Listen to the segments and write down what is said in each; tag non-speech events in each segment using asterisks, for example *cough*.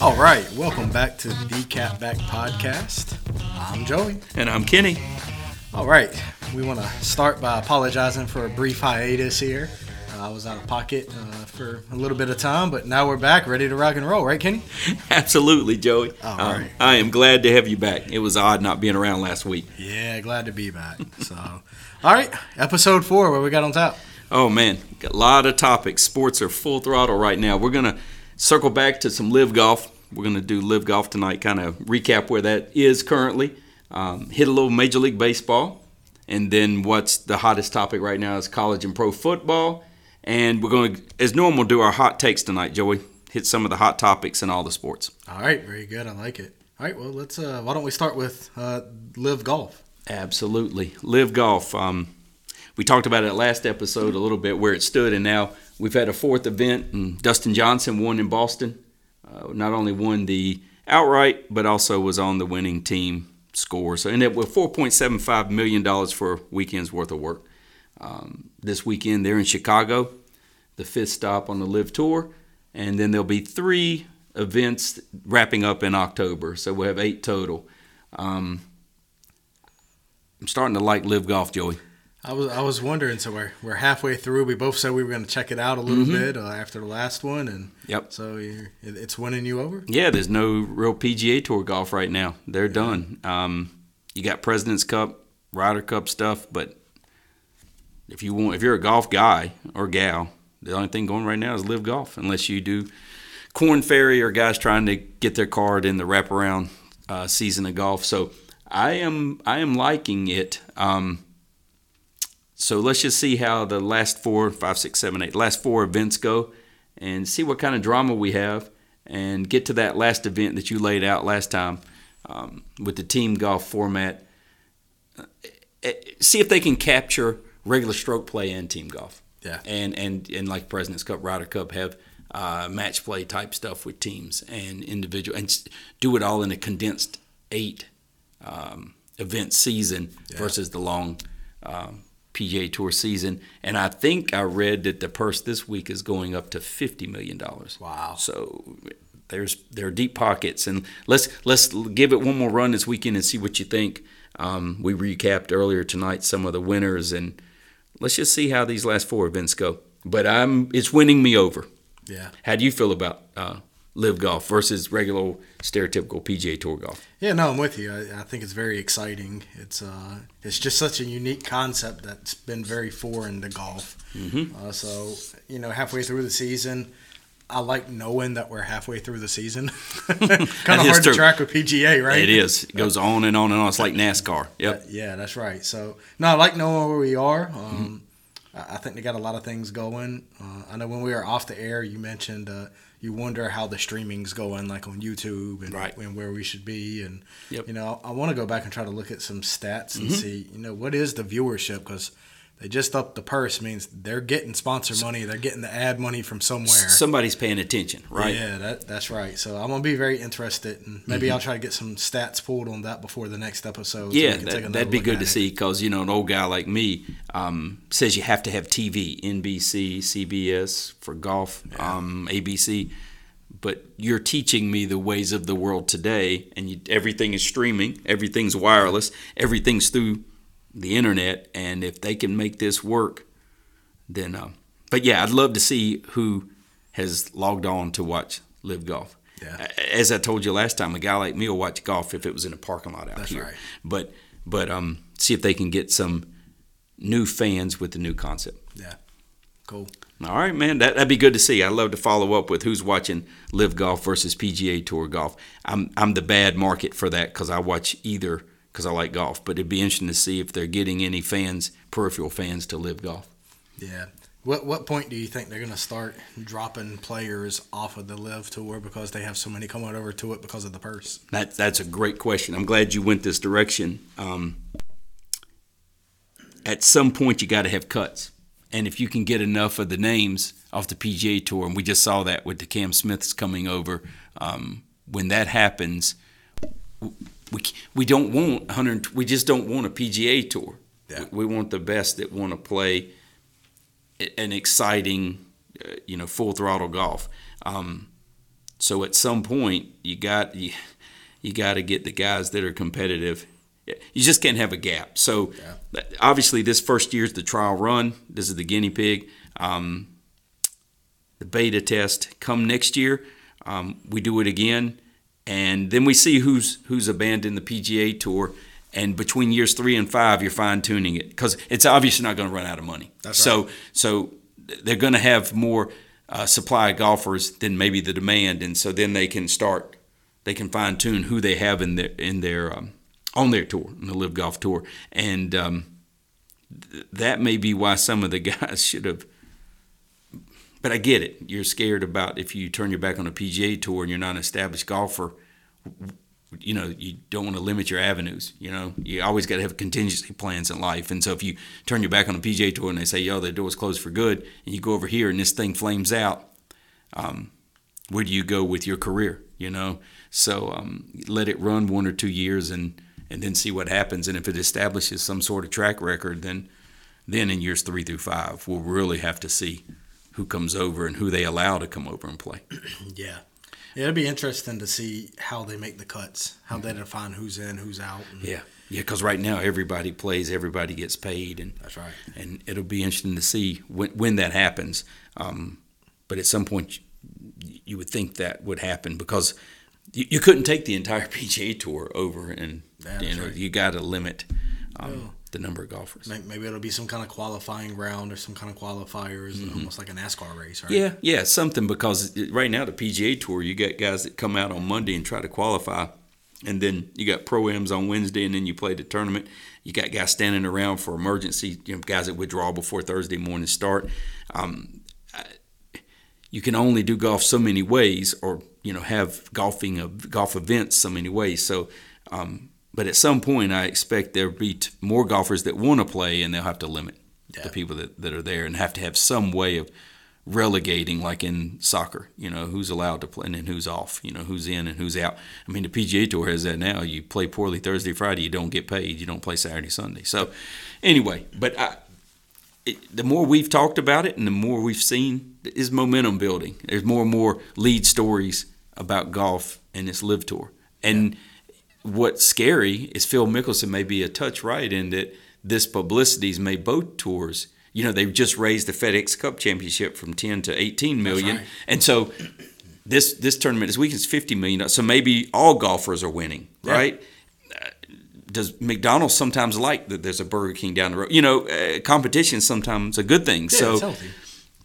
All right, welcome back to the Cat Back Podcast. I'm Joey. And I'm Kenny. All right, we want to start by apologizing for a brief hiatus here. Uh, I was out of pocket uh, for a little bit of time, but now we're back, ready to rock and roll, right, Kenny? *laughs* Absolutely, Joey. All Um, right. I am glad to have you back. It was odd not being around last week. Yeah, glad to be back. So, all right, episode four, what we got on top? Oh man, got a lot of topics. Sports are full throttle right now. We're gonna circle back to some LIV golf. We're gonna do LIV golf tonight. Kind of recap where that is currently. Um, hit a little Major League Baseball, and then what's the hottest topic right now is college and pro football. And we're going to, as normal, do our hot takes tonight, Joey. Hit some of the hot topics in all the sports. All right, very good. I like it. All right, well, let's. Uh, why don't we start with uh, LIV golf? Absolutely. LIV golf. Um, we talked about it last episode a little bit where it stood, and now we've had a fourth event, and Dustin Johnson won in Boston. Uh, not only won the outright, but also was on the winning team score. So ended up with $4.75 million for a weekend's worth of work. Um, this weekend, they're in Chicago, the fifth stop on the LIV Tour, and then there'll be three events wrapping up in October. So we'll have eight total. Um, I'm starting to like LIV golf, Joey. I was I was wondering. So we're we're halfway through. We both said we were going to check it out a little bit uh, after the last one, and Yep. so you're, it's winning you over. Yeah, there's no real PGA Tour golf right now. They're done. Um, you got President's Cup, Ryder Cup stuff, but if you want, if you're a golf guy or gal, the only thing going right now is LIV golf. Unless you do Korn Ferry or guys trying to get their card in the wraparound uh, season of golf. So I am I am liking it. Um, so let's just see how the last four, five, six, seven, eight, last four events go, and see what kind of drama we have, and get to that last event that you laid out last time um, with the team golf format. Uh, eh, See if they can capture regular stroke play and team golf. Yeah. And and and like President's Cup, Ryder Cup have uh, match play type stuff with teams and individual, and do it all in a condensed eight um, event season versus the long um, PGA Tour season. And I think I read that the purse this week is going up to fifty million dollars. Wow. So there's there are deep pockets, and let's let's give it one more run this weekend and see what you think. Um, we recapped earlier tonight some of the winners, and let's just see how these last four events go. But I'm it's winning me over. Yeah. How do you feel about uh, LIV golf versus regular stereotypical PGA Tour golf? Yeah, no, I'm with you. I, I think it's very exciting. It's uh, it's just such a unique concept that's been very foreign to golf. Mhm. Uh, so you know, halfway through the season, I like knowing that we're halfway through the season. *laughs* kind of hard to track with PGA, right? It is. It goes on and on and on. It's like NASCAR. Yep. Yeah, that's right. So no, I like knowing where we are. Mm-hmm. Um, I I think they got a lot of things going. Uh, I know when we were off the air, you mentioned uh, you wonder how the streaming's going, like on YouTube and, Right. and where we should be. And Yep. you know, I want to go back and try to look at some stats and Mhm. see, you know, what is the viewership because. They just upped the purse means they're getting sponsor money. They're getting the ad money from somewhere. Somebody's paying attention, right? Yeah, that, that's right. So I'm gonna be very interested, and maybe I'll try to get some stats pulled on that before the next episode. Yeah, take that, that'd be good to it. see because you know an old guy like me um, says you have to have TV, NBC, CBS for golf, um, ABC. But you're teaching me the ways of the world today, and you, everything is streaming, everything's wireless, everything's through the internet, and if they can make this work, then. Uh, but yeah, I'd love to see who has logged on to watch LIV golf. Yeah. As I told you last time, a guy like me will watch golf if it was in a parking lot out That's here. right. But but um, see if they can get some new fans with the new concept. Yeah, cool. All right, man, that, that'd be good to see. I'd love to follow up with who's watching LIV Golf versus PGA Tour golf. I'm I'm the bad market for that because I watch either because I like golf. But it'd be interesting to see if they're getting any fans, peripheral fans, to LIV Golf. Yeah. What what point do you think they're gonna start dropping players off of the LIV tour because they have so many coming over to it because of the purse? That that's a great question. I'm glad you went this direction. Um, at some point, you got to have cuts, and if you can get enough of the names off the PGA Tour, and we just saw that with the Cam Smiths coming over, um, when that happens, we we don't want 100. We just don't want a PGA Tour. Yeah. We, we want the best that want to play an exciting, uh, you know, full throttle golf. Um, So at some point, you got you, you got to get the guys that are competitive. You just can't have a gap. So Yeah. obviously, this first year is the trial run. This is the guinea pig. Um, the beta test come next year. Um, we do it again, and then we see who's who's abandoned the PGA Tour. And between years three and five, you're fine tuning it because it's obviously not going to run out of money. That's so so they're going to have more uh, supply of golfers than maybe the demand, and so then they can start they can fine tune who they have in their in their um, on their tour, in the LIV Golf Tour, and um, th- that may be why some of the *laughs* guys should have. But I get it. You're scared about if you turn your back on a PGA Tour and you're not an established golfer. You know, you don't want to limit your avenues. You know, you always got to have contingency plans in life. And so if you turn your back on a PGA Tour and they say, "Yo, the door's closed for good," and you go over here and this thing flames out, um, where do you go with your career? You know, so um, let it run one or two years and and then see what happens. And if it establishes some sort of track record, then then in years three through five, we'll really have to see who comes over and who they allow to come over and play. *clears throat* Yeah. Yeah, it'd be interesting to see how they make the cuts, how they define who's in, who's out. and- Yeah, yeah, because right now everybody plays, everybody gets paid, and That's right. and it'll be interesting to see when when that happens. Um, but at some point, you, you would think that would happen because you, you couldn't take the entire *laughs* PGA Tour over, and Yeah, you know right. you got to limit um, Yeah. The number of golfers. Maybe it'll be some kind of qualifying round or some kind of qualifiers, almost like a NASCAR race, right? Mm-hmm. Yeah, yeah, something because right now the PGA Tour, you got guys that come out on Monday and try to qualify, and then you got pro ams on Wednesday, and then you play the tournament. You got guys standing around for emergency, you know, guys that withdraw before Thursday morning start. Um, I- you can only do golf so many ways, or you know, have golfing of golf events so many ways. So. Um, but at some point, I expect there'll be t- more golfers that want to play, and they'll have to limit Yeah. the people that, that are there, and have to have some way of relegating, like in soccer, you know, who's allowed to play and then who's off, you know, who's in and who's out. I mean, the PGA Tour has that now. You play poorly Thursday, Friday, you don't get paid. You don't play Saturday, Sunday. So, anyway, but I, it, the more we've talked about it and the more we've seen, is momentum building. There's more and more lead stories about golf and this LIV tour. And what's scary is Phil Mickelson may be a touch right in that this publicity's made both tours. You know, they've just raised the FedEx Cup championship from 10 to 18 million. right. And so this this tournament this week is 50 million. So maybe all golfers are winning, Yeah. right? Uh, Does McDonald's sometimes like that there's a Burger King down the road? You know, uh, competition is sometimes a good thing. Yeah, so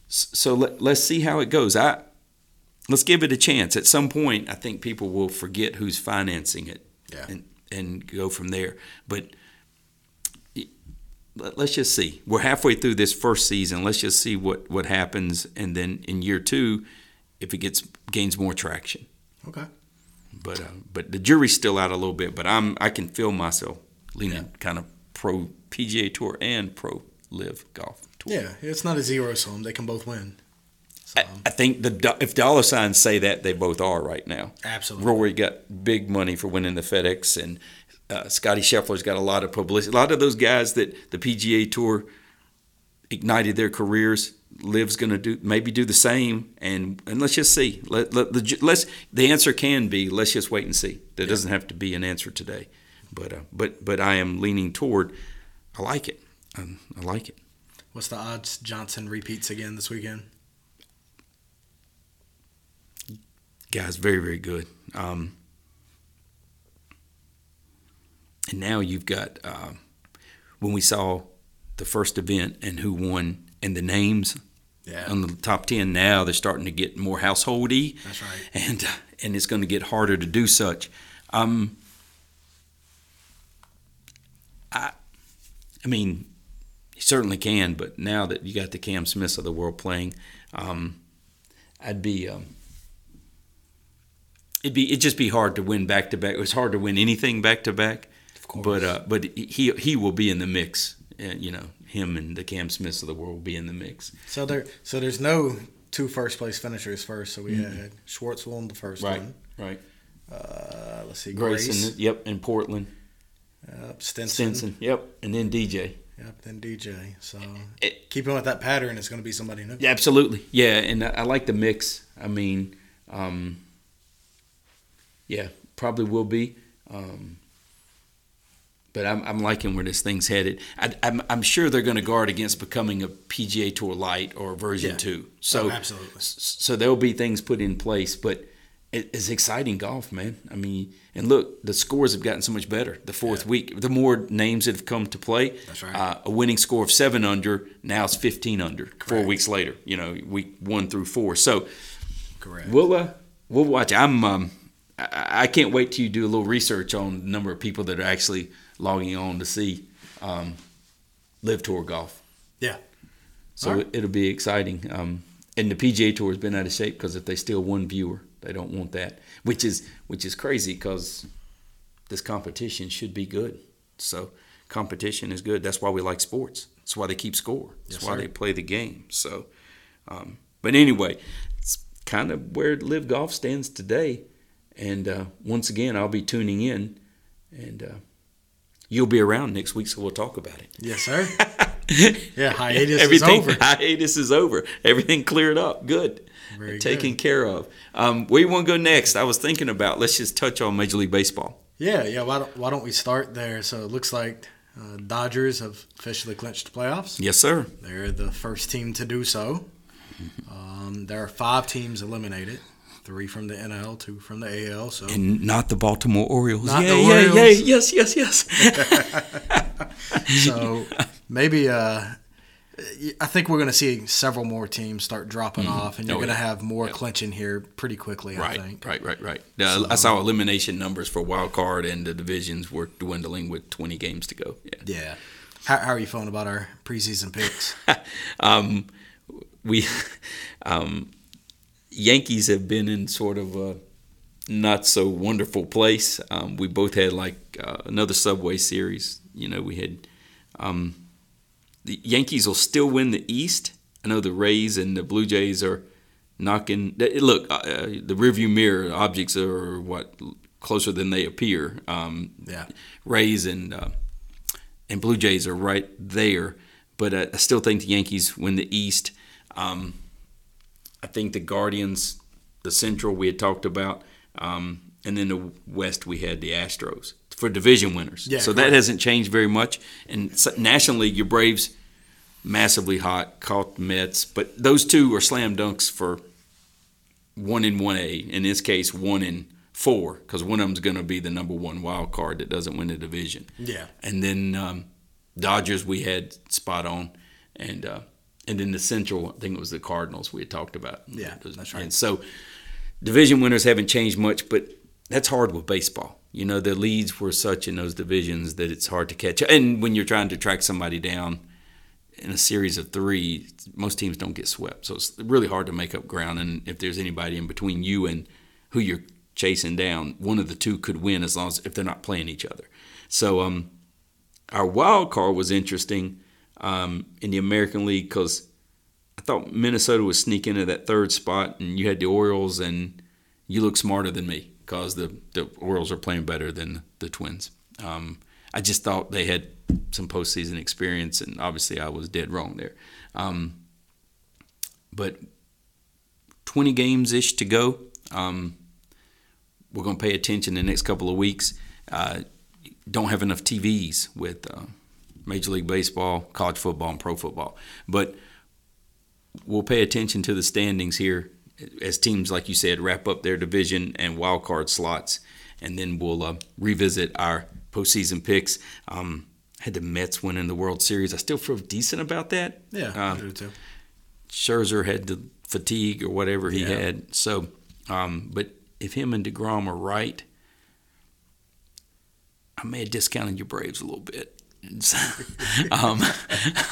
so let, let's see how it goes. I let's give it a chance. At some point, I think people will forget who's financing it, Yeah. and and go from there. But let- let's just see. We're halfway through this first season. Let's just see what what happens, and then in year two, if it gets gains more traction. Okay. But uh, but the jury's still out a little bit. But I'm I can feel myself leaning kind of pro PGA Tour and pro LIV Golf Tour. Yeah, it's not a zero sum. They can both win. So, I, I think the if dollar signs say that they both are right now. absolutely. Rory got big money for winning the FedEx, and uh, Scotty Scheffler's got a lot of publicity. A lot of those guys that the PGA Tour ignited their careers. Liv's going to do maybe do the same, and and let's just see. Let, let the let's the answer can be let's just wait and see. There doesn't have to be an answer today, but uh, but but I am leaning toward. I like it. Um, I like it. What's the odds Johnson repeats again this weekend? Guys, very very good. Um, and now you've got uh, when we saw the first event and who won and the names Yeah. on the top ten. Now they're starting to get more householdy, That's right. and and it's going to get harder to do such. Um, I, I mean, he certainly can, but now that you got the Cam Smiths of the world playing, um, I'd be. Um, It'd be it'd just be hard to win back to back. It was hard to win anything back to back, Of course. but uh, but he he will be in the mix. Uh, you know, him and the Cam Smiths of the world will be in the mix. So there, so there's no two first place finishers first. So we had Schwartz won the first one. right. Uh, let's see, Grayson, Grace, yep, in Portland. Yep, Stenson, Stenson, yep, and then DJ. yep, then DJ. So It- keeping with that pattern, it's going to be somebody new. Yeah, absolutely. Yeah, and I, I like the mix. I mean, um, Yeah, probably will be. Um, but I'm, I'm liking where this thing's headed. I, I'm, I'm sure they're going to guard against becoming a PGA Tour Light or version Yeah. two. So Oh, absolutely. So there'll be things put in place, but it, it's exciting golf, man. I mean, and look, the scores have gotten so much better. The fourth Yeah. week, the more names that have come to play. That's right. Uh, a winning score of seven under now it's 15 under. Four weeks later, you know, week one through four. So Correct. We'll uh, we'll watch. I'm um, I, can't wait till you do a little research on the number of people that are actually logging on to see um, LIV tour golf. Yeah. So right. it, it'll be exciting. Um, and the PGA Tour has been out of shape because if they steal one viewer, they don't want that, which is which is crazy because this competition should be good. So competition is good. That's why we like sports. That's why they keep score. That's Yes, why sir. they play the game. So, um, but anyway, it's kind of where LIV Golf stands today. And uh, once again, I'll be tuning in, and uh, you'll be around next week, so we'll talk about it. Yes, sir. *laughs* Yeah, hiatus is over. hiatus is over. Everything cleared up. Good. Very Taken good. care of. Um, where you want to go next? I was thinking about. Let's just touch on Major League Baseball. Yeah, yeah. Why don't, why don't we start there? So it looks like uh, Dodgers have officially clinched the playoffs. Yes, sir. They're the first team to do so. Um, there are five teams eliminated: three from the NL, two from the AL. So And not the Baltimore Orioles. Not yeah, the yeah, yeah. Yes, yes, yes. *laughs* so maybe uh, I think we're going to see several more teams start dropping off, and you're Oh, going to yeah. have more Yep. clinching here pretty quickly. I think. right, right, right. Uh, I saw elimination numbers for wild card and the divisions were dwindling with 20 games to go. Yeah. Yeah. How, how are you feeling about our preseason picks? *laughs* um, we *laughs* um, Yankees have been in sort of a not so wonderful place. Um, we both had like uh, another Subway series. You know, we had um, the Yankees will still win the East. I know the Rays and the Blue Jays are knocking. Look, uh, uh, the rearview mirror objects are what closer than they appear. Um, Yeah. Rays and uh, and Blue Jays are right there, but I, I still think the Yankees win the East. Um, I think the Guardians, the Central we had talked about, um, and then the West we had the Astros for division winners. Yeah, so that hasn't changed very much. And National League, your Braves, massively hot, caught the Mets, but those two are slam dunks for one in one A. In this case, one in four, because one of them's going to be the number one wild card that doesn't win the division. Yeah. And then um, Dodgers we had spot on, and uh, and then the Central I think it was the Cardinals we had talked about. Yeah, that's right. And so division winners haven't changed much, but that's hard with baseball. You know the leads were such in those divisions that it's hard to catch. And when you're trying to track somebody down in a series of three, most teams don't get swept, so it's really hard to make up ground. And if there's anybody in between you and who you're chasing down, one of the two could win as long as if they're not playing each other. So um, our wild card was interesting um, in the American League because I thought Minnesota was sneaking into that third spot, and you had the Orioles, and you look smarter than me because the, the Orioles are playing better than the Twins. Um, I just thought they had some postseason experience, and obviously I was dead wrong there. Um, but 20 games ish to go. Um, we're going to pay attention the next couple of weeks. Uh, don't have enough TVs with uh, Major League Baseball, college football, and pro football. But we'll pay attention to the standings here as teams, like you said, wrap up their division and wild card slots, and then we'll uh, revisit our postseason picks. Um, had the Mets winning the World Series. I still feel decent about that. Yeah. I Uh, do too. Scherzer had the fatigue or whatever he Yeah. had. So, um, but if him and Degrom are right, I may have discounted your Braves a little bit. *laughs* um,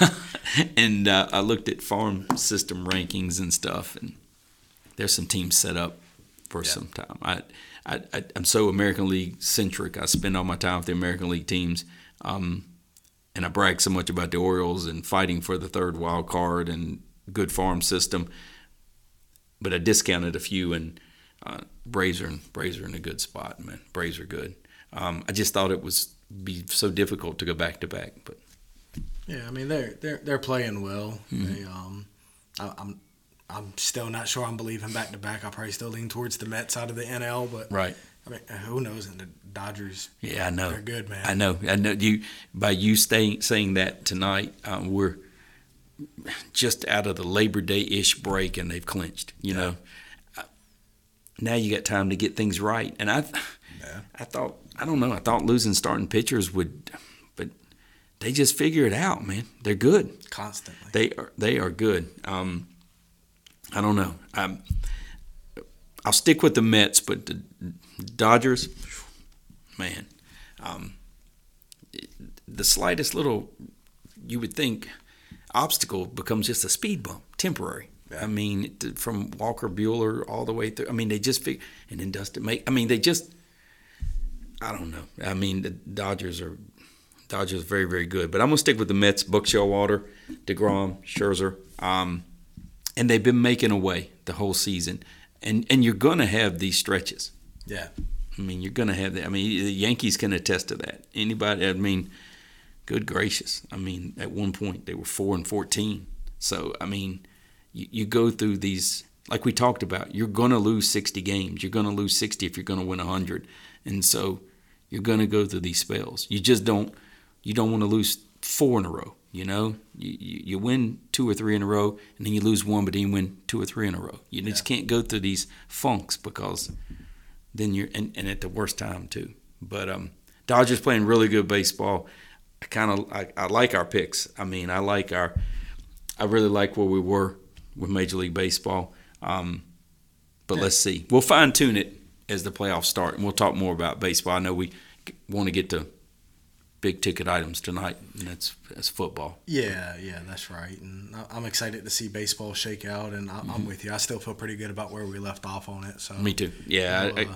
*laughs* and uh, I looked at farm system rankings and stuff, and there's some teams set up for Yeah. some time. I, I, I, I'm so American League centric. I spend all my time with the American League teams. Um, and I brag so much about the Orioles and fighting for the third wild card and good farm system. But I discounted a few, and uh, Braves are in, Braves are in a good spot, man. Braves are good. Um, I just thought it was be so difficult to go back to back, but Yeah, I mean they're they're they're playing well. Mm-hmm. They, um, I, I'm I'm still not sure I'm believing back to back. I probably still lean towards the Mets out of the NL, but right, I mean, who knows? And the Dodgers, Yeah, I know. they're good, man. I know. I know. You by you staying saying that tonight, um, we're just out of the Labor Day ish break, and they've clinched. You know, Uh, now you got time to get things right. And I, Yeah. I thought I don't know. I thought losing starting pitchers would, but they just figure it out, man. They're good. Constantly. They are they are good. Um, I don't know. i I'll stick with the Mets, but the Dodgers, man, um, the slightest little you would think obstacle becomes just a speed bump, temporary. I mean, from Walker Buehler all the way through. I mean, they just fig- and then Dustin May. I mean, they just. I don't know. I mean, the Dodgers are Dodgers are very very good, but I'm gonna stick with the Mets. Buck Showalter, Degrom, Scherzer, um, and they've been making away the whole season, and and you're gonna have these stretches. Yeah. I mean, you're gonna have that. I mean, the Yankees can attest to that. Anybody? I mean, good gracious. I mean, at one point they were four and fourteen. So I mean, you, you go through these like we talked about. You're gonna lose sixty games. You're gonna lose sixty if you're gonna win hundred, and so you're gonna go through these spells. You just don't. You don't want to lose four in a row. You know, you, you, you win two or three in a row, and then you lose one, but then you win two or three in a row. You just can't go through these funks because then you're and, and at the worst time too. But um, Dodgers playing really good baseball. I kind of I, I like our picks. I mean, I like our I really like where we were with Major League Baseball. Um, but let's see. We'll fine tune it as the playoffs start, and we'll talk more about baseball. I know we want to get to big ticket items tonight, and that's that's football. Yeah, yeah, that's right. And I- I'm excited to see baseball shake out, and I- Mm-hmm. I'm with you. I still feel pretty good about where we left off on it. So Me too. Yeah, we'll, I, uh,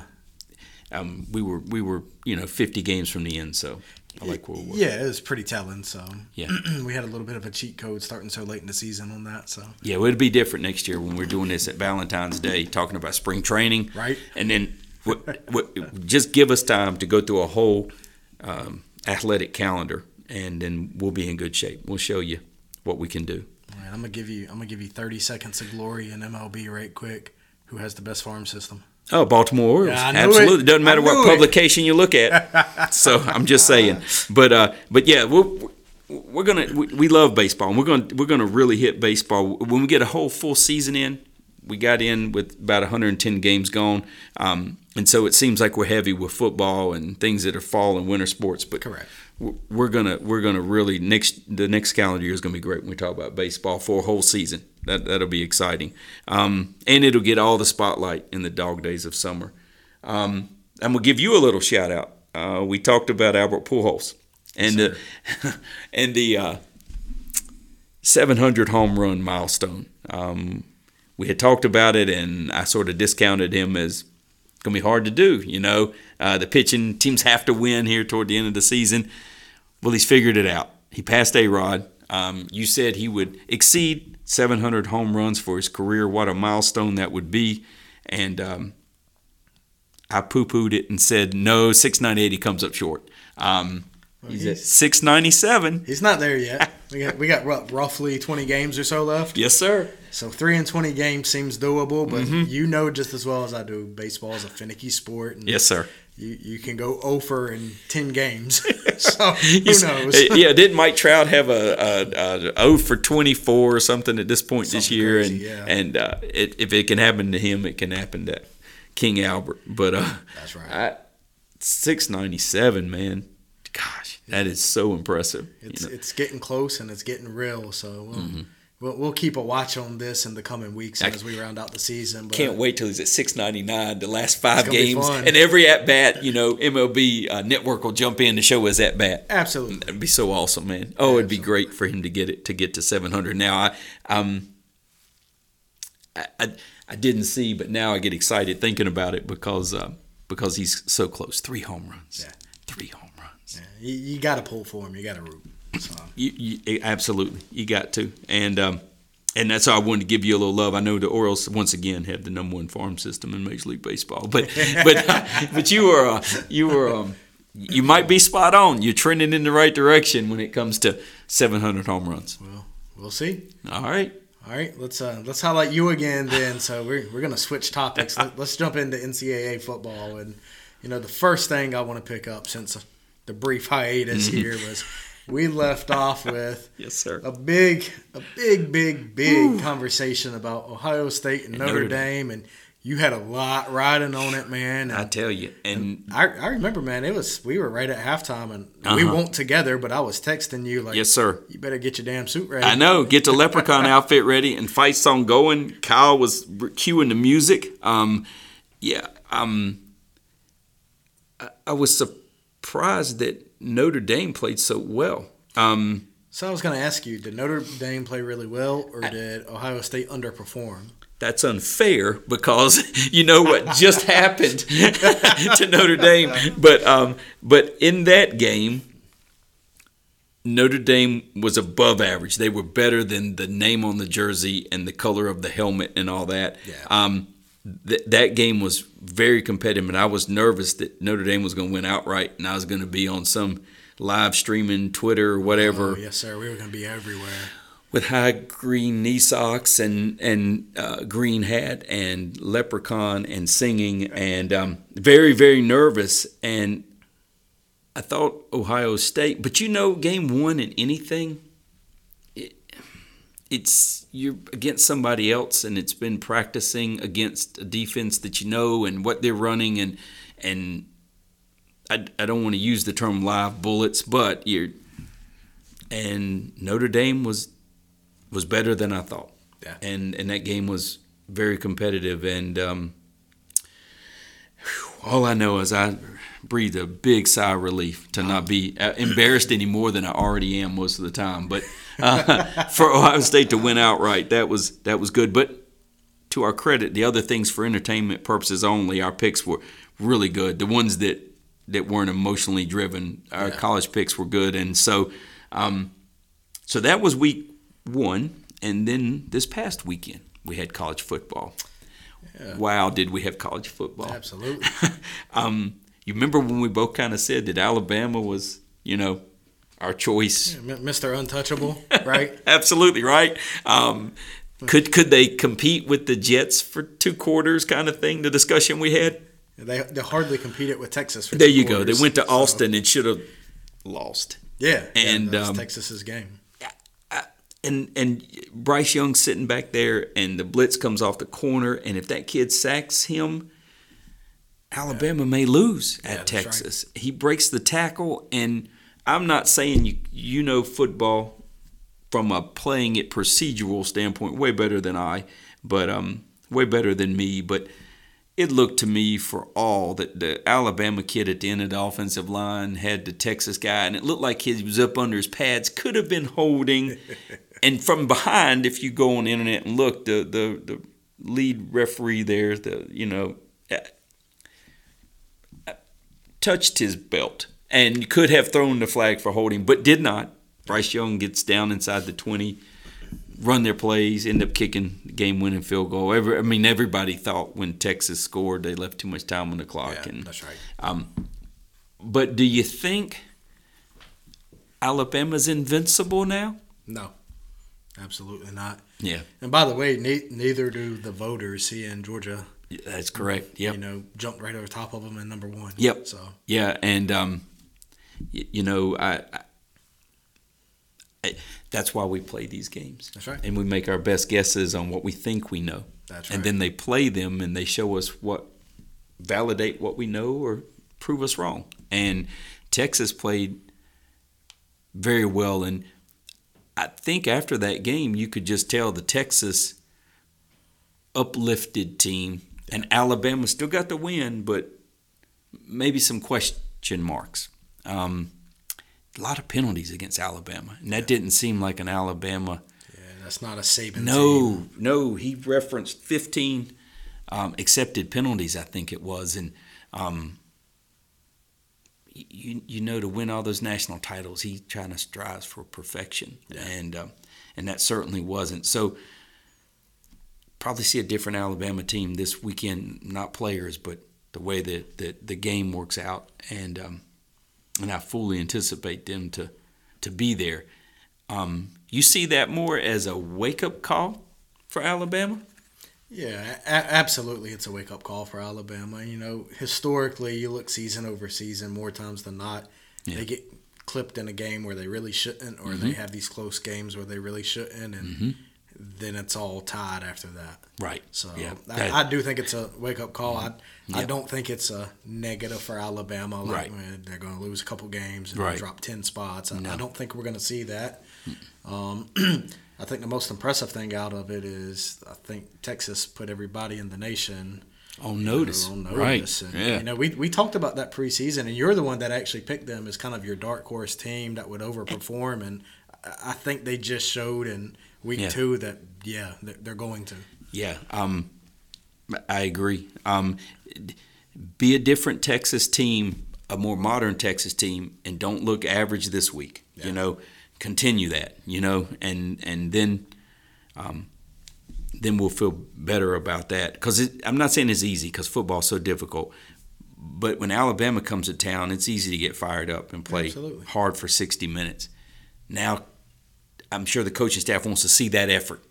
I, um, we were we were you know 50 games from the end, so I like where we were. yeah, it was pretty telling. So Yeah. *clears throat* we had a little bit of a cheat code starting so late in the season on that. So Yeah, well, it'd be different next year when we're doing this at Valentine's Day, talking about spring training, Right. And then what, what, just give us time to go through a whole um, athletic calendar, and then we'll be in good shape. We'll show you what we can do. all right, I'm gonna give you I'm gonna give you 30 seconds of glory in MLB right quick. Who has the best farm system? Oh, Baltimore Orioles! Yeah, Absolutely, it. doesn't matter what it. publication you look at. *laughs* so I'm just saying, but uh, but yeah, we're we're gonna we, we love baseball, and we're gonna we're gonna really hit baseball when we get a whole full season in. We got in with about 110 games gone, um, and so it seems like we're heavy with football and things that are fall and winter sports. But Correct. we're- gonna we're gonna really next the next calendar year is gonna be great when we talk about baseball for a whole season. That that'll be exciting, um, and it'll get all the spotlight in the dog days of summer. Um, I'm gonna give you a little shout out. Uh, we talked about Albert Pujols and the *laughs* and the uh, 700 home run milestone. Um, we had talked about it, and I sort of discounted him as gonna be hard to do. You know, uh, the pitching teams have to win here toward the end of the season. Well, he's figured it out. He passed A Rod. Um, you said he would exceed 700 home runs for his career. What a milestone that would be. And um, I poo pooed it and said, no, 698, he comes up short. Um, he's at 697. He's not there yet. we got we got roughly 20 games or so left. Yes, sir. So three and 20 games seems doable, but Mm-hmm. you know just as well as I do, baseball is a finicky sport. And Yes, sir. You, you can go over in 10 games. *laughs* so who knows? yeah, didn't Mike Trout have a, a, a O for 24 or something at this point this year? crazy, and yeah. and uh, it, if it can happen to him, it can happen to King Albert. But uh, That's right. 697, man. Gosh, that is so impressive. you It's know. it's getting close and it's getting real. So we'll, we'll, we'll keep a watch on this in the coming weeks. I as we round out the season. But Can't wait till he's at 699, the last five games. And every at bat, you know, MLB uh, Network will jump in to show us at bat. Absolutely. That'd be so awesome, man. Oh, it'd be great for him to get it to get to 700. Now, I um, I, I, I didn't see, but now I get excited thinking about it because uh, because he's so close. Three home runs. Yeah. Three home runs. Yeah, you, you got to pull for him. You got to root. So You, you absolutely you got to, and um, and that's how I wanted to give you a little love. I know the Orioles once again have the number one farm system in Major League Baseball, but *laughs* but *laughs* but you were uh, you were um, you might be spot on. You're trending in the right direction when it comes to 700 home runs. well, we'll see. All right. All right, let's uh, let's highlight you again then. So we're, we're gonna switch topics. *laughs* Let, us jump into NCAA football and you know, the first thing I want to pick up since the brief hiatus here was we left off with *laughs* Yes, sir. a big, a big, big, big conversation about Ohio State and, And Notre, Notre Dame, and you had a lot riding on it, man. I tell you, and I, I remember, man, it was we were right at halftime, and we Uh-huh. weren't together, but I was texting you like, yes, sir. you better get your damn suit ready. I know. Get the leprechaun *laughs* outfit ready and fight song going. Kyle was cueing the music. Um, yeah. Um, I, I was surprised that Notre Dame played so well. Um, So I was going to ask you, did Notre Dame play really well, or did Ohio State underperform? that's unfair because *laughs* you know what just *laughs* happened *laughs* to Notre Dame. But um, but in that game, Notre Dame was above average. They were better than the name on the jersey and the color of the helmet and all that. Yeah. Um, th- that game was very competitive, and I was nervous that Notre Dame was going to win outright, and I was going to be on some live streaming Twitter or whatever Oh, yes, sir. We were going to be everywhere. with high green knee socks and and uh, green hat and leprechaun and singing and um, very very nervous and I thought Ohio State, but you know, game one in anything, it, it's you're against somebody else, and it's been practicing against a defense that you know and what they're running, and and I, I don't want to use the term live bullets, but you're and Notre Dame was was better than I thought, Yeah. and and that game was very competitive, and um, all I know is I breathed a big sigh of relief to not be uh, embarrassed any more than I already am most of the time. But uh, *laughs* for Ohio State to win outright, that was that was good. But to our credit, the other things for entertainment purposes only, our picks were really good. The ones that that weren't emotionally driven, our Yeah. college picks were good, and so um, so that was week one, and then this past weekend we had college football. Yeah. Wow, did we have college football? Absolutely. *laughs* um, you remember when we both kind of said that Alabama was, you know, our choice? M- Mr. Untouchable, *laughs* right? Absolutely right. Um, could could they compete with the Jets for two quarters? Kind of thing. The discussion we had. They, they hardly competed with Texas. For There you go. They went to so- Austin and should have lost. Yeah, And, yeah, um, Texas's game. and and Bryce Young sitting back there, and the blitz comes off the corner, and if that kid sacks him, Alabama may lose Yeah, at right. Texas. He breaks the tackle, and I'm not saying you you know football from a playing it procedural standpoint way better than I, but um way better than me, but. It looked to me for all that the Alabama kid at the end of the offensive line had the Texas guy, and it looked like he was up under his pads. Could have been holding, *laughs* and from behind, if you go on the internet and look, the the, the lead referee there, the you know, touched his belt and could have thrown the flag for holding, but did not. Bryce Young gets down inside the twenty, run their plays, end up kicking game-winning field goal. Every, I mean, everybody thought when Texas scored, they left too much time on the clock, Yeah, and that's right. um, but do you think Alabama's invincible now? No, absolutely not. Yeah, And by the way, ne- neither do the voters here in Georgia. That's correct. Yep. You know, jumped right over top of them in number one. Yep. So Yeah, and um, y- you know, I, I, I that's why we play these games. That's right. And we make our best guesses on what we think we know, that's right. and then they play them and they show us what validate what we know or prove us wrong. And Texas played very well, and I think after that game, you could just tell the Texas uplifted team, and Alabama still got the win, but maybe some question marks. Um, a lot of penalties against Alabama, and that didn't seem like an Alabama. yeah, that's not a Saban. team. No, no, he referenced 15 um, accepted penalties, I think it was, and um, you you know to win all those national titles, he trying to strives for perfection, and um, and that certainly wasn't. So probably see a different Alabama team this weekend, not players, but the way that, that the game works out, and um, and I fully anticipate them to to be there. Um, you see that more as a wake up call for Alabama? Yeah, a- absolutely. It's a wake up call for Alabama. You know, historically, you look season over season more times than not. Yeah. They get clipped in a game where they really shouldn't, or they have these close games where they really shouldn't, and then it's all tied after that. Right. So Yeah. I, I do think it's a wake up call. I, I Yeah. don't think it's a negative for Alabama. Like Right. man, they're going to lose a couple games and Right. drop ten spots. I, No. I don't think we're going to see that. Um, *clears throat* I think the most impressive thing out of it is I think Texas put everybody in the nation on notice. on Right. And, yeah. You know, we, we talked about that preseason, and you're the one that actually picked them as kind of your dark horse team that would overperform. And I- I think they just showed in week Yeah. two that, yeah, they're, going to. Yeah, um, I agree. Um, be a different Texas team, a more modern Texas team, and don't look average this week. Yeah. You know, continue that. You know, and and then, um, then we'll feel better about that. Because I'm not saying it's easy, because football's so difficult. But when Alabama comes to town, it's easy to get fired up and play Absolutely. hard for 60 minutes. Now, I'm sure the coaching staff wants to see that effort,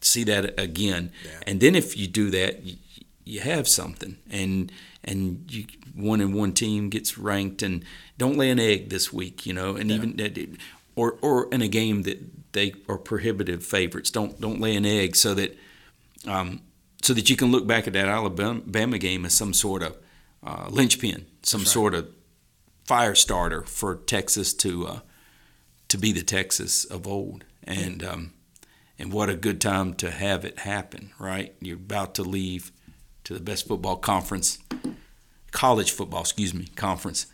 see that again, Yeah. and then if you do that, you, you have something, and and you one and one team gets ranked, and don't lay an egg this week, you know, and even that, or or in a game that they are prohibitive favorites, don't don't lay an egg so that um, so that you can look back at that Alabama game as some sort of uh, linchpin, some right. sort of fire starter for Texas to uh, to be the Texas of old. And um, and what a good time to have it happen, right? You're about to leave to the best football conference, college football, excuse me, conference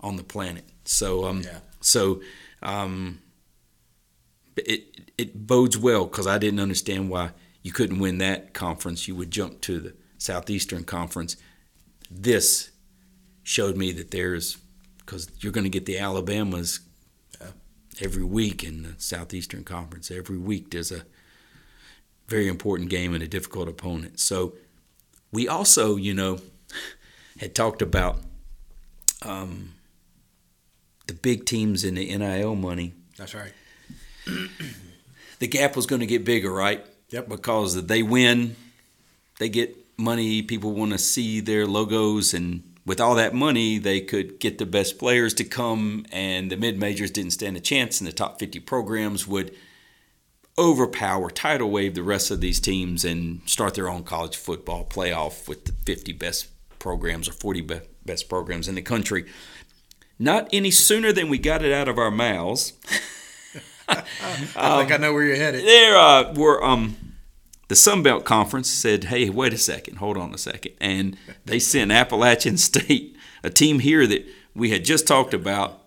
on the planet. So um, Yeah. so um, it it bodes well because I didn't understand why you couldn't win that conference. You would jump to the Southeastern Conference. This showed me that there's because you're going to get the Alabamas. Every week in the Southeastern Conference. Every week there's a very important game and a difficult opponent. So we also, you know, *laughs* had talked about um, the big teams in the NIL money That's right. *clears throat* the gap was going to get bigger, right? Yep. Because they win, they get money. People want to see their logos, and with all that money, they could get the best players to come, and the mid majors didn't stand a chance, and the top 50 programs would overpower, tidal wave the rest of these teams, and start their own college football playoff with the 50 best programs or 40 be- best programs in the country. Not any sooner than we got it out of our mouths. *laughs* I think I know where you're headed. there uh, were um, the Sun Belt Conference said, "Hey, wait a second, hold on a second. and they sent Appalachian *laughs* State, a team here that we had just talked about,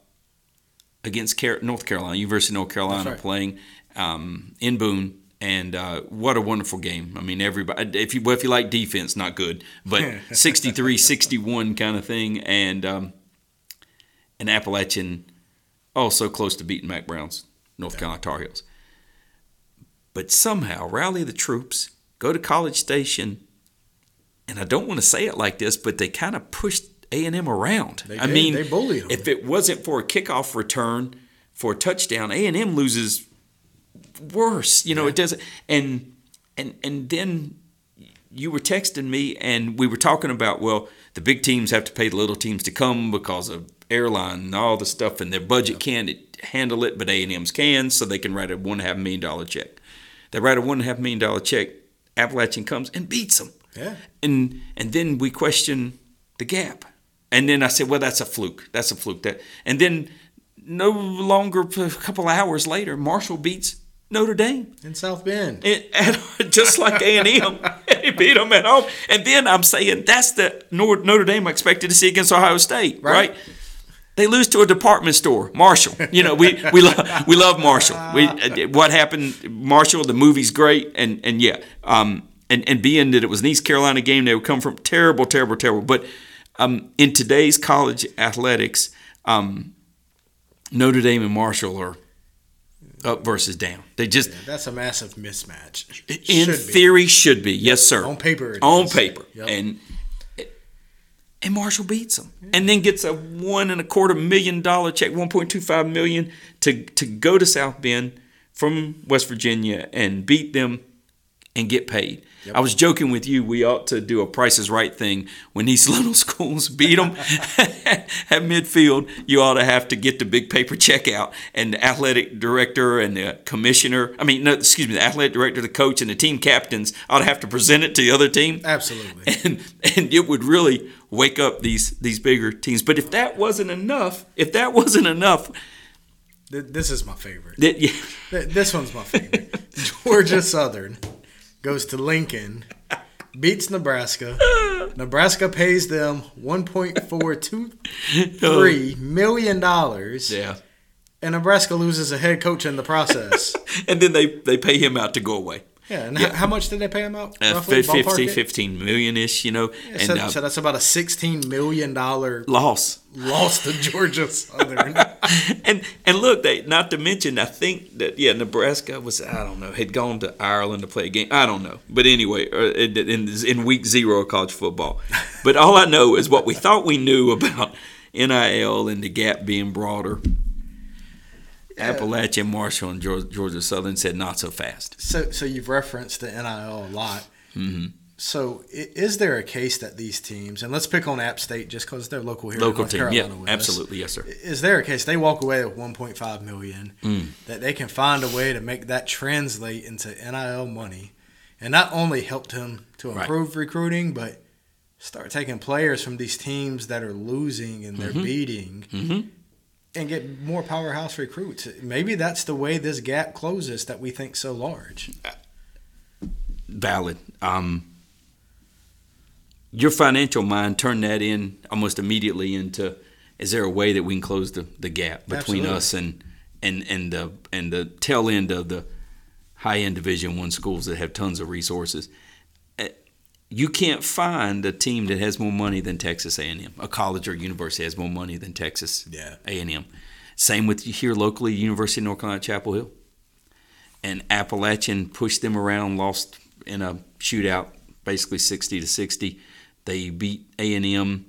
against North Carolina, University of North Carolina, right. playing um, in Boone. And uh, what a wonderful game! I mean, everybody. If you well, if you like defense, not good, but *laughs* 63-61 kind of thing, and um, an Appalachian, oh, so close to beating Mack Brown's North Carolina Tar Heels but somehow rally the troops, go to College Station, and I don't want to say it like this, but they kind of pushed A and M around. They I did. mean, They bullied 'em. if it wasn't for a kickoff return for a touchdown, A and M loses worse. You know, it doesn't. And and and then you were texting me, and we were talking about well, the big teams have to pay the little teams to come because of airline and all the stuff, and their budget can't handle it, but A and M's can, so they can write a one and a half million dollar check. They write a one and a half million dollar check. Appalachian comes and beats them. Yeah. And and then we question the gap. And then I said, well, that's a fluke. That's a fluke. That and then no longer a couple hours later, Marshall beats Notre Dame. In South Bend. It, and *laughs* just like A and M, *laughs* he beat them at home. And then I'm saying that's the Notre Dame I expected to see against Ohio State, Right. right? They lose to a department store, Marshall. You know, we we love we love Marshall. *laughs* We what happened, Marshall. The movie's great, and and yeah, um, and and being that it was an East Carolina game, they would come from terrible, terrible, terrible. But um, in today's college athletics, um, Notre Dame and Marshall are up versus down. They just That's a massive mismatch. in be. theory should be yes sir On paper it on is. paper Yep. and and Marshall beats them mm-hmm. and then gets a one and a quarter million dollar check 1.25 million to to go to South Bend from West Virginia and beat them and get paid. I was joking with you. We ought to do a Price is Right thing when these *laughs* little schools beat them *laughs* at midfield. You ought to have to get the big paper check out, and the athletic director and the commissioner. I mean, no, excuse me, the athletic director, the coach, and the team captains ought to have to present it to the other team. Absolutely. *laughs* And and it would really wake up these these bigger teams. But if that wasn't enough, if that wasn't enough, This is my favorite. that yeah. This one's my favorite. Georgia Southern goes to Lincoln, beats Nebraska. Nebraska pays them one point four two three million dollars, Yeah. and Nebraska loses a head coach in the process. *laughs* And then they, they pay him out to go away. Yeah, and Yeah. how much did they pay him out? Uh, roughly, fif- 50, 15 million ish, you know, Yeah, and so, uh, so that's about a sixteen million dollar loss. Loss to Georgia Southern. *laughs* and and look, they not to mention, I think that yeah, Nebraska was I don't know had gone to Ireland to play a game. I don't know, but anyway, uh, in, in week zero of college football. *laughs* But all I know is what we thought we knew about NIL and the gap being broader. Appalachian, Marshall, and Georgia, Georgia Southern said not so fast. So, so you've referenced the NIL a lot. hmm So, is there a case that these teams, and let's pick on App State just because they're local here, in Local North team, Carolina yeah, with us. absolutely, yes, sir. Is there a case they walk away with 1.5 million Mm. that they can find a way to make that translate into NIL money, and not only help him to Right. improve recruiting, but start taking players from these teams that are losing and they're Mhm. beating, hmm and get more powerhouse recruits. Maybe that's the way this gap closes that we think so large. valid. Um, your financial mind turned that in almost immediately into is there a way that we can close the, the gap between Absolutely. us and and and the and the tail end of the high end division one schools that have tons of resources Uh, you can't find a team that has more money than Texas A&M a college or university has more money than Texas Yeah. A&M same with here locally University of North Carolina Chapel Hill and Appalachian pushed them around, lost in a shootout, basically sixty to sixty. They beat A and M,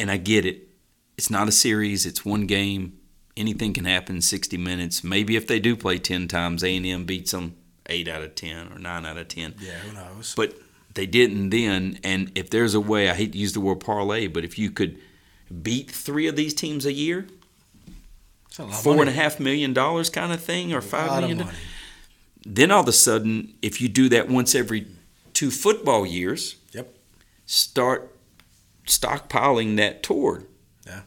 and I get it. It's not a series; it's one game. Anything can happen in sixty minutes. Maybe if they do play ten times, A and M beats them eight out of ten or nine out of ten. Yeah, who knows? But they didn't then. And if there's a way, I hate to use the word parlay, but if you could beat three of these teams a year, a four and a half million dollars kind of thing, or five money. Then all of a sudden, if you do that once every two football years, Yep. Start stockpiling that toward Yeah.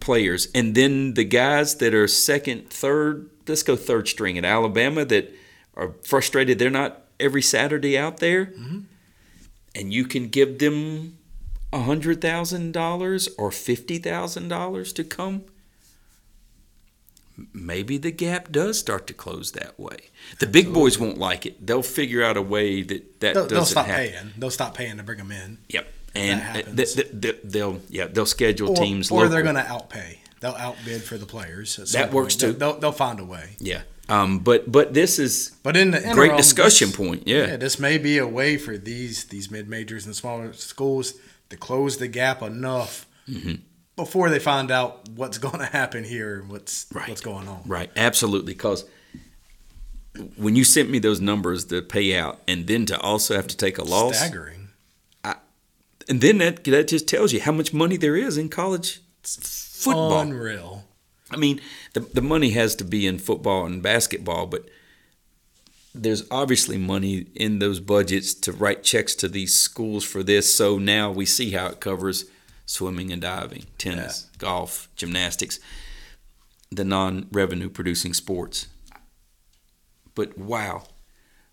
players, and then the guys that are second, third, let's go third string at Alabama that are frustrated they're not every Saturday out there, Mhm. and you can give them a hundred thousand dollars or fifty thousand dollars to come. Maybe the gap does start to close that way. The big boys won't like it. They'll figure out a way that that They'll, doesn't they'll stop happen. paying. They'll stop paying to bring them in. Yep. And th- th- th- they'll yeah they'll schedule Or, teams or they're going to outpay. They'll outbid for the players. That works too. They'll, they'll find a way. yeah. Um, but but this is But in the interim, great discussion this- point. Yeah. yeah, this may be a way for these these mid majors and smaller schools to close the gap enough Mhm. Before they find out what's *laughs* going to happen here and what's Right. what's going on. Right. Absolutely. Because when you sent me those numbers, the payout, and then to also have to take a loss, Staggering. and then that that just tells you how much money there is in college football. Unreal. I mean, the the money has to be in football and basketball, but there's obviously money in those budgets to write checks to these schools for this. So now we see how it covers swimming and diving, tennis, golf, gymnastics, the non-revenue producing sports. But wow,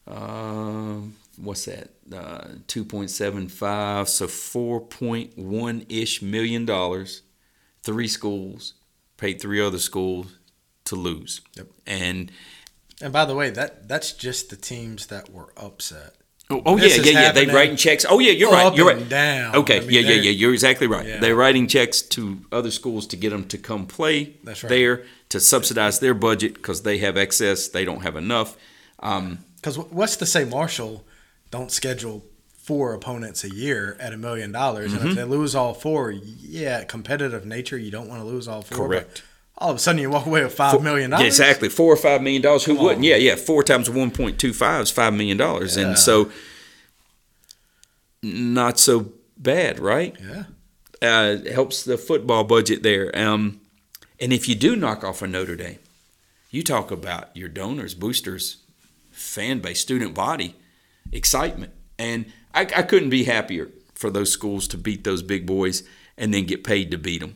um, what's that? Uh, Two point seven five, so four point one ish million dollars. Three schools paid three other schools to lose. Yep. And And by the way, that that's just the teams that were upset. Oh, oh yeah, yeah, yeah. They happening writing checks. Oh yeah, you're up right. You're right. Down. Okay, I mean, yeah, yeah, yeah. You're exactly right. Yeah. They're writing checks to other schools to get them to come play That's right. there to subsidize their budget because they have excess. They don't have enough. Um, Because what's to say Marshall don't schedule four opponents a year at a million dollars, and if they lose all four, yeah, competitive nature, you don't want to lose all four. but Correct. All of a sudden, you walk away with five million Yeah, dollars. exactly. Four or five million dollars. Who Come wouldn't? on. Yeah, yeah. Four times one point two five is five million dollars, Yeah. and so not so bad, right? Yeah. Uh, helps the football budget there. Um, and if you do knock off a Notre Dame, you talk about your donors, boosters, fan base, student body, excitement, and I, I couldn't be happier for those schools to beat those big boys and then get paid to beat them.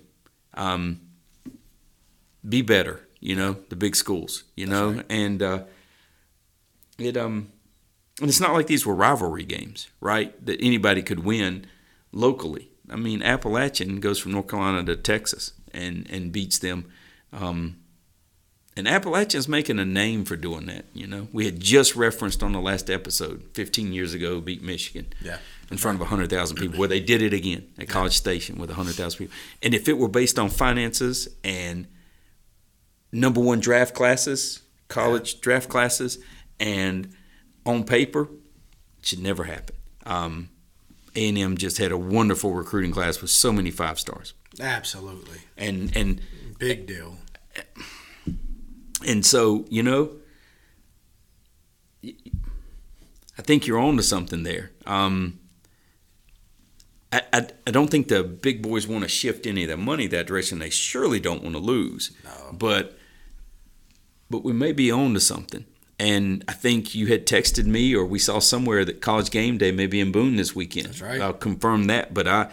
Um, be better, you know, the big schools, you know, right. and uh, it um, and it's not like these were rivalry games, right? That anybody could win locally. I mean, Appalachian goes from North Carolina to Texas and and beats them. Um, and Appalachian's making a name for doing that. You know, we had just referenced on the last episode, 15 years ago, beat Michigan Yeah. in front of 100,000 people, where they did it again at College Station with 100,000 people. And if it were based on finances and number one draft classes, college draft classes, and on paper, it should never happen. Um, A&M just had a wonderful recruiting class with so many five stars, Absolutely. and and Big deal. and so you know, I think you're on to something there. Um, I, I, I don't think the big boys want to shift any of the money that direction. They surely don't want to lose. No. But but we may be on to something. And I think you had texted me, or we saw somewhere that College Game Day may be in Boone this weekend. That's right. I'll confirm that. But I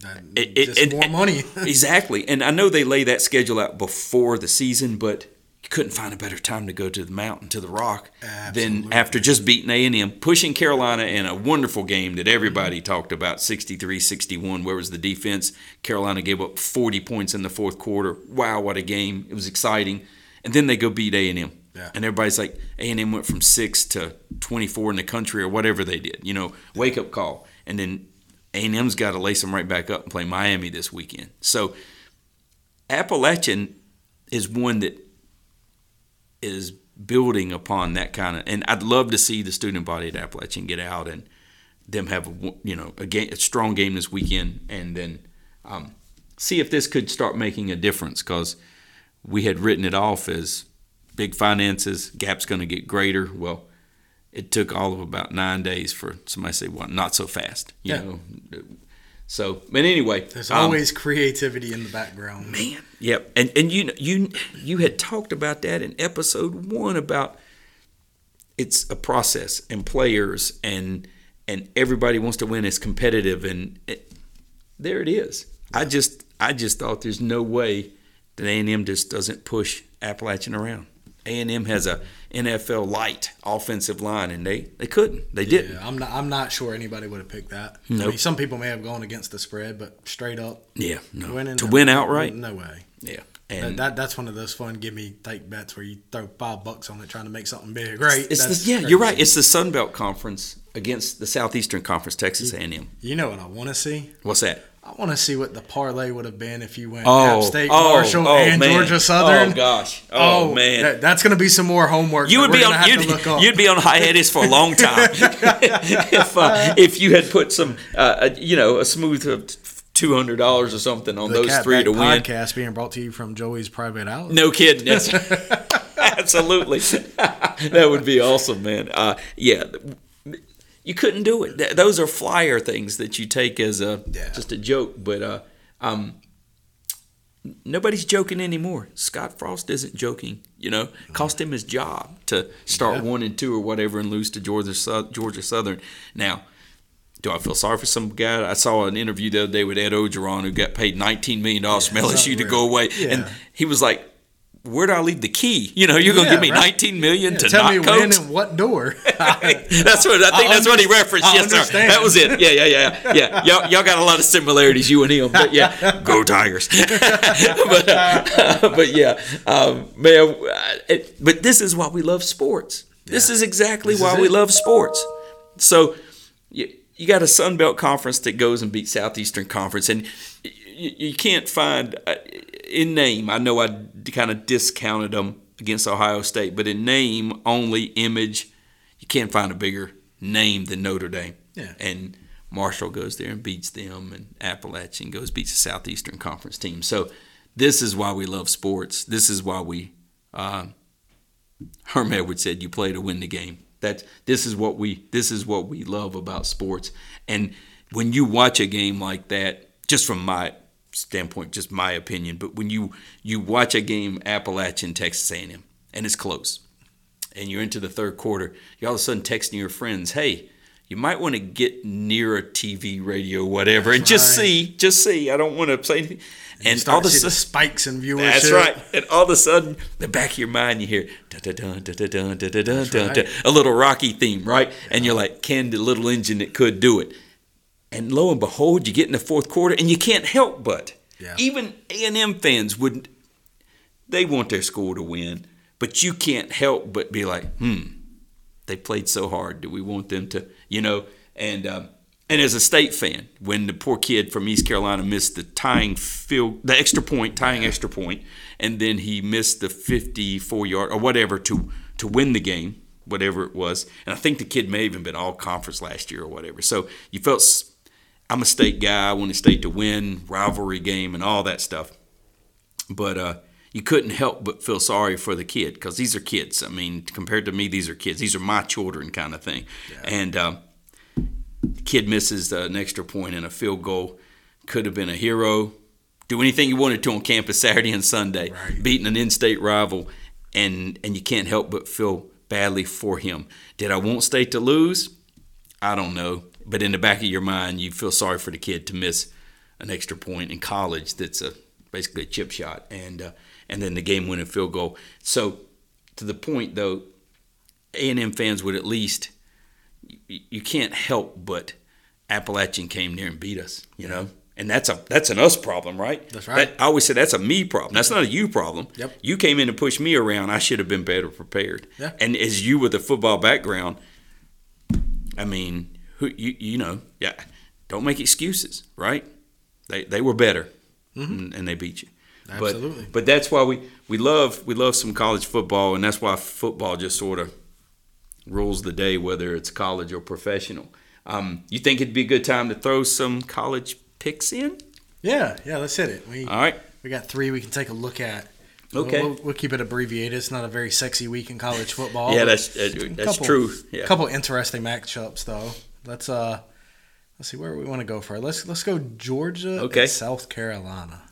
That, it- it- just it- more money. *laughs* exactly. And I know they lay that schedule out before the season, but you couldn't find a better time to go to the mountain, to the rock, than after just beating A&M, pushing Carolina in a wonderful game that everybody talked about, 63-61. Where was the defense? Carolina gave up 40 points in the fourth quarter. Wow, what a game. It was exciting. And then they go beat A&M. Yeah. And everybody's like, A&M went from 6 to 24 in the country or whatever they did. You know, wake-up call. And then A&M's got to lace them right back up and play Miami this weekend. So Appalachian is one that is building upon that kind of, and I'd love to see the student body at Appalachian get out and them have a you know a, game, a strong game this weekend, and then um, see if this could start making a difference because we had written it off as big finances, gap's going to get greater. Well, it took all of about nine days for somebody to say, "Well, not so fast," you Yeah. know. So, but anyway, There's um, always creativity in the background. Man, yep. And and you you you had talked about that in episode one about it's a process and players and and everybody wants to win. It's competitive and it, there it is. I just I just thought there's no way that A and M just doesn't push Appalachian around. A and M has a NFL light offensive line, and they, they couldn't. They didn't. Yeah, I'm not. I'm not sure anybody would have picked that. I Nope. mean, some people may have gone against the spread, but straight up Yeah, no. winning to no- win outright. No way. Yeah, and that that's one of those fun give me take bets where you throw five bucks on it trying to make something big. Right? It's the, yeah, crazy. you're right. It's the Sun Belt Conference against the Southeastern Conference, Texas A&M. You know what I want to see? What's that? I want to see what the parlay would have been if you went Oh, App State, oh, Marshall, oh, and man. Georgia Southern. Oh gosh. Oh, man. that- that's going to be some more homework. you would be on you'd, to look up. you'd be on hiatus for a long time *laughs* if uh, if you had put some uh, you know a smooth two hundred dollars or something on the those Cat three Back to win. podcast being brought to you from Joey's private outlet. No kidding. That's, *laughs* *laughs* absolutely. that would be awesome, man. Uh, yeah, you couldn't do it. Th- Those are flyer things that you take as a Yeah. just a joke, but uh, um, nobody's joking anymore. Scott Frost isn't joking. You know, cost him his job to start Yeah. one and two or whatever and lose to Georgia Georgia Southern. Now. Do I feel sorry for some guy? I saw an interview the other day with Ed Orgeron, who got paid $19 million from LSU to go away. Yeah. And he was like, where do I leave the key? You know, you're gonna Yeah, give me right. 19 million Yeah, to tell not me when and what door. *laughs* *laughs* that's what I think. I that's what he referenced. I yes, sir. That was it. Yeah, yeah, yeah, yeah. *laughs* Y'all, y'all got a lot of similarities, you and him. But yeah, go Tigers. but, uh, but yeah, um, man. It, but this is why we love sports. This is exactly This why is we love sports. So you, you got a Sun Belt conference that goes and beats Southeastern Conference, and you, you can't find uh, in name. I know I kind of discounted them against Ohio State, but in name only, image, you can't find a bigger name than Notre Dame. Yeah. And Marshall goes there and beats them, and Appalachian goes beats the Southeastern Conference team. So this is why we love sports. This is why we. Uh, Herm Edwards said, "You play to win the game." That this is what we this is what we love about sports. And when you watch a game like that, just from my standpoint, just my opinion, but when you you watch a game Appalachian Texas A&M and it's close, and you're into the third quarter, you're all of a sudden texting your friends, "Hey." You might want to get near a TV, radio, whatever, That's and just right. see, just see. I don't want to say anything. And Start all of a the sudden, spikes in viewership. that's right. And all of a sudden, the back of your mind, you hear da da da da da da da da da a little Rocky theme, right? And you're like, can the little engine that could do it? And lo and behold, you get in the fourth quarter, and you can't help but. Yeah. Even A and M fans wouldn't. They want their school to win, but you can't help but be like, hmm, they played so hard. Do we want them to, you know? And um, and as a state fan, when the poor kid from East Carolina missed the tying field, the extra point, tying extra point, and then he missed the 54 yard or whatever to to win the game, whatever it was. And I think the kid may have even been all conference last year or whatever. So you felt. I'm a state guy. I want the state to win, rivalry game, and all that stuff but uh, you couldn't help but feel sorry for the kid because these are kids. I mean, compared to me, these are kids. These are my children, kind of thing. And um, the kid misses an extra point and a field goal. Could have been a hero. Do anything you wanted to on campus Saturday and Sunday, Right. beating an in-state rival, and and you can't help but feel badly for him. Did I want state to lose? I don't know. But in the back of your mind, you feel sorry for the kid to miss an extra point in college that's a basically a chip shot and uh, and then the game winning field goal. So to the point though, A and M fans would at least you, you can't help but Appalachian came there and beat us, you know. And that's a that's an us problem, right? That's right. That, I always say that's a me problem. That's not a you problem. Yep. You came in and pushed me around. I should have been better prepared. Yeah. And as you with a football background, I mean, who you you know, yeah, don't make excuses, right? They they were better, and, and they beat you. Mm-hmm. Absolutely. But, but that's why we we love we love some college football, and that's why football just sort of rules the day, whether it's college or professional. Um, you think it'd be a good time to throw some college picks in? Yeah, yeah. Let's hit it. We All right. we got three we can take a look at. Okay. We'll, we'll keep it abbreviated. It's not a very sexy week in college football. yeah, that's that's, a that's couple- true. Yeah. couple interesting matchups though. Let's uh, let's see where we want to go for. Let's let's go Georgia. Okay. and South Carolina.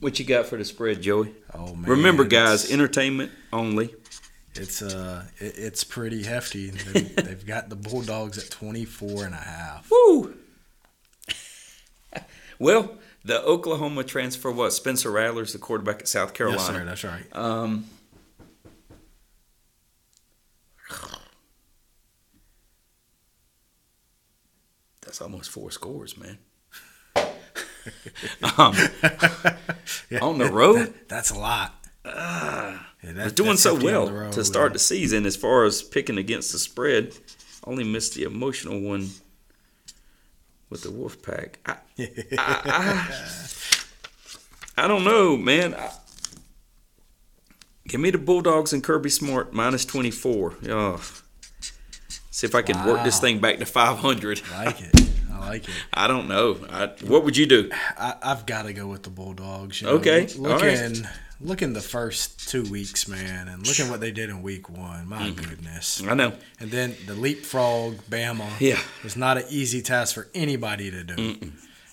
What you got for the spread, Joey? Oh man. Remember, guys, it's- entertainment only. It's uh, it, it's pretty hefty. They've, *laughs* they've got the Bulldogs at 24 and a half. Woo! well, the Oklahoma transfer was Spencer Rattler's the quarterback at South Carolina. Yes, sir. That's right. Um, that's almost four scores, man. *laughs* um, Yeah, on the road? that- that's a lot. Yeah, that- doing so well road, to start man. the season as far as picking against the spread. Only missed the emotional one with the Wolfpack. I, *laughs* I, I, I don't know, man. I, give me the Bulldogs and Kirby Smart minus 24. Oh. See if I can work this thing back to 500. I like it. *laughs* I like it. I don't know. I, what would you do? I, I've got to go with the Bulldogs. You know, Okay, Look, all right. looking, looking the first two weeks, man, and looking what they did in week one. My Mm-hmm. goodness. I know. And then the leapfrog Bama. Yeah. was not an easy task for anybody to do.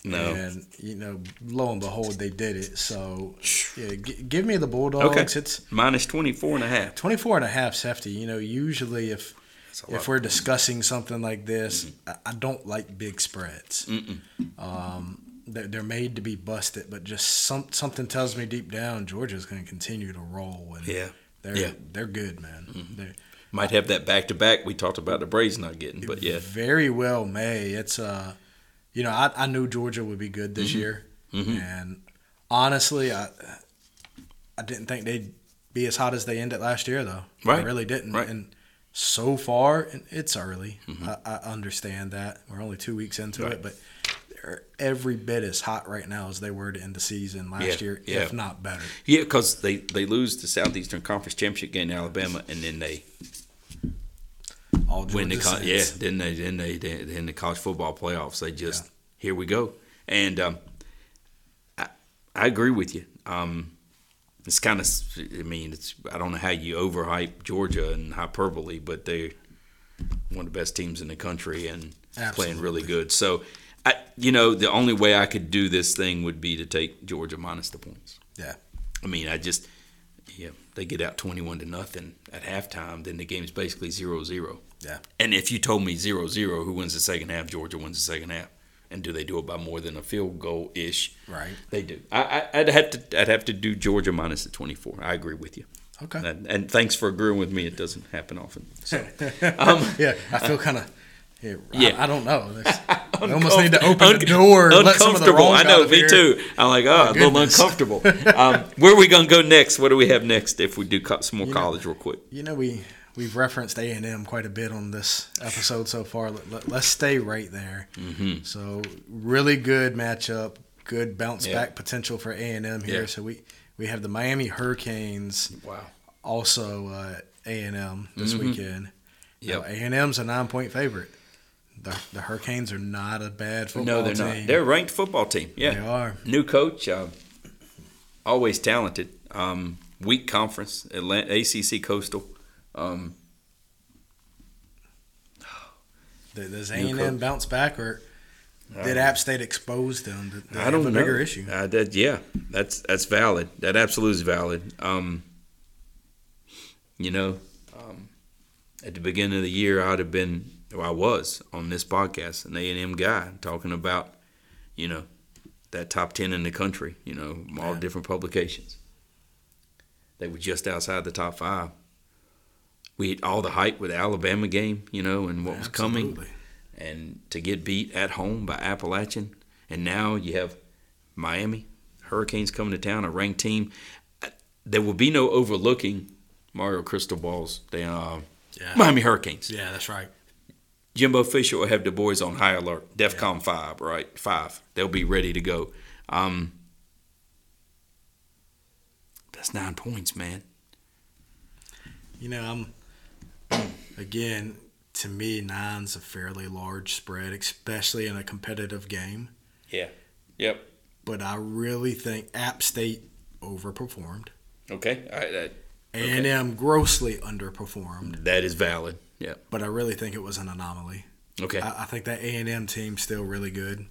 No. And you know, lo and behold, they did it. So yeah, g- give me the Bulldogs. Okay. It's Minus 24 and a half. 24 and a half is hefty. You know, usually if That's a lot. If we're discussing something like this, I, I don't like big spreads. Um, they're, they're made to be busted, but just some something tells me deep down Georgia's going to continue to roll. And Yeah. they're Yeah. they're good, man. They're Might have that back to back we talked about the Braves not getting, but yeah. very well may. It's uh, you know, I, I knew Georgia would be good this year, Mhm. and honestly, I I didn't think they'd be as hot as they ended last year, though. I Right. really didn't. Right. And so far, and it's early. I, I understand that we're only two weeks into Right. it, but they're every bit as hot right now as they were to end the season last Yeah, year, yeah. if not better. Yeah, because they, they lose the Southeastern Conference Championship game in Alabama, and then they All win the co- yeah. Then they then they then the college football playoffs. They just here we go, and um, I I agree with you. Um, it's kind of, I mean, it's I don't know how you overhype Georgia and hyperbole, but they're one of the best teams in the country and playing really good. So, I, you know, the only way I could do this thing would be to take Georgia minus the points. Yeah. I mean, I just, yeah, they get out 21 to nothing at halftime, then the game's basically 0 0. Yeah. And if you told me 0 0, who wins the second half? Georgia wins the second half. And do they do it by more than a field goal ish? Right. They do. I, I'd have to. I'd have to do Georgia minus the 24. I agree with you. Okay. And, and thanks for agreeing with me. It doesn't happen often. So, *laughs* um, yeah, I feel kind of. Yeah, Yeah. I, I don't know. I *laughs* almost need to open Un- the door. and Let some of the uncomfortable. wrong I know. Me here. too. I'm like, oh, a little uncomfortable. *laughs* um, where are we gonna go next? What do we have next? If we do co- some more You know- college, real quick. You know, we we've referenced A and M quite a bit on this episode so far. Let, let, us stay right there. Mm-hmm. So really good matchup, good bounce Yeah. back potential for A and M here. Yeah. So we we have the Miami Hurricanes Wow. also uh, A and M this Mhm. weekend. Yeah. A and M's a nine point favorite. The the Hurricanes are not a bad football team. No, they're team. not. They're a ranked football team. Yeah, they are. New coach, uh, always talented. Um, weak conference, Atlant- ACC Coastal. Um, *sighs* Does- A and M bounce back, or did App State expose them? I don't a know. bigger issue. Uh, that, yeah, that's that's valid. That absolutely is valid. Um, you know, um, at the beginning of the year, I'd have been, or I was on this podcast, an A and M guy talking about, you know, that top ten in the country. You know, all Yeah. different publications. They were just outside the top five. We had all the hype with the Alabama game, you know, and what was coming and to get beat at home by Appalachian, and now you have Miami Hurricanes coming to town, a ranked team. There will be no overlooking Mario Cristobal's the uh, Yeah. Miami Hurricanes. Yeah, that's right. Jimbo Fisher will have the boys on high alert, DEFCON five, right? Five. They'll be ready to go. Um, that's nine points, man. You know, I'm again to me nine's a fairly large spread, especially in a competitive game. Yeah. Yep. But I really think App State overperformed. Okay. All right. That, A and M grossly underperformed, that is valid. Yeah. but I really think it was an anomaly. Okay. I, I think that A and M team's still really good.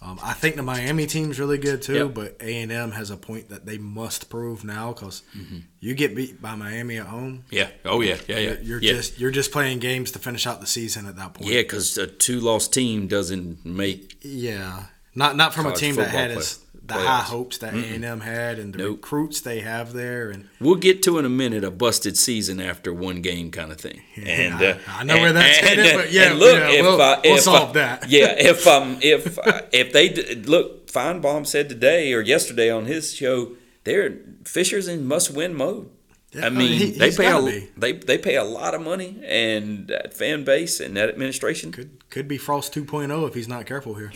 Um, I think the Miami team's really good too, Yep. but A and M has a point that they must prove now because Mm-hmm. you get beat by Miami at home. yeah. Oh yeah. Yeah. Yeah. You're, you're yeah. just you're just playing games to finish out the season at that point. Yeah, because a two-loss team doesn't make. Yeah, not not from a team that had play- as the high hopes that A and M had and the Nope. recruits they have there. And We'll get to in a minute a busted season after one game kind of thing. and I- I know where that's headed, but yeah, and look, yeah, if we'll- uh, we'll solve uh, that. *laughs* yeah, if um *laughs* if uh, if they look, Finebaum said today or yesterday on his show, they're Fisher's in must-win mode. Yeah, I mean, he- they pay a, be. they they pay a lot of money, and that fan base and that administration. could could be Frost 2.0 if he's not careful here.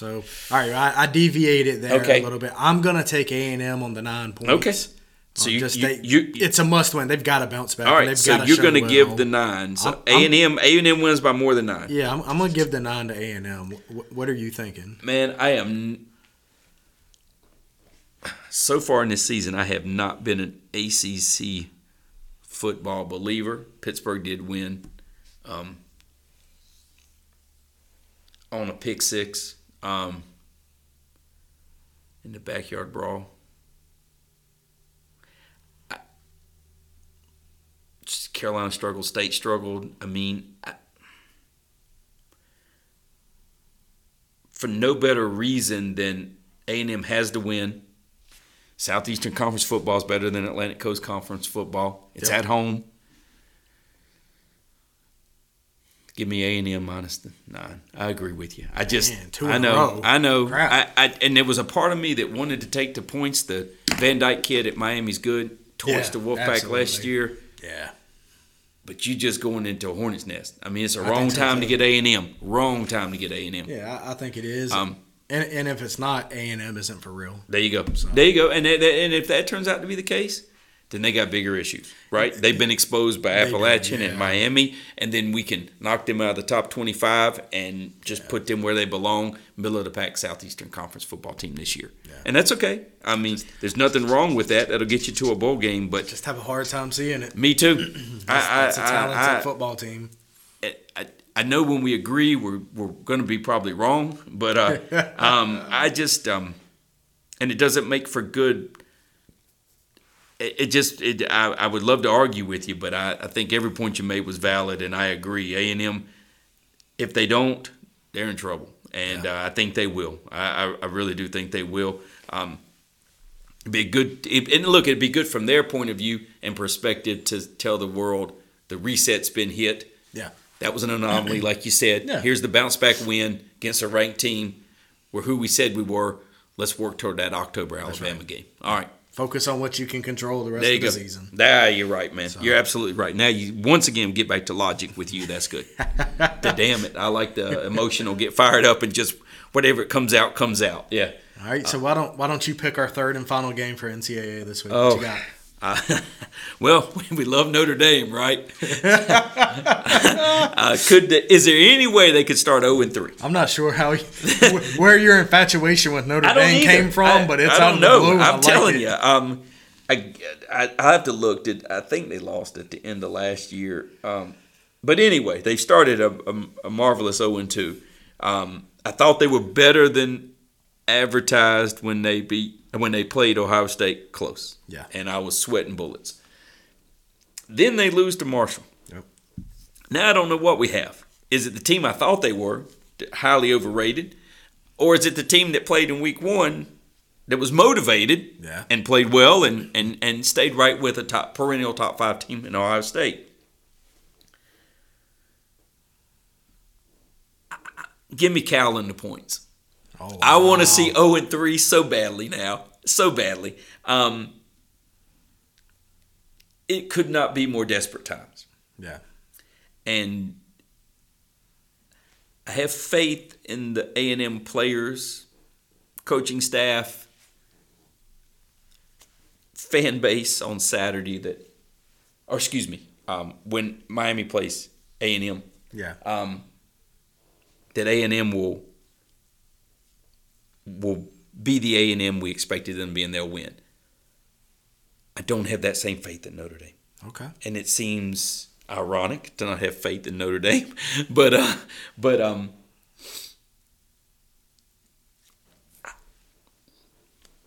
So all right, I, I deviated there Okay. a little bit. I'm gonna take A and M on the nine points. Okay. So Um, you, just you, they, you, it's a must win. They've got to bounce back. all right. So you're going to well. give the nine. So A and M, A and M wins by more than nine. Yeah, I'm, I'm gonna give the nine to A and M. Wh- What are you thinking? Man, I am. So far in this season, I have not been an ACC football believer. Pittsburgh did win um, on a pick six um, in the backyard brawl. I, Carolina struggled, State struggled. I mean, I, for no better reason than A&M has to win. Southeastern Conference football is better than Atlantic Coast Conference football. It's Yep. at home. Give me A&M minus the nine. I agree with you. I just, Man, I a know. I know. I, I, and there was a part of me that wanted to take the points. The Van Dyke kid at Miami's good. Torched Yeah, the Wolfpack last year. Yeah, But you just going into a hornet's nest. I mean, it's a I wrong time to get A and M. Wrong time to get A and M. yeah, I, I think it is. Um, and and if it's not, A and M isn't for real. There you go. There you go. And that- that- and if that turns out to be the case, then they got bigger issues, right? They've been exposed by Appalachian yeah. and Miami, and then we can knock them out of the top 25 and just put them where they belong, middle of the pack Southeastern Conference football team this year. And that's okay. I mean, there's nothing wrong with that. That'll get you to a bowl game, but Just have a hard time seeing it. me too. *clears throat* That's a I, talented I, football team. I, I know when we agree, we're, we're going to be probably wrong, but uh, *laughs* um, I just, um, and it doesn't make for good. It, it just, it, I, I would love to argue with you, but I, I think every point you made was valid, and I agree. A and M, if they don't, they're in trouble, and uh, I think they will. I, I, really do think they will. Um, it'd be good, it, and look, it'd be good from their point of view and perspective to tell the world the reset's been hit. Yeah. That was an anomaly, *clears throat* like you said. Yeah. Here's the bounce back win against a ranked team. We're who we said we were. Let's work toward that October Alabama game. All right. Focus on what you can control the rest There you of the go. season. Nah, you're right, man. You're absolutely right. Now you once again get back to logic with you. That's good. *laughs* the damn it. I like the emotional get fired up and just whatever it comes out comes out. Yeah. All right, so uh, why don't why don't you pick our third and final game for NCAA this week? Oh. What you got? Uh, *laughs* well, *laughs* we love Notre Dame, right? *laughs* uh, could is there any way they could start 0 and 3? I'm not sure how where your infatuation with Notre Dame either. came from, I- but it's I don't know. I I'm like telling you. Um, I, I I have to look. Did I think they lost at the end of last year? Um, but anyway, they started a, a, a marvelous 0 and 2. Um, I thought they were better than advertised when they beat when they played Ohio State close. Yeah. and I was sweating bullets. Then they lose to Marshall. Yep. Now I don't know what we have. Is it the team I thought they were, highly overrated, or is it the team that played in week one that was motivated Yeah. and played well and, and, and stayed right with a top perennial top five team in Ohio State? Give me Cal in the points. Oh, I want to see 0 and 3 so badly now. So badly. Um, it could not be more desperate times. Yeah. And I have faith in the A&M players, coaching staff, fan base on Saturday that, or excuse me, um, when Miami plays A&M, Yeah. um, that A&M will will be the A&M we expected them to be and they'll win. I don't have that same faith in Notre Dame. Okay. And it seems ironic to not have faith in Notre Dame, *laughs* but uh, but um,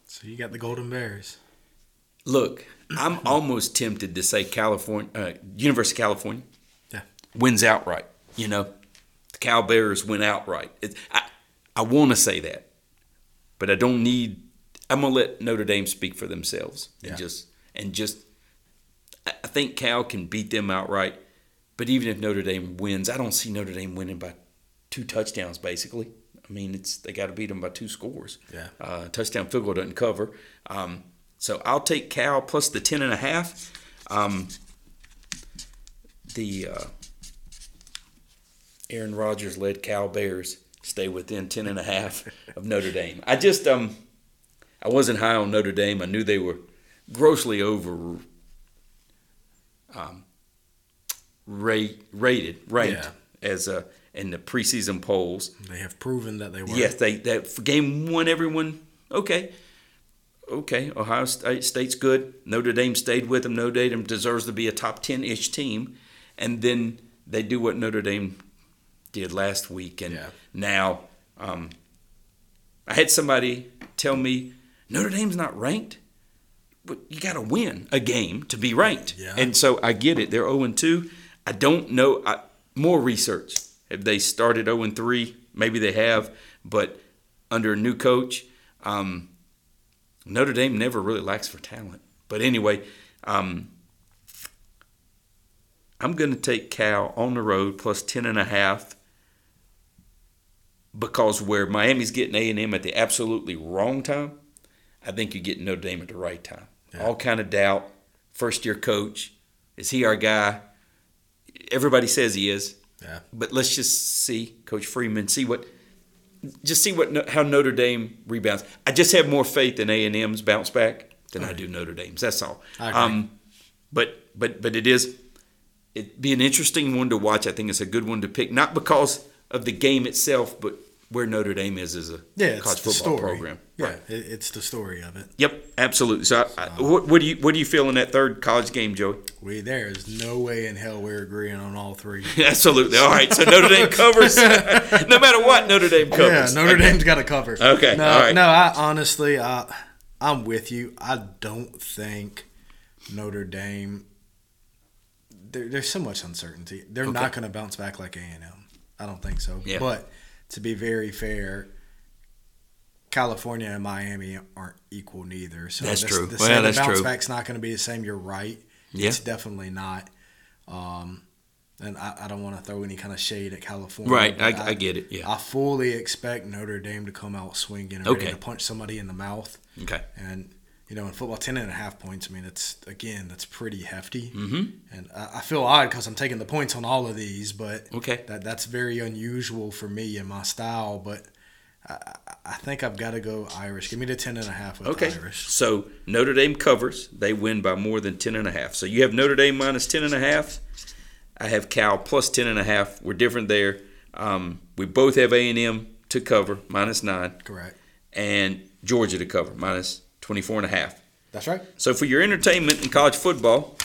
So you got the Golden Bears. look, I'm *clears throat* almost tempted to say California, uh, University of California, Yeah. wins outright. You know, the Cal Bears win outright. It, I I want to say that, but I don't need. I'm gonna let Notre Dame speak for themselves and Yeah. just and just. I I think Cal can beat them outright, but even if Notre Dame wins, I don't see Notre Dame winning by two touchdowns. Basically, I mean it's they got to beat them by two scores. Yeah. uh, touchdown field goal doesn't cover. Um, so I'll take Cal plus the ten and a half. Um, the uh, Aaron Rodgers led Cal Bears stay within 10 and a half of Notre Dame. I just um I wasn't high on Notre Dame. I knew they were grossly over um rate, rated ranked as a in the preseason polls. They have proven that they were. Yes, they that for game one everyone okay. Okay, Ohio State, State's good. Notre Dame stayed with them. Notre Dame deserves to be a top 10 ish team. And then they do what Notre Dame did last week. And Yeah. now um, I had somebody tell me Notre Dame's not ranked. But you got to win a game to be ranked. Yeah. And so I get it. They're 0 2. I don't know. I, more research. Have they started 0 3? Maybe they have. But under a new coach, um, Notre Dame never really lacks for talent. But anyway, um, I'm going to take Cal on the road plus 10 and a half because where Miami's getting A&M at the absolutely wrong time, I think you're getting Notre Dame at the right time. Yeah. All kind of doubt. First year coach, is he our guy? Everybody says he is. Yeah. But let's just see Coach Freeman, see what just see what how Notre Dame rebounds. I just have more faith in A and M's bounce back than I do Notre Dame's. That's all. I agree. Um, but but but it is it be an interesting one to watch. I think it's a good one to pick, not because of the game itself, but where Notre Dame is as a Yeah, it's college the football story. program. Yeah, Right. it's the story of it. Yep, absolutely. So, I, I, what, what do you what do you feel in that third college game, Joey? We there is no way in hell we're agreeing on all three. *laughs* Absolutely. All right. So Notre Dame covers. *laughs* no matter what, Notre Dame covers. Yeah. Notre Okay. Dame's got to cover. Okay, No, all right. no. I honestly, I, I'm with you. I don't think Notre Dame. There, there's so much uncertainty. They're Okay. not going to bounce back like A and. I don't think so. Yeah. But to be very fair, California and Miami aren't equal neither. So That's the, true. The, Well, that's bounce true. back's not going to be the same. You're right. Yeah. It's definitely not. Um, and I, I don't want to throw any kind of shade at California. Right. but I, I get it. Yeah. I fully expect Notre Dame to come out swinging and ready Okay. to punch somebody in the mouth. Okay. And, you know, in football, 10 and a half points, I mean, it's, again, that's pretty hefty. Mm-hmm. And I, I feel odd because I'm taking the points on all of these, but Okay. that that's very unusual for me and my style. But I, I- think I've got to go Irish. Give me the 10 and a half with Okay. Irish. So Notre Dame covers. They win by more than 10 and a half. So you have Notre Dame minus 10 and a half. I have Cal plus 10 and a half. We're different there. Um, we both have A&M to cover minus 9 Correct. and Georgia to cover minus 24 and a half. That's right. So for your entertainment in college football,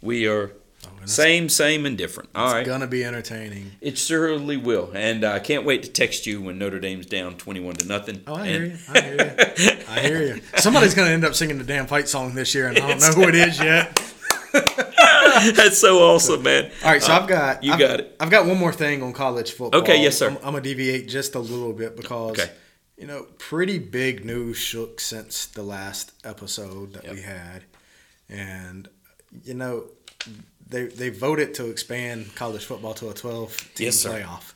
we are Oh, same, same, and different. All it's right. going to be entertaining. It surely will, and I can't wait to text you when Notre Dame's down twenty-one to nothing. Oh, I And- hear you. I hear you. I hear you. *laughs* Somebody's going to end up singing the damn fight song this year, and I don't know who it is yet. *laughs* That's so awesome, man. All right, so Uh, I've got you I've, got it. I've got one more thing on college football. Okay, yes, sir. I'm, I'm gonna deviate just a little bit because Okay. You know pretty big news shook since the last episode that we had, and you know they they voted to expand college football to a 12 team Yes, playoff.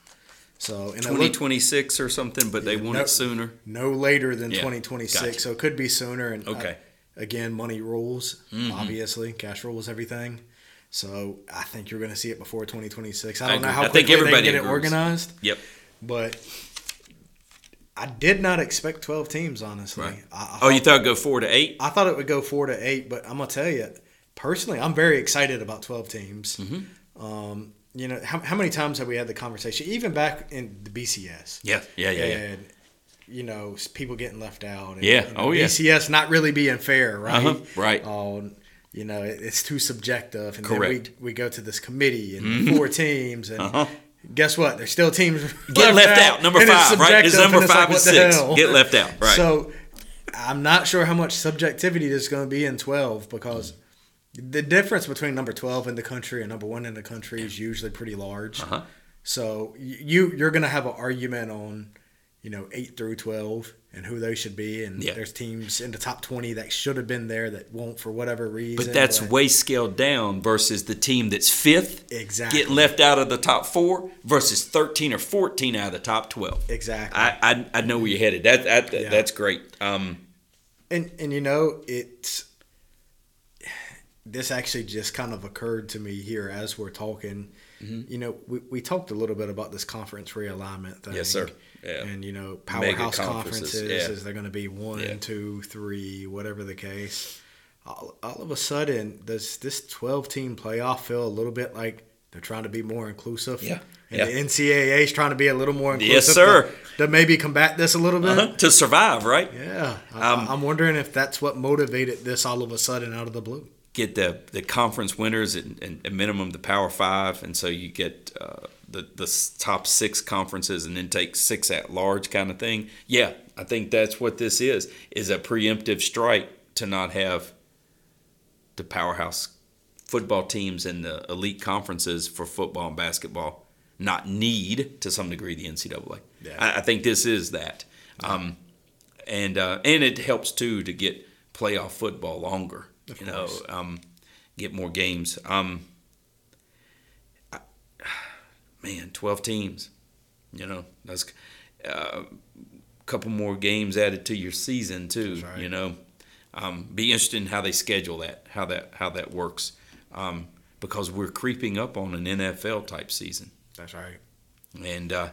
So Twenty looked or something, but they Yeah, want no- it sooner. no later than Yeah, 2026, gotcha. so it could be sooner. And Okay. I- again, money rules, Mhm. obviously, cash rules everything. So I think you're going to see it before 2026. I I don't know agree. how I think quickly they everybody can get it organized, Yep. but I did not expect 12 teams. Honestly, Right. I, I Oh, you thought, thought it'd go four to eight? I thought it would go four to eight, but I'm gonna tell you, personally, I'm very excited about 12 teams. Mhm. Um, you know, how, how many times have we had the conversation, even back in the BCS? Yeah. Yeah. Yeah. Yeah. you know people getting left out. And, Yeah. know, Oh, yeah. BCS not really being fair, right? Uh-huh. Right. Um, you know, it, it's too subjective, and Correct. then we we go to this committee and Mhm. four teams, and Uh-huh. Guess what? There's still teams Get *laughs* left out. Number and five, right? It's number and five like, and six. hell? Get left out. Right. So I'm not sure how much subjectivity there's going to be in 12 because the difference between number 12 in the country and number one in the country is usually pretty large. Uh-huh. So you you're going to have an argument on you know 8 through 12 and who they should be and Yeah. there's teams in the top 20 that should have been there that won't for whatever reason. But that's way scaled down versus the team that's fifth exactly getting left out of the top four versus 13 or 14 out of the top 12. exactly. I, I, I know where you're headed. That, that, Yeah. That's great. Um, And and you know it's this actually just kind of occurred to me here as we're talking. Mhm. You know, we, we talked a little bit about this conference realignment thing. Yes, sir. Yeah. And you know, powerhouse conferences, conferences yeah. is they're going to be one, Yeah. two, three, whatever the case. All, all of a sudden, does this twelve team playoff feel a little bit like they're trying to be more inclusive? Yeah. And Yeah. the NCAA is trying to be a little more inclusive. Yes, sir. To, to maybe combat this a little bit. uh-huh, to survive, right? Yeah, I, Um, I'm wondering if that's what motivated this all of a sudden out of the blue. Get the, the conference winners and, and, minimum the Power Five, and so you get uh, the the top six conferences, and then take six at large kind of thing. Yeah, I think that's what this is: is a preemptive strike to not have the powerhouse football teams and the elite conferences for football and basketball not need to some degree the NCAA. Yeah. I, I think this is that, um, and uh, and it helps too to get playoff football longer. Of you know, um, get more games. Um, I- man, twelve teams. You know, that's uh, a couple more games added to your season too. Right. You know, um, be interested in how they schedule that, how that how that works, um, because we're creeping up on an NFL type season That's right. and uh,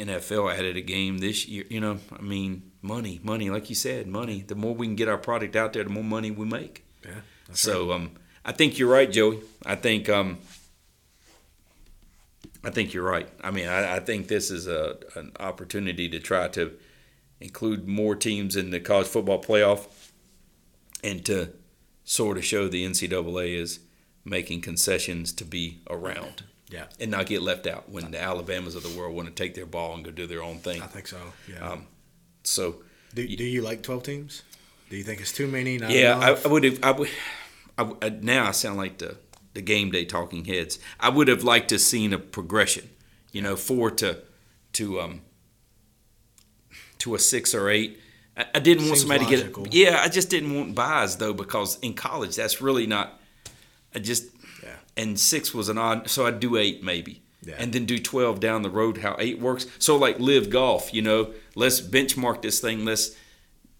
NFL added a game this year. You know, I mean, money, money, like you said, money. The more we can get our product out there, the more money we make. Yeah. So um, I think you're right, Joey. I think um, I think you're right. I mean, I, I think this is a an opportunity to try to include more teams in the college football playoff, and to sort of show the NCAA is making concessions to be around. Yeah. And not get left out when the Alabamas of the world want to take their ball and go do their own thing. I think so. Yeah. Um, so do, do you like twelve teams? Do you think it's too many? Yeah, I? I would have. I would. I, would- uh, now I sound like the the game day talking heads. I would have liked to seen a progression. You know, four to to um to a six or eight. I, I didn't want somebody logical. to get. Yeah, I just didn't want buys though because in college that's really not. I just. And six was an odd. So I'd do eight maybe. Yeah. And then do twelve down the road. How eight works. So like LIV golf. You know, let's benchmark this thing. Let's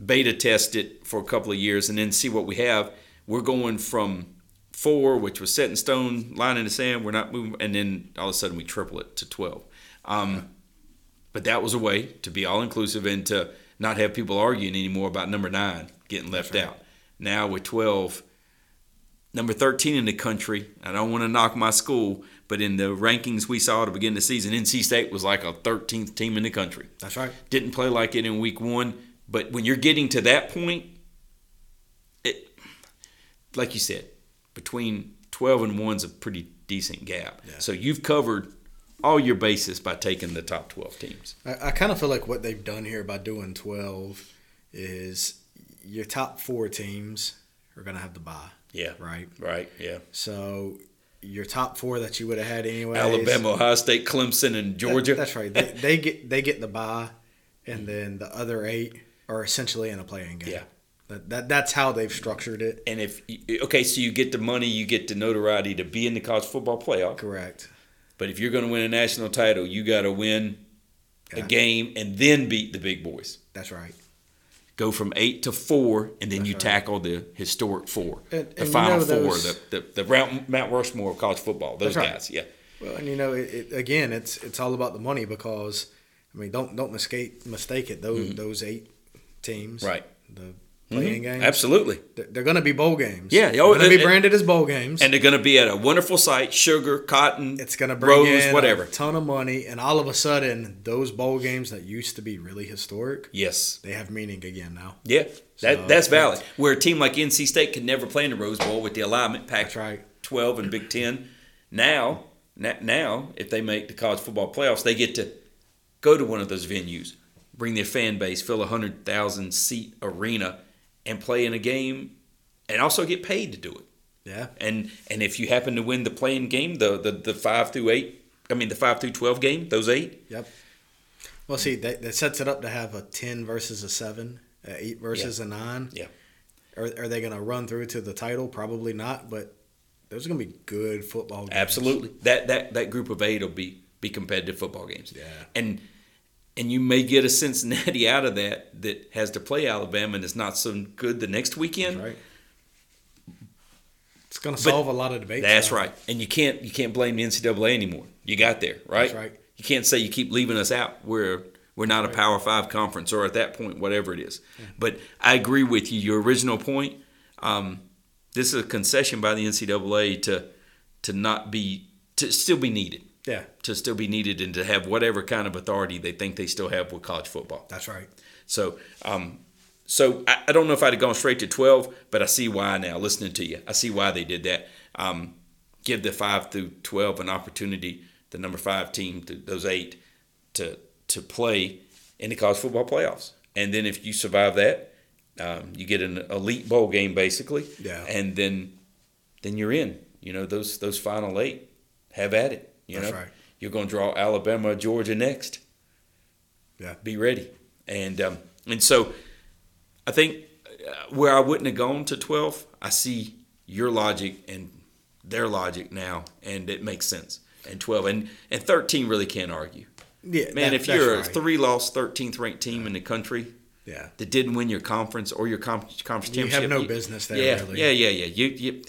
beta test it for a couple of years and then see what we have. We're going from four, which was set in stone, line in the sand. We're not moving, and then all of a sudden we triple it to twelve. Um, but that was a way to be all inclusive and to not have people arguing anymore about number nine getting left right. out. Now with twelve, number thirteen in the country. I don't want to knock my school, but in the rankings we saw to begin the season, NC State was like a 13th team in the country That's right. didn't play like it in week one. But when you're getting to that point, it, like you said, between 12 and 1's a pretty decent gap. Yeah. So you've covered all your bases by taking the top 12 teams. I, I kind of feel like what they've done here by doing 12 is your top four teams are going to have the bye, Yeah. right? Right. Yeah. So your top four that you would have had anyway. Alabama, Ohio State, Clemson, and Georgia. that's right. They, they get they get the bye, and then the other eight are essentially in a playing game. Yeah. That, that that's how they've structured it. and if okay, so you get the money, you get the notoriety to be in the college football playoff. Correct. But if you're going to win a national title, you got to win a game and then beat the big boys. That's right. Go from eight to four, and then you tackle the historic four, And- the and you final know four, the, the the Mount, Mount Rushmore of college football. Those right. guys, yeah, Well, and you know, it, it, again, it's it's all about the money because, I mean, don't don't mistake mistake it. Those those eight teams, Mm-hmm. right. The playing mm-hmm. games, Absolutely, They're, going to be bowl games. Yeah, they're going to be branded as bowl games. and they're going to be at a wonderful site: sugar, cotton, it's going to bring rose, in whatever. a ton of money, and all of a sudden, those bowl games that used to be really historic, Yes, they have meaning again now. yeah, that So, that's valid. Where a team like NC State could never play in the Rose Bowl with the alignment Pac right. twelve and Big Ten. Now, now, if they make the college football playoffs, they get to go to one of those venues, bring their fan base, fill a hundred thousand seat arena, and play in a game, and also get paid to do it. Yeah, And and if you happen to win the playing game, the the, the five through eight, I mean the five through twelve game, those eight, Yep. Well, see, that, that sets it up to have a ten versus a seven, a eight versus a nine. Yeah. Are, are they going to run through to the title? Probably not. But those are going to be good football games. absolutely. That that that group of eight will be be competitive football games. Yeah. And and you may get a Cincinnati *laughs* out of that that has to play Alabama and is not so good the next weekend. That's right. It's going to But- solve a lot of debates. That's now. right. And you can't you can't blame the NCAA anymore. You got there, right? That's right. You can't say you keep leaving us out. We're we're not a Power Five conference, or at that point, whatever it is. But I agree with you. Your original point. Um, this is a concession by the NCAA to to not be to still be needed, Yeah, to still be needed, and to have whatever kind of authority they think they still have with college football. that's right. So, um, so I, I don't know if I'd have gone straight to twelve, but I see why now. Listening to you, I see why they did that. Um, give the five through twelve an opportunity, the number five team, to those eight, to to play in the college football playoffs, and then if you survive that, um, you get an elite bowl game basically, Yeah. and then then you're in. You know those those final eight, have at it. You That's know, right. you're going to draw Alabama, Georgia next Yeah. be ready. And um, and so I think uh, where I wouldn't have gone to 12, I see your logic and their logic now, and it makes sense. And 12 and, and 13 really can't argue. Yeah, Man, that- if you're a three loss, 13th ranked team in the country yeah, that didn't win your conference or your com- conference championship, You have no business there, Yeah, really. yeah, yeah, yeah. You, you,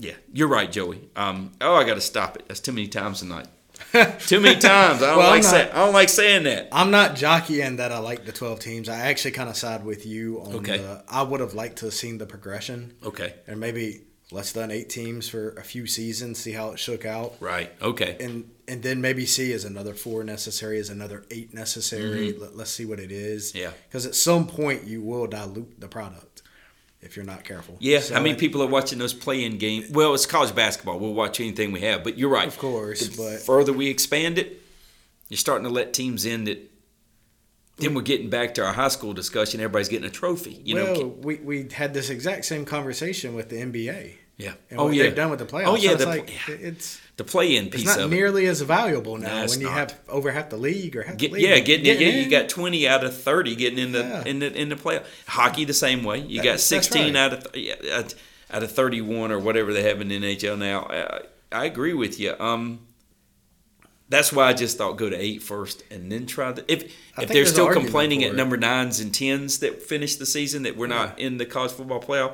yeah, you're right, Joey. Um, oh, I got to stop it. That's too many times tonight. *laughs* Too many times. I don't Well, like not- saying. I don't like saying that. I'm not jockeying that I like the 12 teams. I actually kind of side with you on Okay. the. I would have liked to have seen the progression Okay. and maybe less than eight teams for a few seasons, see how it shook out, Right. Okay. and and then maybe see is another four necessary, is another eight necessary. Let, let's see what it is. Mm-hmm. Yeah. Because at some point you will dilute the product if you're not careful. Yeah, So, how many people are watching those play-in games? Well, it's college basketball. We'll watch anything we have, but you're right. Of course, The but further we expand it, you're starting to let teams in that. Then we're getting back to our high school discussion. Everybody's getting a trophy. You well, know. we, we had this exact same conversation with the NBA. Yeah. And oh what yeah. they've done with the playoffs. Oh yeah. So it's the, like yeah. it's the play-in it's piece not of it. nearly as valuable now No, when you not. have over half the league or half Get, the league. yeah, getting, getting yeah, you got twenty out of thirty getting in the Yeah. in the in the play. Hockey the same way. You That- got sixteen right. out of yeah, out- of thirty one or whatever they have in the NHL now. I, I agree with you. Um, that's why I just thought go to eight first and then try the if I if they're still complaining at number nines and tens that finish the season that we're not in the college football playoff,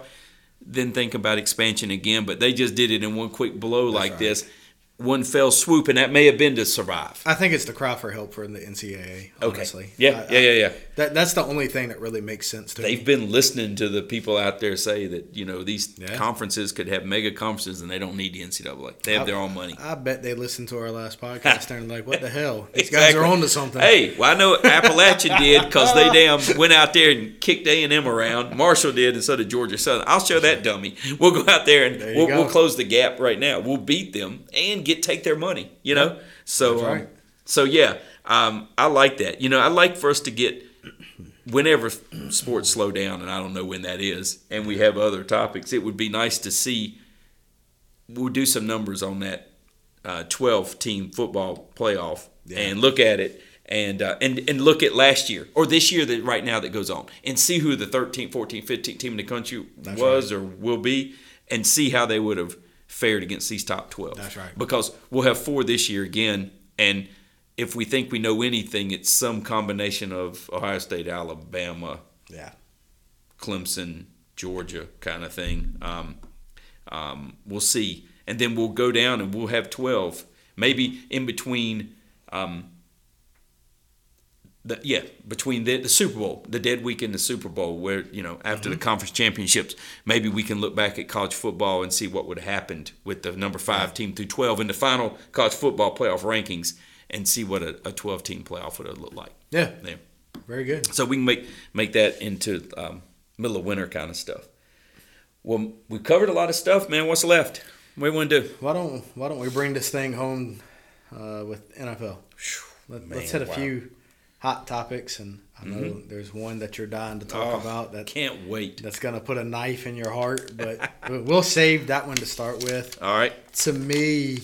then think about expansion again. But they just did it in one quick blow like right. this, one fell swoop, and that may have been to survive. I think it's the cry for help for the NCAA. Okay. Yeah, I- yeah, I- yeah, yeah. That that's the only thing that really makes sense to They've me. been listening to the people out there say that you know these Yeah. conferences could have mega conferences and they don't need the NCAA. They have their own money. I bet they listened to our last podcast and like, "What the *laughs* hell? These guys are Exactly. on to something." Hey, well I know Appalachian did because they damn went out there and kicked A and M around. Marshall did, and so did Georgia Southern. I'll show that dummy. We'll go out there and There we'll, we'll close the gap right now. We'll beat them and get take their money. You know, so That's um, so yeah, um, I like that. You know, I like for us to get whenever sports slow down, and I don't know when that is, and we have other topics, it would be nice to see. We'll do some numbers on that uh, 12 team football playoff Yeah. and look at it. And, uh, and and look at last year or this year that right now that goes on and see who the 13, 14, 15 team in the country That's was or will be and see how they would have fared against these top 12. That's right. Because we'll have four this year again and if we think we know anything, it's some combination of Ohio State, Alabama, Yeah. Clemson, Georgia kind of thing. Um, um, we'll see. And then we'll go down and we'll have 12. Maybe in between, um, the, yeah, between the, the Super Bowl, the dead week in the Super Bowl, where, you know, after the conference championships, maybe we can look back at college football and see what would have happened with the number five team through 12 in the final college football playoff rankings and see what a, a 12 team playoff would have looked like. Yeah. There. Very good. So we can make make that into um, middle of winter kind of stuff. Well, we've covered a lot of stuff, man. What's left? What do you want to do? Why don't Why don't we bring this thing home uh, with NFL? Let, us hit a wow. few hot topics, and I know there's one that you're dying to talk Oh, about that Can't wait. that's gonna put a knife in your heart, but *laughs* we'll save that one to start with. All right. To me,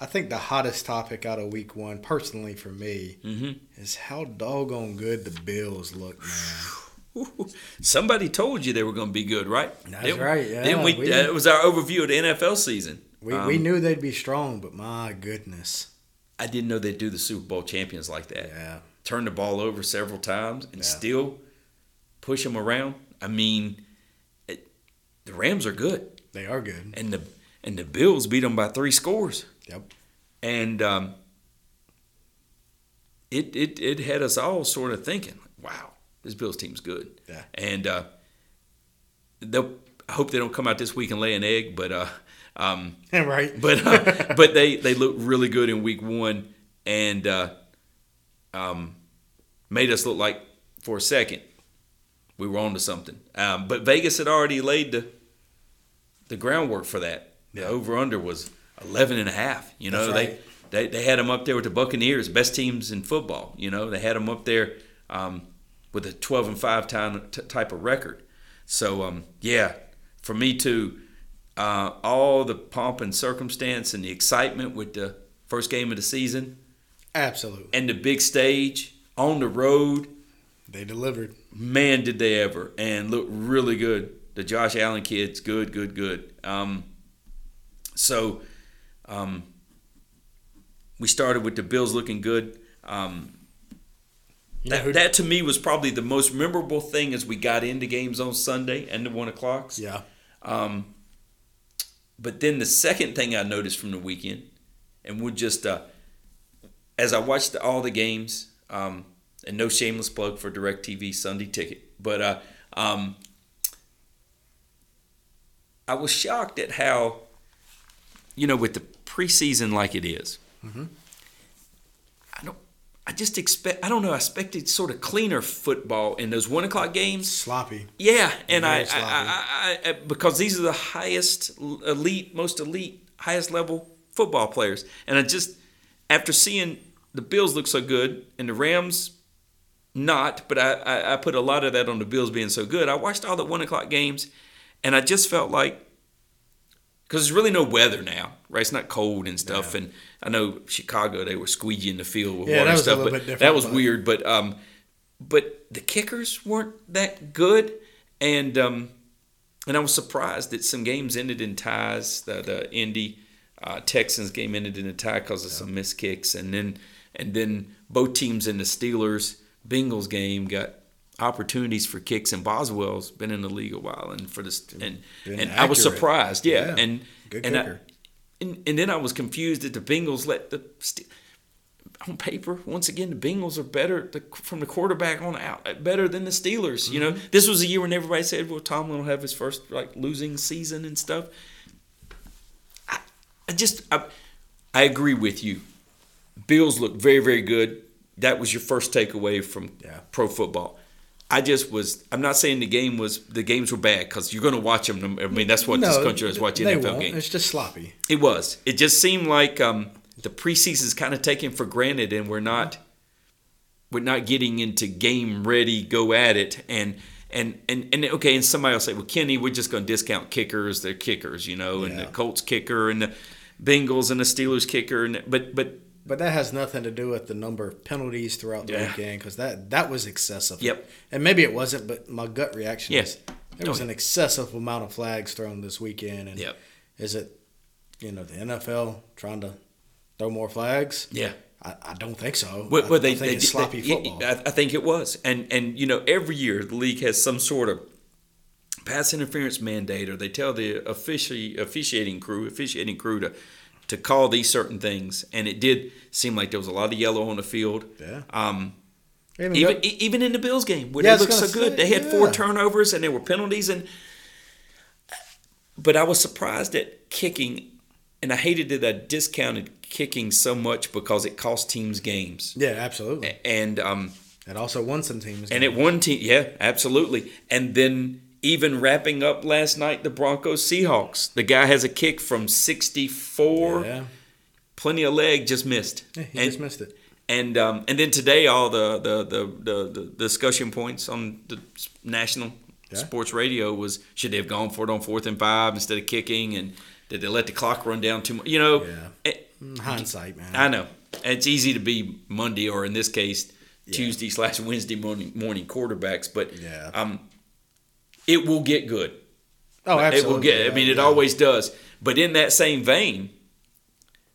I think the hottest topic out of Week One, personally for me, Mm-hmm. is how doggone good the Bills look, man. *laughs* Somebody told you they were going to be good, right? That's Didn't- right, yeah, Didn't we? we- that was our overview of the NFL season. We, Um, we knew they'd be strong, but my goodness, I didn't know they'd do the Super Bowl champions like that. yeah, Turn the ball over several times and Yeah. still push them around. I mean, it, the Rams are good, they are good. and the and the Bills beat them by three scores. Yep. and um, it, it it had us all sort of thinking, "Wow, this Bills team's good." Yeah. And uh, they'll I hope they don't come out this week and lay an egg, but uh, um, *laughs* right. but uh, *laughs* but they they look really good in week one and uh, um, made us look like for a second we were on to something. Um, but Vegas had already laid the the groundwork for that. The over under was 11 and a half. You know, right. they, they they had them up there with the Buccaneers, best teams in football. You know, they had them up there um, with a 12 and 5 time, t- type of record. So um, yeah, for me too, uh, all the pomp and circumstance and the excitement with the first game of the season Absolutely, and the big stage on the road. they delivered. Man, did they ever and look really good. The Josh Allen kids, good, good, good. Um, so um, we started with the Bills looking good. Um, You know that, who- that to me was probably the most memorable thing as we got into games on Sunday and the one o'clocks. yeah, Um, but then the second thing I noticed from the weekend, and we'll just uh, as I watched all the games, um, and no shameless plug for DirecTV Sunday Ticket, but uh, um, I was shocked at how, you know, with the preseason like it is, I don't. I just expect. I don't know. I expected sort of cleaner football in those one o'clock games. Sloppy. Yeah, and I, sloppy. I, I, I, because these are the highest elite, most elite, highest level football players, and I just after seeing the Bills look so good and the Rams not, but I, I, I put a lot of that on the Bills being so good. I watched all the one o'clock games, and I just felt like because there's really no weather now, right? It's not cold and stuff. And I know Chicago they were squeegeeing the field with Yeah, water that and was a stuff, little but bit different, that was but- weird. But um, but the kickers weren't that good, and um, and I was surprised that some games ended in ties. The the Indy uh, Texans game ended in a tie because of some missed kicks, and then and then both teams in the Steelers Bengals game got opportunities for kicks, and Boswell's been in the league a while, and for this and Been and I was surprised, yeah, Yeah. and Good and I, and and then I was confused that the Bengals let the. On paper, once again, the Bengals are better the, from the quarterback on out, better than the Steelers. You know, Mm-hmm. this was a year when everybody said, "Well, Tomlin will have his first like losing season and stuff." I, I just, I, I agree with you. Bills look very, very good. That was your first takeaway from Yeah. pro football. I just was. I'm not saying the game was the games were bad because you're going to watch them. I mean, that's what this country is watching NFL won't. games. It's just sloppy. It was. It just seemed like um, the preseason is kind of taken for granted, and we're not we're not getting into game ready, go at it, and and and and okay. And somebody will say, "Well, Kenny, we're just going to discount kickers. They're kickers, you know, and the Colts kicker and the Bengals and the Steelers kicker, and but but But that has nothing to do with the number of penalties throughout the Yeah. weekend because that that was excessive. Yep. And maybe it wasn't, but my gut reaction Yes. is there oh, was Oh, an excessive amount of flags thrown this weekend. And Yep. is it, you know, the NFL trying to throw more flags? yeah. I, I don't think so. Well, well, they, I think they, it's sloppy they- football. I, I think it was, and and you know every year the league has some sort of pass interference mandate, or they tell the offici- officiating crew, officiating crew to to call these certain things, and it did seem like there was a lot of yellow on the field. Yeah. Um, Even even though- e- even in the Bills game where Yeah, I they looked so good, say, they had four turnovers and there were penalties, and but I was surprised at kicking, and I hated that I discounted kicking so much because it cost teams games, yeah, absolutely. and um, It also won some teams. and it won team, yeah, absolutely. And then even wrapping up last night, the Broncos Seahawks. The guy has a kick from 64, yeah, plenty of leg, just missed. yeah he and, just missed it. and um, and then today, all the the, the, the, the discussion points on the national Yeah. sports radio was should they have gone for it on fourth and five instead of kicking, and did they let the clock run down too much? You know, Yeah. it- Mm, Hindsight, man. I know it's easy to be Monday or in this case Tuesday slash Wednesday morning morning quarterbacks, but Yeah. um, it will get good. oh, absolutely. It will get. I mean, it yeah. always does. But in that same vein,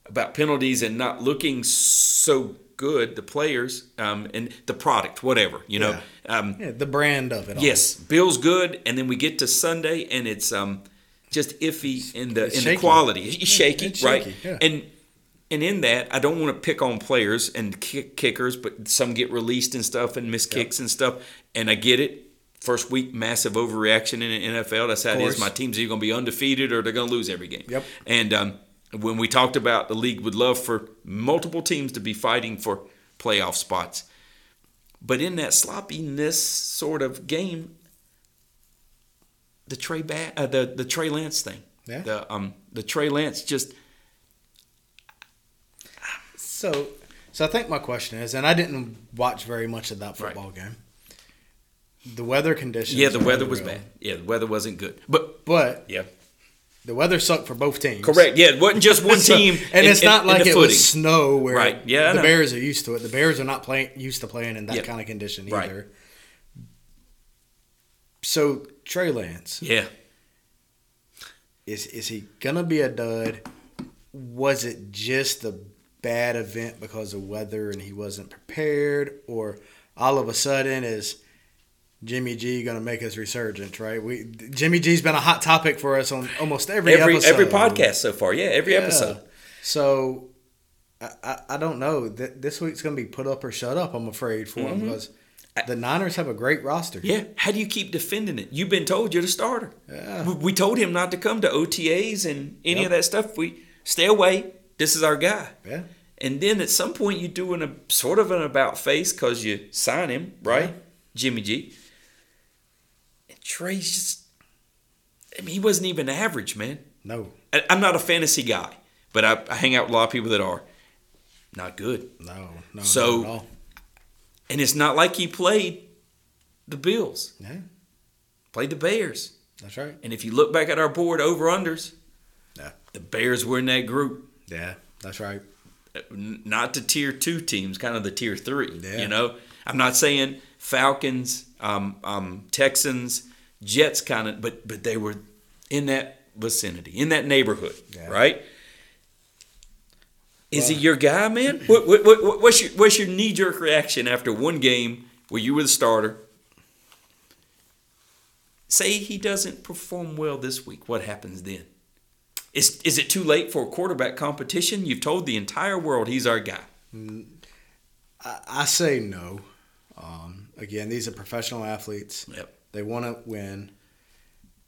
about penalties and not looking so good, the players um, and the product, whatever you know. Um, Yeah, the brand of it. all. yes, Bill's good, and then we get to Sunday, and it's um, just iffy in the It's in the quality. *laughs* It's shaky, it's right? shaky, yeah. And and in that, I don't want to pick on players and kick, kickers, but some get released and stuff and miss kicks and stuff, and I get it. First week, massive overreaction in the NFL. That's how it is. My team's either going to be undefeated or they're going to lose every game. Yep. And um, when we talked about the league would love for multiple teams to be fighting for playoff spots, but in that sloppiness sort of game, the Trey ba- uh, the the Trey Lance thing, Yeah. the um the Trey Lance just So, so I think my question is, and I didn't watch very much of that Right. football game. The weather conditions. yeah the weather was bad. Yeah, the weather wasn't good. But But yeah, the weather sucked for both teams. correct. Yeah, it wasn't just one *laughs* So- team, and in- it's not in like the it footing. was snow where Right. Yeah, the. Bears are used to it. The Bears are not playing used to playing in that Yep. kind of condition Right. either. So Trey Lance Yeah, is is he gonna be a dud? Was it just a bad event because of weather and he wasn't prepared, or all of a sudden is Jimmy G gonna make his resurgence? Right? We Jimmy G's been a hot topic for us on almost every every episode. every podcast so far. Yeah, every Yeah. episode. So I, I, don't know. Th- This week's going to be put up or shut up. I'm afraid for him because the Niners have a great roster. Mm-hmm. Yeah, how do you keep defending it? You've been told you're the starter. Yeah. We, we told him not to come to OTAs and any Yep. of that stuff. We stay away. This is our guy. Yeah. And then at some point you do an, a sort of an about face because you sign him, right? Yeah. Jimmy G. Trey's just, I mean, he wasn't even average, man. No, I, I'm not a fantasy guy, but I, I hang out with a lot of people that are. Not good. no, no. So- not at all. And it's not like he played the Bills, yeah, played the Bears. that's right. And if you look back at our board over unders, Yeah. the Bears were in that group. Yeah, that's right. Not the tier two teams, kind of the tier three. Yeah. You know, I'm not saying Falcons, um, um, Texans, Jets, kind of, but but they were in that vicinity, in that neighborhood, Yeah. right? Is he your guy, man? What, what, what, what's your what's your knee jerk reaction after one game where you were the starter? Say he doesn't perform well this week. What happens then? Is is it too late for a quarterback competition? You've told the entire world he's our guy. I, I say no. Um, again, these are professional athletes. Yep. They want to win.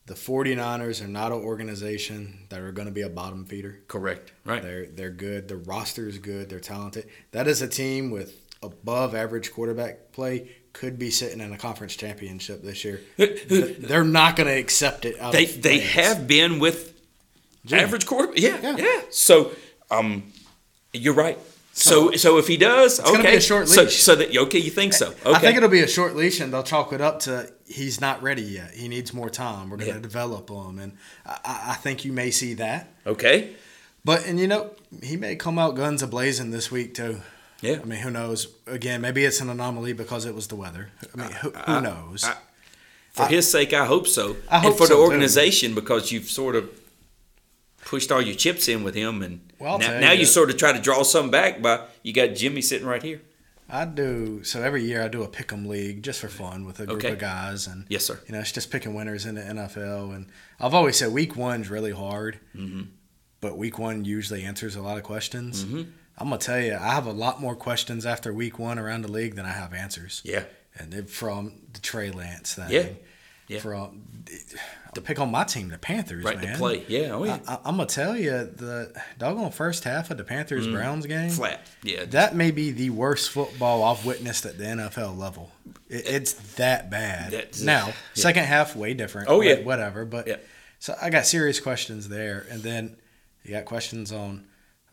The 49ers are not an organization that are going to be a bottom feeder. Correct. Right. They're they're good. The roster is good. They're talented. That is a team with above average quarterback play. Could be sitting in a conference championship this year. *laughs* They're not going to accept it. They they have been with Jimmy. average quarterback. Yeah, yeah. Yeah. So um, you're right. So so if he does, gonna okay. be a short so leash. so that okay, you think so? Okay. I think it'll be a short leash, and they'll chalk it up to he's not ready yet. He needs more time. We're going to Yeah. develop him, and I- I, I think you may see that. okay. But and you know he may come out guns a blazing this week too. Yeah. I mean, who knows? Again, maybe it's an anomaly because it was the weather. I mean, who, who knows? I- For his sake, I hope so. I hope and for so, the too. organization because you've sort of pushed all your chips in with him, and Well, now, tell now you. you sort of try to draw some back by you got Jimmy sitting right here. I do so every year. I do a pick'em league just for fun with a group Okay. of guys, and Yes, sir. you know it's just picking winners in the NFL. And I've always said week one's really hard, Mm-hmm. but week one usually answers a lot of questions. Mhm. I'm gonna tell you, I have a lot more questions after week one around the league than I have answers. Yeah. and from the Trey Lance thing. Yeah. Yeah. From to pick on my team, the Panthers, Right man. to play. Yeah. Oh yeah. I, I'm gonna tell you the doggone first half of the Panthers Browns game. Mm. Flat. Yeah. That may be the worst football I've witnessed at the NFL level. It, it's that bad. That's- now, yeah. second half way different. Oh, yeah. Whatever. But Yeah. so I got serious questions there, and then you got questions on.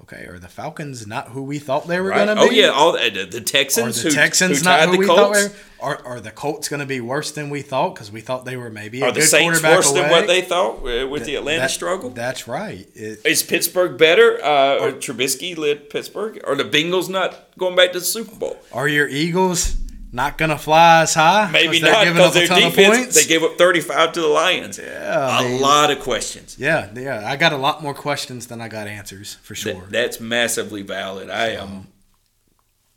Okay, are the Falcons not who we thought they were Right. going to be? Oh yeah. All the, the- the Are the who, Texans who not who the we Colts. thought they were? Are, are the Colts going to be worse than we thought because we thought they were maybe a Are the good Saints quarterback worse away? than what they thought uh, with the Atlanta That- struggle? That's right. It, Is Pittsburgh better? Uh, or Trubisky led Pittsburgh? Are the Bengals not going back to the Super Bowl? are your Eagles not going to fly as high? Maybe not because their defense points? they gave up 35 to the Lions. Yeah, a they- lot of questions. Yeah, yeah. I got a lot more questions than I got answers for sure. that's massively valid. I am. Um,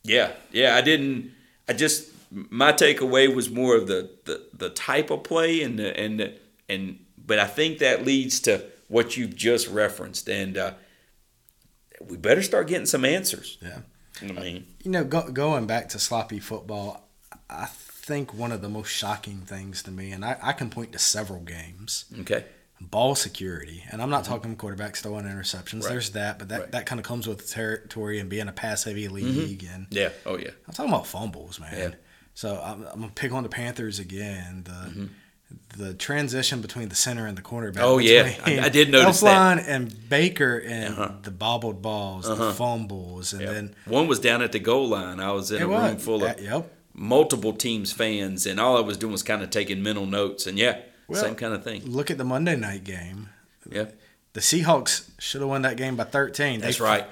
yeah, yeah. I didn't. I just my takeaway was more of the the, the type of play and the, and the, and but I think that leads to what you've just referenced and uh, we better start getting some answers. Yeah. I mean, you know, go, going back to sloppy football, I think one of the most shocking things to me, and I, I can point to several games, okay. ball security. And I'm not talking quarterbacks throwing interceptions. Right. There's that, but that, Right. that kind of comes with the territory and being a pass heavy league. And Yeah. Oh yeah. I'm talking about fumbles, man. Yeah. So I'm, I'm gonna pick on the Panthers again. The Mm-hmm. the transition between the center and the cornerback. Oh, yeah. I- I did notice that. Elflein and Baker and Uh-huh. the bobbled balls, the fumbles, and Yeah. then One was down at the goal line. I was in a was. room full of Uh, yep. Multiple teams fans, and all I was doing was kind of taking mental notes. And yeah, Well, same kind of thing. Look at the Monday night game. Yeah, The Seahawks should have won that game by 13. that's they right.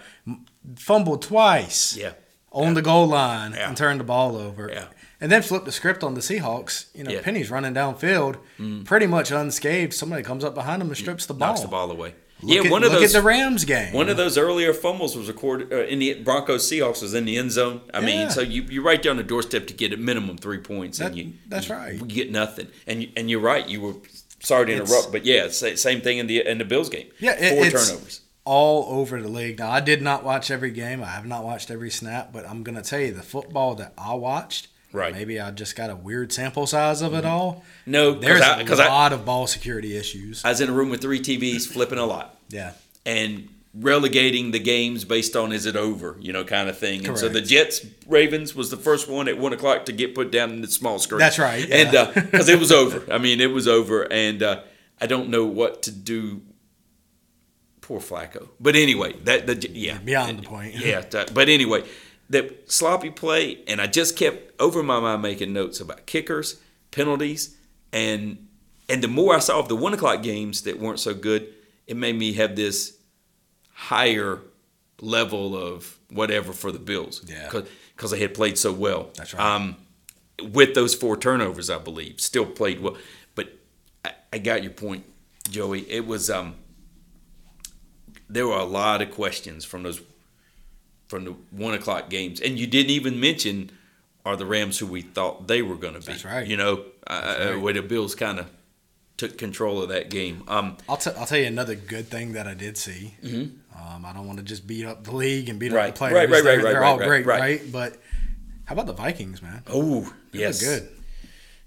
Fumbled twice Yeah, on the goal line Yeah. and turned the ball over. Yeah. And then flipped the script on the Seahawks. You know, Yeah. Mm. Penny's running downfield, pretty much unscathed. Somebody comes up behind him and strips the ball. knocks the ball away. Look yeah, at, one of look those. at the Rams game. One of those earlier fumbles was recorded uh, in the Broncos Seahawks was in the end zone. I mean, so you you're right on the doorstep to get at minimum three points, and you that's you- right. You get nothing, and you, and you're right. You were sorry to It's- interrupt, but yeah, same thing in the in the Bills game. Yeah, it- four it's- turnovers. all over the league. Now, I did not watch every game. I have not watched every snap, but I'm going to tell you the football that I watched. Right. Maybe I just got a weird sample size of it all. No, There's I, a 'cause I, lot of ball security issues. I was in a room with three TVs flipping a lot. yeah. and relegating the games based on is it over, you know, kind of thing. And so the Jets Ravens was the first one at one o'clock to get put down in the small screen. That's right, and yeah. because it was *laughs* over. I mean, it was over, and uh, I don't know what to do. Poor Flacco. But anyway, that the yeah Beyond the point. Yeah, but anyway, that sloppy play, and I just kept over my mind making notes about kickers, penalties, and and the more I saw of the one o'clock games that weren't so good, it made me have this higher level of whatever for the Bills. Yeah. because they had played so well. That's right. Um, with those four turnovers, I believe, still played well. But I, I got your point, Joey. It was um, there were a lot of questions from those from the one o'clock games, and you didn't even mention are the Rams who we thought they were going to be. That's right. You know, uh, right. where the Bills kind of took control of that game. Um, I'll, t- I'll tell you another good thing that I did see. Um, I don't want to just beat up the league and beat Mm-hmm. Right. up the players. Right, right, they're, right, right, they're right, all right, great, right. But how about the Vikings, man? oh, They yes, good.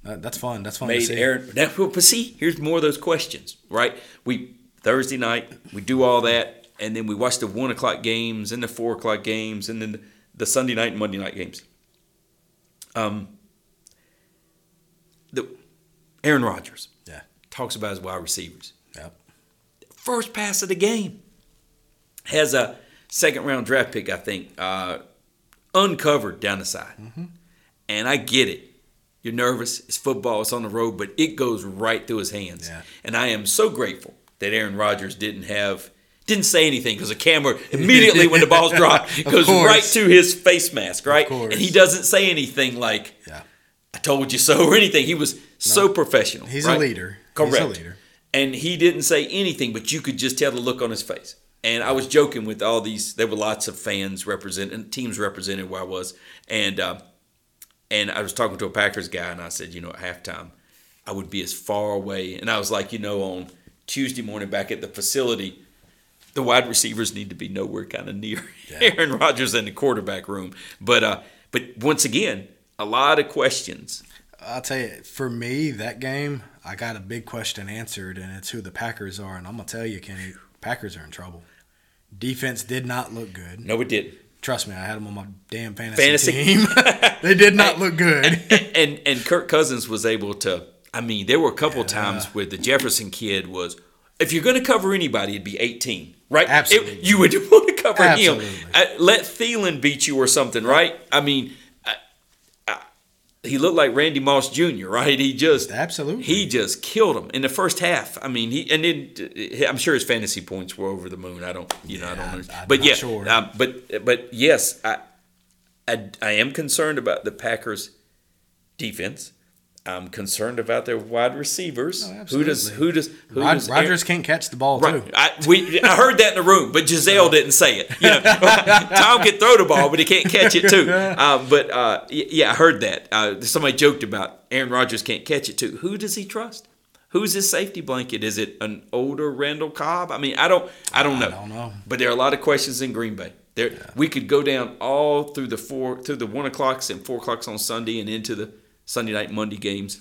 That, that's fun. That's fun to made see. Aaron. But see, here's more of those questions, right? We Thursday night, we do all that, and then we watch the one o'clock games and the four o'clock games, and then the, Sunday night and Monday night games. Um, the Aaron Rodgers, Yeah. talks about his wide receivers. Yep. First pass of the game has a second round draft pick, I think, uh, uncovered down the side, and I get it. You're nervous. It's football. It's on the road, but it goes right through his hands. Yeah. And I am so grateful that Aaron Rodgers didn't have didn't say anything because the camera immediately when the ball's dropped *laughs* goes right to his face mask, right? course. And he doesn't say anything like Yeah. "I told you so" or anything. He was so professional. He's right? a leader. Correct. He's a leader. And he didn't say anything, but you could just tell the look on his face. And I was joking with all these. There were lots of fans represented, teams represented where I was, and uh, and I was talking to a Packers guy, and I said, you know, at halftime, I would be as far away. And I was like, you know, on Tuesday morning back at the facility, the wide receivers need to be nowhere kind of near Yeah. *laughs* Aaron Rodgers in the quarterback room. But uh, but once again, a lot of questions. I'll tell you, for me, that game, I got a big question answered, and it's who the Packers are. And I'm to tell you, Kenny, Packers are in trouble. Defense did not look good. No, it didn't. Trust me, I had them on my damn fantasy, Fantasy. team. *laughs* they did not look good. and and Kirk Cousins was able to. I mean, there were a couple times where the Jefferson kid was. If you're going to cover anybody, it'd be 18, right? Absolutely. It- you would *laughs* want to cover Absolutely. him. Uh, let Thielen beat you or something, right? I mean, I, I, he looked like Randy Moss Jr., right? He just Absolutely. he just killed him in the first half. I mean, he and then uh, I'm sure his fantasy points were over the moon. I don't, you know, I don't I'm- I'm but yeah, sure. um, but but yes, I, I I am concerned about the Packers defense. I'm concerned about their wide receivers. Oh, who does who does who Rod- does Rodgers can't catch the ball, Right. too. I, we, I heard that in the room, but Gisele didn't say it. You know, *laughs* Tom can throw the ball, but he can't catch it too. *laughs* Uh, but uh, yeah, I heard that. Uh, somebody joked about Aaron Rodgers can't catch it too. Who does he trust? Who's his safety blanket? Is it an older Randall Cobb? I mean, I don't, I don't know. I don't know. But there are a lot of questions in Green Bay. There, we could go down all through the four, through the one o'clocks and four o'clocks on Sunday and into the Sunday night Monday games.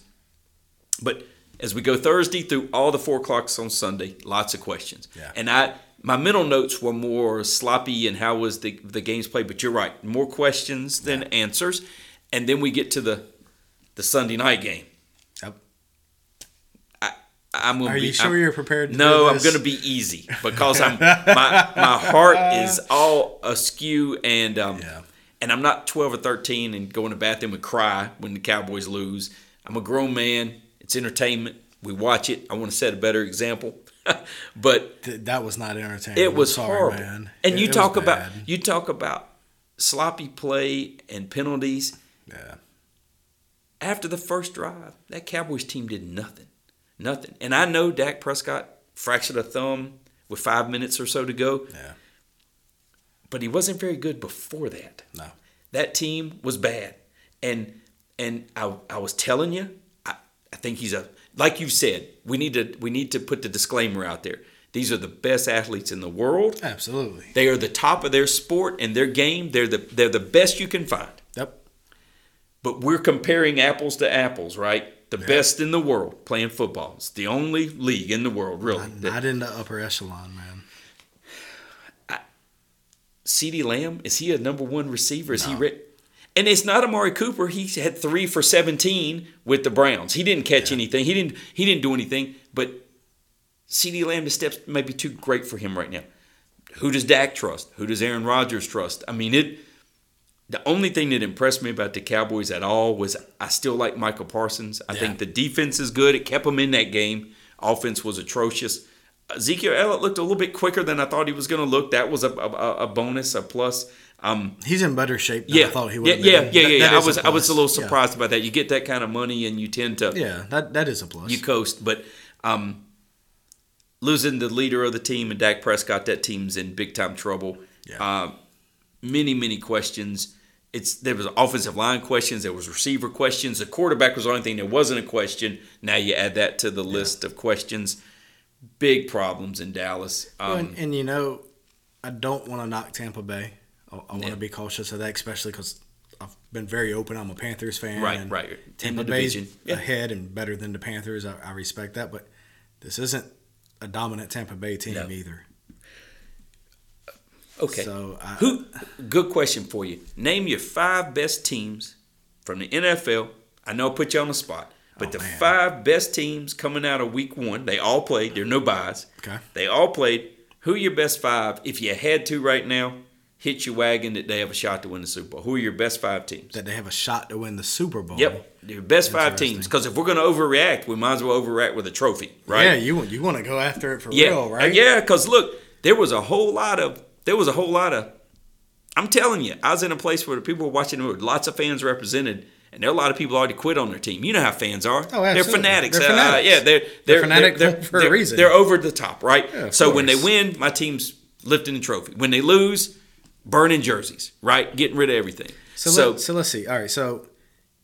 But as we go Thursday through all the four o'clocks on Sunday, lots of questions. Yeah. And I, my mental notes were more sloppy and how was the the games played. But you're right, more questions than answers. And then we get to the the Sunday night game. Yep. I'm gonna Are be, you sure I'm- you're prepared to no, I'm going to be easy because I'm *laughs* my my heart is all askew and um Yeah. And I'm not 12 or 13 and go in the bathroom and cry when the Cowboys lose. I'm a grown man. It's entertainment. We watch it. I want to set a better example. *laughs* but Th- that was not entertaining. it was sorry, horrible. man. And It- you it talk about you talk about sloppy play and penalties. Yeah. After the first drive, that Cowboys team did nothing. Nothing. And I know Dak Prescott fractured a thumb with five minutes or so to go, Yeah. But he wasn't very good before that. No. That team was bad. And and I, I was telling you, I, I think he's a like you said, we need to we need to put the disclaimer out there. These are the best athletes in the world. Absolutely. They are the top of their sport and their game. They're the they're the best you can find. Yep. But we're comparing apples to apples, right? The best in the world playing football. It's the only league in the world, really. that- Not in the upper echelon, man. CeeDee Lamb, is he a number one receiver? Is he re- and it's not Amari Cooper. He had three for seventeen with the Browns. He didn't catch anything. He didn't. He didn't do anything. But CeeDee Lamb, the steps may be too great for him right now. Who does Dak trust? Who does Aaron Rodgers trust? I mean, it. The only thing that impressed me about the Cowboys at all was I still like Micah Parsons. I Yeah. think the defense is good. It kept them in that game. Offense was atrocious. Ezekiel Elliott looked a little bit quicker than I thought he was going to look. That was a, a, a bonus, a plus. Um, He's in better shape than yeah, I thought he would. yeah, yeah, yeah, That- yeah. that I was I was a little plus. Yeah. surprised about that. You get that kind of money and you tend to Yeah, that that is a plus. you coast, but um, losing the leader of the team and Dak Prescott, that team's in big time trouble. Yeah. Uh, many many questions. It's there was offensive line questions, there was receiver questions. The quarterback was the only thing that wasn't a question. Now you add that to the list of questions. Big problems in Dallas. Well, Um, and, and you know, I don't want to knock Tampa Bay. I, I want Yeah. to be cautious of that, especially because I've been very open. I'm a Panthers fan. Right, and right. Tampa Bay's. Yeah. ahead and better than the Panthers. I, I respect that, but this isn't a dominant Tampa Bay team No. either. okay. So I, Who? Good question for you. Name your five best teams from the NFL. I know I put you on the spot, but Oh, the man. five best teams coming out of Week One, they all played. There are no buys. Okay. They all played. Who are your best five? If you had to right now, hit your wagon that they have a shot to win the Super Bowl. Who are your best five teams? that they have a shot to win the Super Bowl. Yep, your best five teams. Because if we're going to overreact, we might as well overreact with a trophy, right? Yeah, you want you want to go after it for yeah, real, right? Yeah. Because look, there was a whole lot of there was a whole lot of. I'm telling you, I was in a place where the people were watching. There were lots of fans represented, and there are a lot of people already quit on their team. You know how fans are. Oh, They're absolutely. fanatics. They're Uh, fanatics. yeah, they're They're they're fanatic they're, for a they're- reason. They're over the top, right? Yeah, so when they win, my team's lifting the trophy. When they lose, burning jerseys, right? Getting rid of everything. So So, let, so let's see. All right, so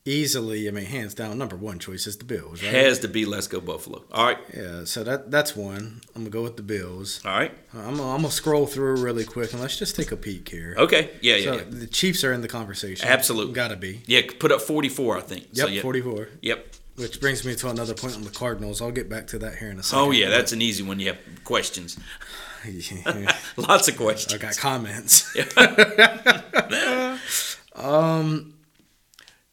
easily, I mean, hands down, number one choice is the Bills, right? has to be let's go Buffalo. All right, yeah, so that that's one. I'm gonna go with the Bills. all right, uh, I'm gonna, I'm gonna scroll through really quick and let's just take a peek here. okay, yeah, yeah, So yeah. the Chiefs are in the conversation. Absolutely. gotta be. Yeah, put up 44, I think. Yep, So, yeah. 44. Yep. Which brings me to another point on the Cardinals. I'll get back to that here in a second. Oh yeah, that's an easy one. Yeah, questions. Yeah, *laughs* *laughs* Lots of questions. I got comments. *laughs* Um,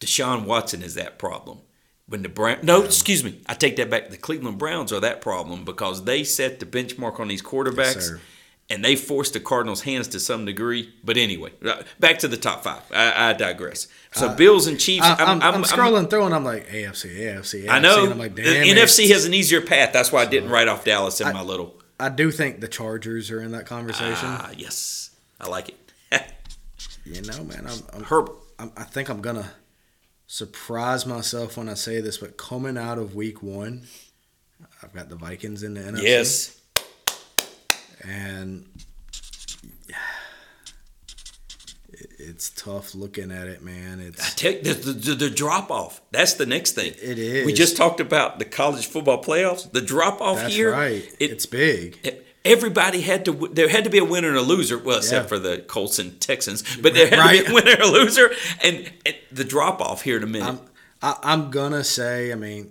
Deshaun Watson is that problem. When the Brown, no, excuse me, I take that back. The Cleveland Browns are that problem because they set the benchmark on these quarterbacks, sir. and they forced the Cardinals' hands to some degree. But anyway, uh, back to the top five. I, I digress. So Bills and Chiefs. Uh, I, I'm, I'm, scrolling through and I'm like AFC, AFC, AFC. I know I'm like, damn. the. NFC has an easier path. That's why I didn't write off Dallas in my little. I do think the Chargers are in that conversation. Ah, yes, I like it. *laughs* you know, man, I'm, I'm Herb, I'm, I think I'm gonna surprise myself when I say this, but coming out of Week One, I've got the Vikings in the NFC. yes, and it's tough looking at it, man. It's Take the, the, the drop off. That's the next thing. It is. We just talked about the college football playoffs. The drop off that's here. right. It, it's big. Everybody had to. There had to be a winner and a loser. Well, except Yeah. for the Colts and Texans, but there had to Right. be a winner and a loser. And, and the drop off here in a minute. I'm I, I'm gonna say. I mean,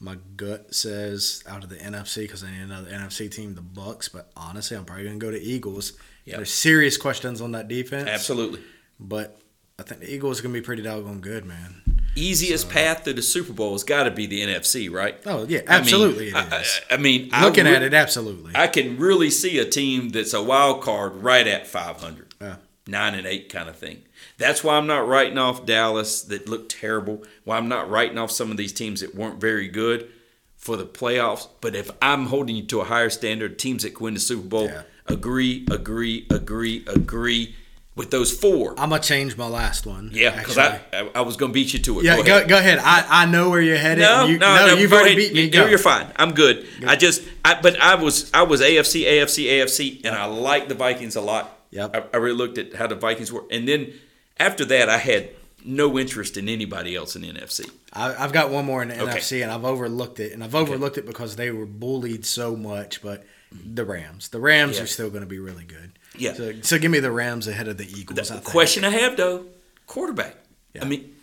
my gut says out of the NFC because I need another NFC team, the Bucs. But honestly, I'm probably gonna go to Eagles. Yep. There's serious questions on that defense. Absolutely. But I think the Eagles are gonna be pretty doggone good, man. Easiest path to the Super Bowl has got to be the NFC, right? Oh yeah, I mean, absolutely I, it is. I, I mean, I Looking re- at it, absolutely. I can really see a team that's a wild card right at 500. Yeah. Nine and eight kind of thing. That's why I'm not writing off Dallas that looked terrible. Why I'm not writing off some of these teams that weren't very good for the playoffs. But if I'm holding you to a higher standard, teams that can win the Super Bowl, Yeah. agree, agree, agree, agree with those four. I'm gonna change my last one. yeah, because. I, I I was going to beat you to it. Yeah, go go, ahead. go ahead. I, I know where you're headed. No, you, no, no, you've go already ahead. beat me. You-. You're fine. I'm good. I just, I, but I was, I was AFC, AFC, AFC, and I like the Vikings a lot. Yep. I, I really looked at how the Vikings were, and then after that, I had no interest in anybody else in the NFC. I, I've got one more in the Okay. NFC, and I've overlooked it, and I've overlooked it because they were bullied so much. But the Rams, the Rams Yeah. are still going to be really good. Yeah. So, so give me the Rams ahead of the Eagles. I The think. question I have though, quarterback. Yeah. I mean,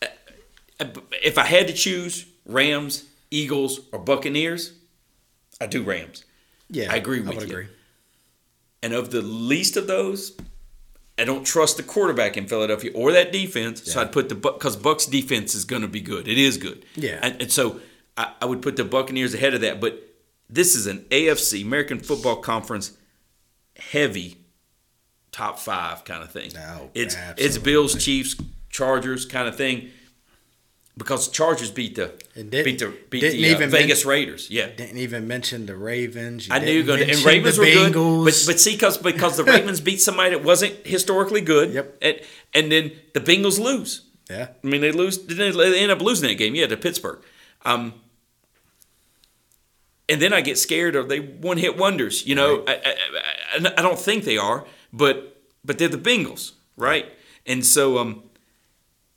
uh, uh, if I had to choose Rams, Eagles, or Buccaneers, I do Rams. Yeah, I agree I with would you. agree. And of the least of those, I don't trust the quarterback in Philadelphia or that defense. So I'd put the because Bucs defense is going to be good. It is good. Yeah. And, and so I, I would put the Buccaneers ahead of that. But this is an AFC American Football Conference heavy top five kind of thing. Oh, it's it's. Bills, Chiefs, Chargers kind of thing. Because Chargers beat the beat the beat the uh, even Vegas Raiders. Yeah. Didn't even mention the Ravens. You I knew going to. And Ravens were good, Bengals. but but see, because because the *laughs* Ravens beat somebody that wasn't historically good. Yep. And, and then the Bengals lose. yeah, I mean, they lose. Didn't they they end up losing that game? Yeah, to Pittsburgh. Um, and then I get scared of they one hit wonders. You know, I, I, I don't think they are, but but they're the Bengals, right? And so, um,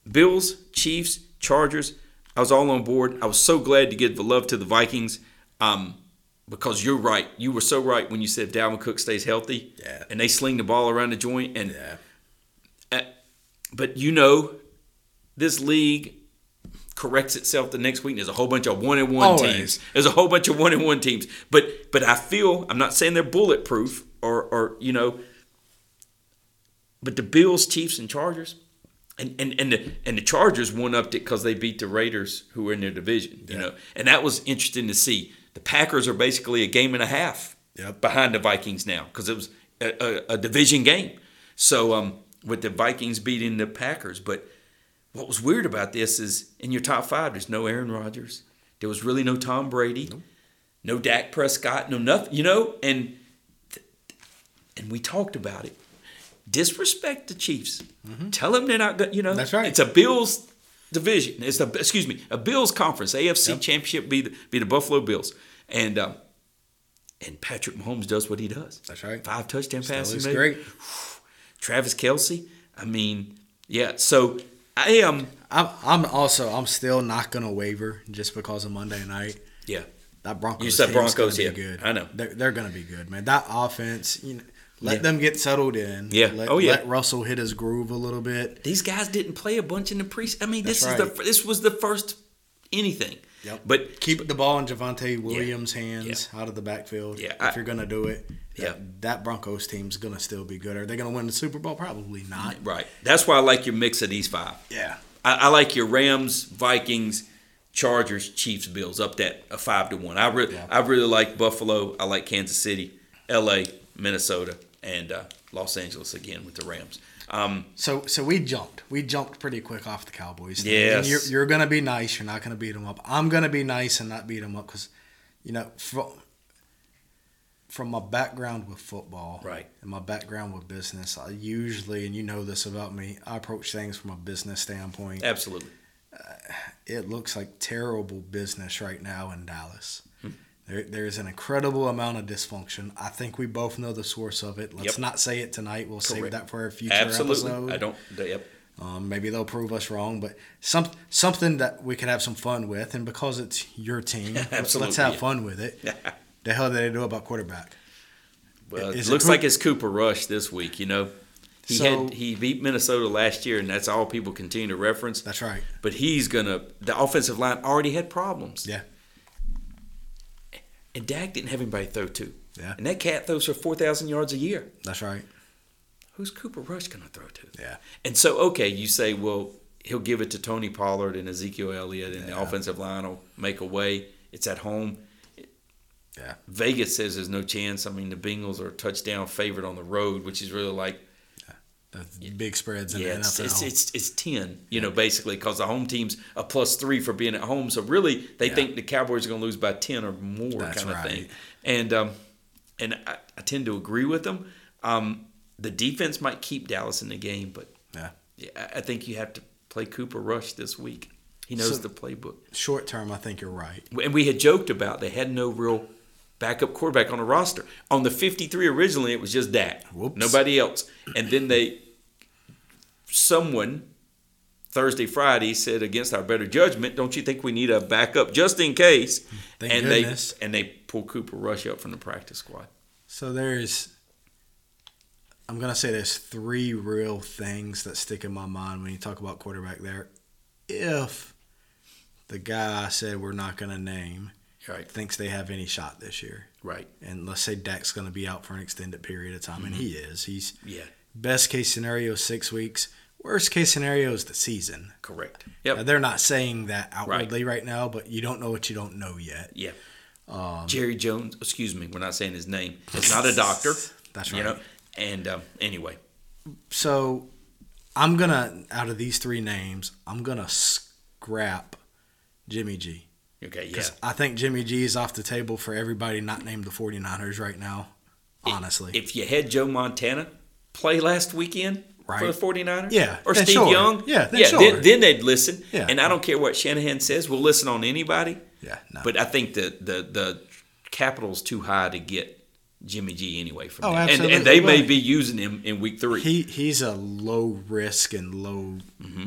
Bills, Chiefs, Chargers. I was all on board. I was so glad to give the love to the Vikings. Um, because you're right. You were so right when you said Dalvin Cook stays healthy. Yeah. And they sling the ball around the joint. And yeah, but you know, this league corrects itself the next week. There's a whole bunch of one and one teams. There's a whole bunch of one and one teams. But but I feel I'm not saying they're bulletproof or or you know, but the Bills, Chiefs, and Chargers. And, and, and the and the Chargers one upped it because they beat the Raiders who were in their division, you know, and that was interesting to see. The Packers are basically a game and a half Yep. behind the Vikings now because it was a, a, a division game. So um, with the Vikings beating the Packers, but what was weird about this is in your top five, there's no Aaron Rodgers. There was really no Tom Brady, no Dak Prescott, no nothing, you know. And and we talked about it. Disrespect the Chiefs. Tell them they're not good. You know, Mm-hmm. That's right. It's a Bills division. It's a excuse me, a Bills conference. AFC Championship be the, be the Buffalo Bills, and um, and Patrick Mahomes does what he does. That's right. Five touchdown Still passes. looks great. Travis Kelce. I mean, yeah. So I am. I'm, I'm also I'm still not gonna waver just because of Monday night. Yeah. That Broncos. You said Broncos, yeah. good. I know. They're, they're gonna be good, man. That offense, you know, let Yeah. them get settled in. Yeah. Let, Oh, yeah. Let Russell hit his groove a little bit. These guys didn't play a bunch in the pre. I mean, this That's is the this was the first anything. Yep. But Keep the ball in Javonte Williams' hands Yeah. out of the backfield. Yeah, If I- you're gonna do it. Yeah. That, that Broncos team's gonna still be good. Are they gonna win the Super Bowl? Probably not. right. That's why I like your mix of these five. Yeah. I, I like your Rams, Vikings, Chargers, Chiefs, Bills up that a five to one. I really, Yeah. I really like Buffalo. I like Kansas City, L.A., Minnesota, and uh, Los Angeles again with the Rams. Um, So so we jumped. We jumped pretty quick off the Cowboys. thing. Yes. You're, you're gonna be nice. You're not gonna beat them up. I'm gonna be nice and not beat them up because, you know, from from my background with football, Right. and my background with business, I usually, and you know this about me, I approach things from a business standpoint. absolutely. It looks like terrible business right now in Dallas. There, there's an incredible amount of dysfunction. I think we both know the source of it. Let's Yep. not say it tonight. We'll save that for a future Absolutely. episode. I don't. Yep. Um, maybe they'll prove us wrong, but some something that we could have some fun with, and because it's your team, *laughs* let's, let's have yeah. fun with it. the hell did they do about quarterback? Well, it it looks Coop- like it's Cooper Rush this week. You know, he So- had he beat Minnesota last year, and that's all people continue to reference. That's right. But he's gonna. The offensive line already had problems. Yeah, And Dak didn't have anybody to throw to. Yeah. And that cat throws for four thousand yards a year. that's right. Who's Cooper Rush gonna throw to? Yeah, And so, okay, you say, well, he'll give it to Tony Pollard and Ezekiel Elliott, and the offensive line will make a way. It's at home. Yeah. Vegas says there's no chance. I mean, the Bengals are a touchdown favorite on the road, which is really like the big spreads in yeah, the it's, NFL. it's, it's, it's 10, you know, basically, because the home team's a plus three for being at home. So really, they Yeah. think the Cowboys are going to lose by 10 or more That's kind of right. thing. And um, and I, I tend to agree with them. Um, the defense might keep Dallas in the game, but Yeah. yeah, I I think you have to play Cooper Rush this week. He knows So- the playbook. Short term, I think you're right. And we had joked about they had no real backup quarterback on the roster. On the 53 originally, it was just Dak. Whoops. Nobody else. And then they, someone Thursday, Friday said against our better judgment, don't you think we need a backup just in case? Thank and goodness. they and they pull Cooper Rush up from the practice squad. So there's, I'm gonna say there's three real things that stick in my mind when you talk about quarterback there. If the guy I said we're not gonna name Right. thinks they have any shot this year, Right. and let's say Dak's gonna be out for an extended period of time, and mm-hmm. he is. He's Yeah. best case scenario six weeks. Worst case scenario is the season. Correct. Now, Yep. they're not saying that outwardly right. now, but you don't know what you don't know yet. Yeah. Um, Jerry Jones. Excuse me. We're not saying his name. He's not a doctor. *laughs* That's right. You right. know. And um, anyway. So I'm gonna out of these three names, I'm gonna scrap Jimmy G. Okay. Yeah. Because I think Jimmy G is off the table for everybody not named the 49ers right now. Honestly. If you had Joe Montana play last weekend for the 49ers, Yeah, or Steve sure. Young, Yeah, then yeah, sure. then, then they'd listen. Yeah. And I don't care what Shanahan says. We'll listen on anybody. yeah, no. But I think the the the capital's too high to get Jimmy G anyway from Oh, them. And, absolutely. and they may be using him in week three. he he's a low risk and low Mm-hmm.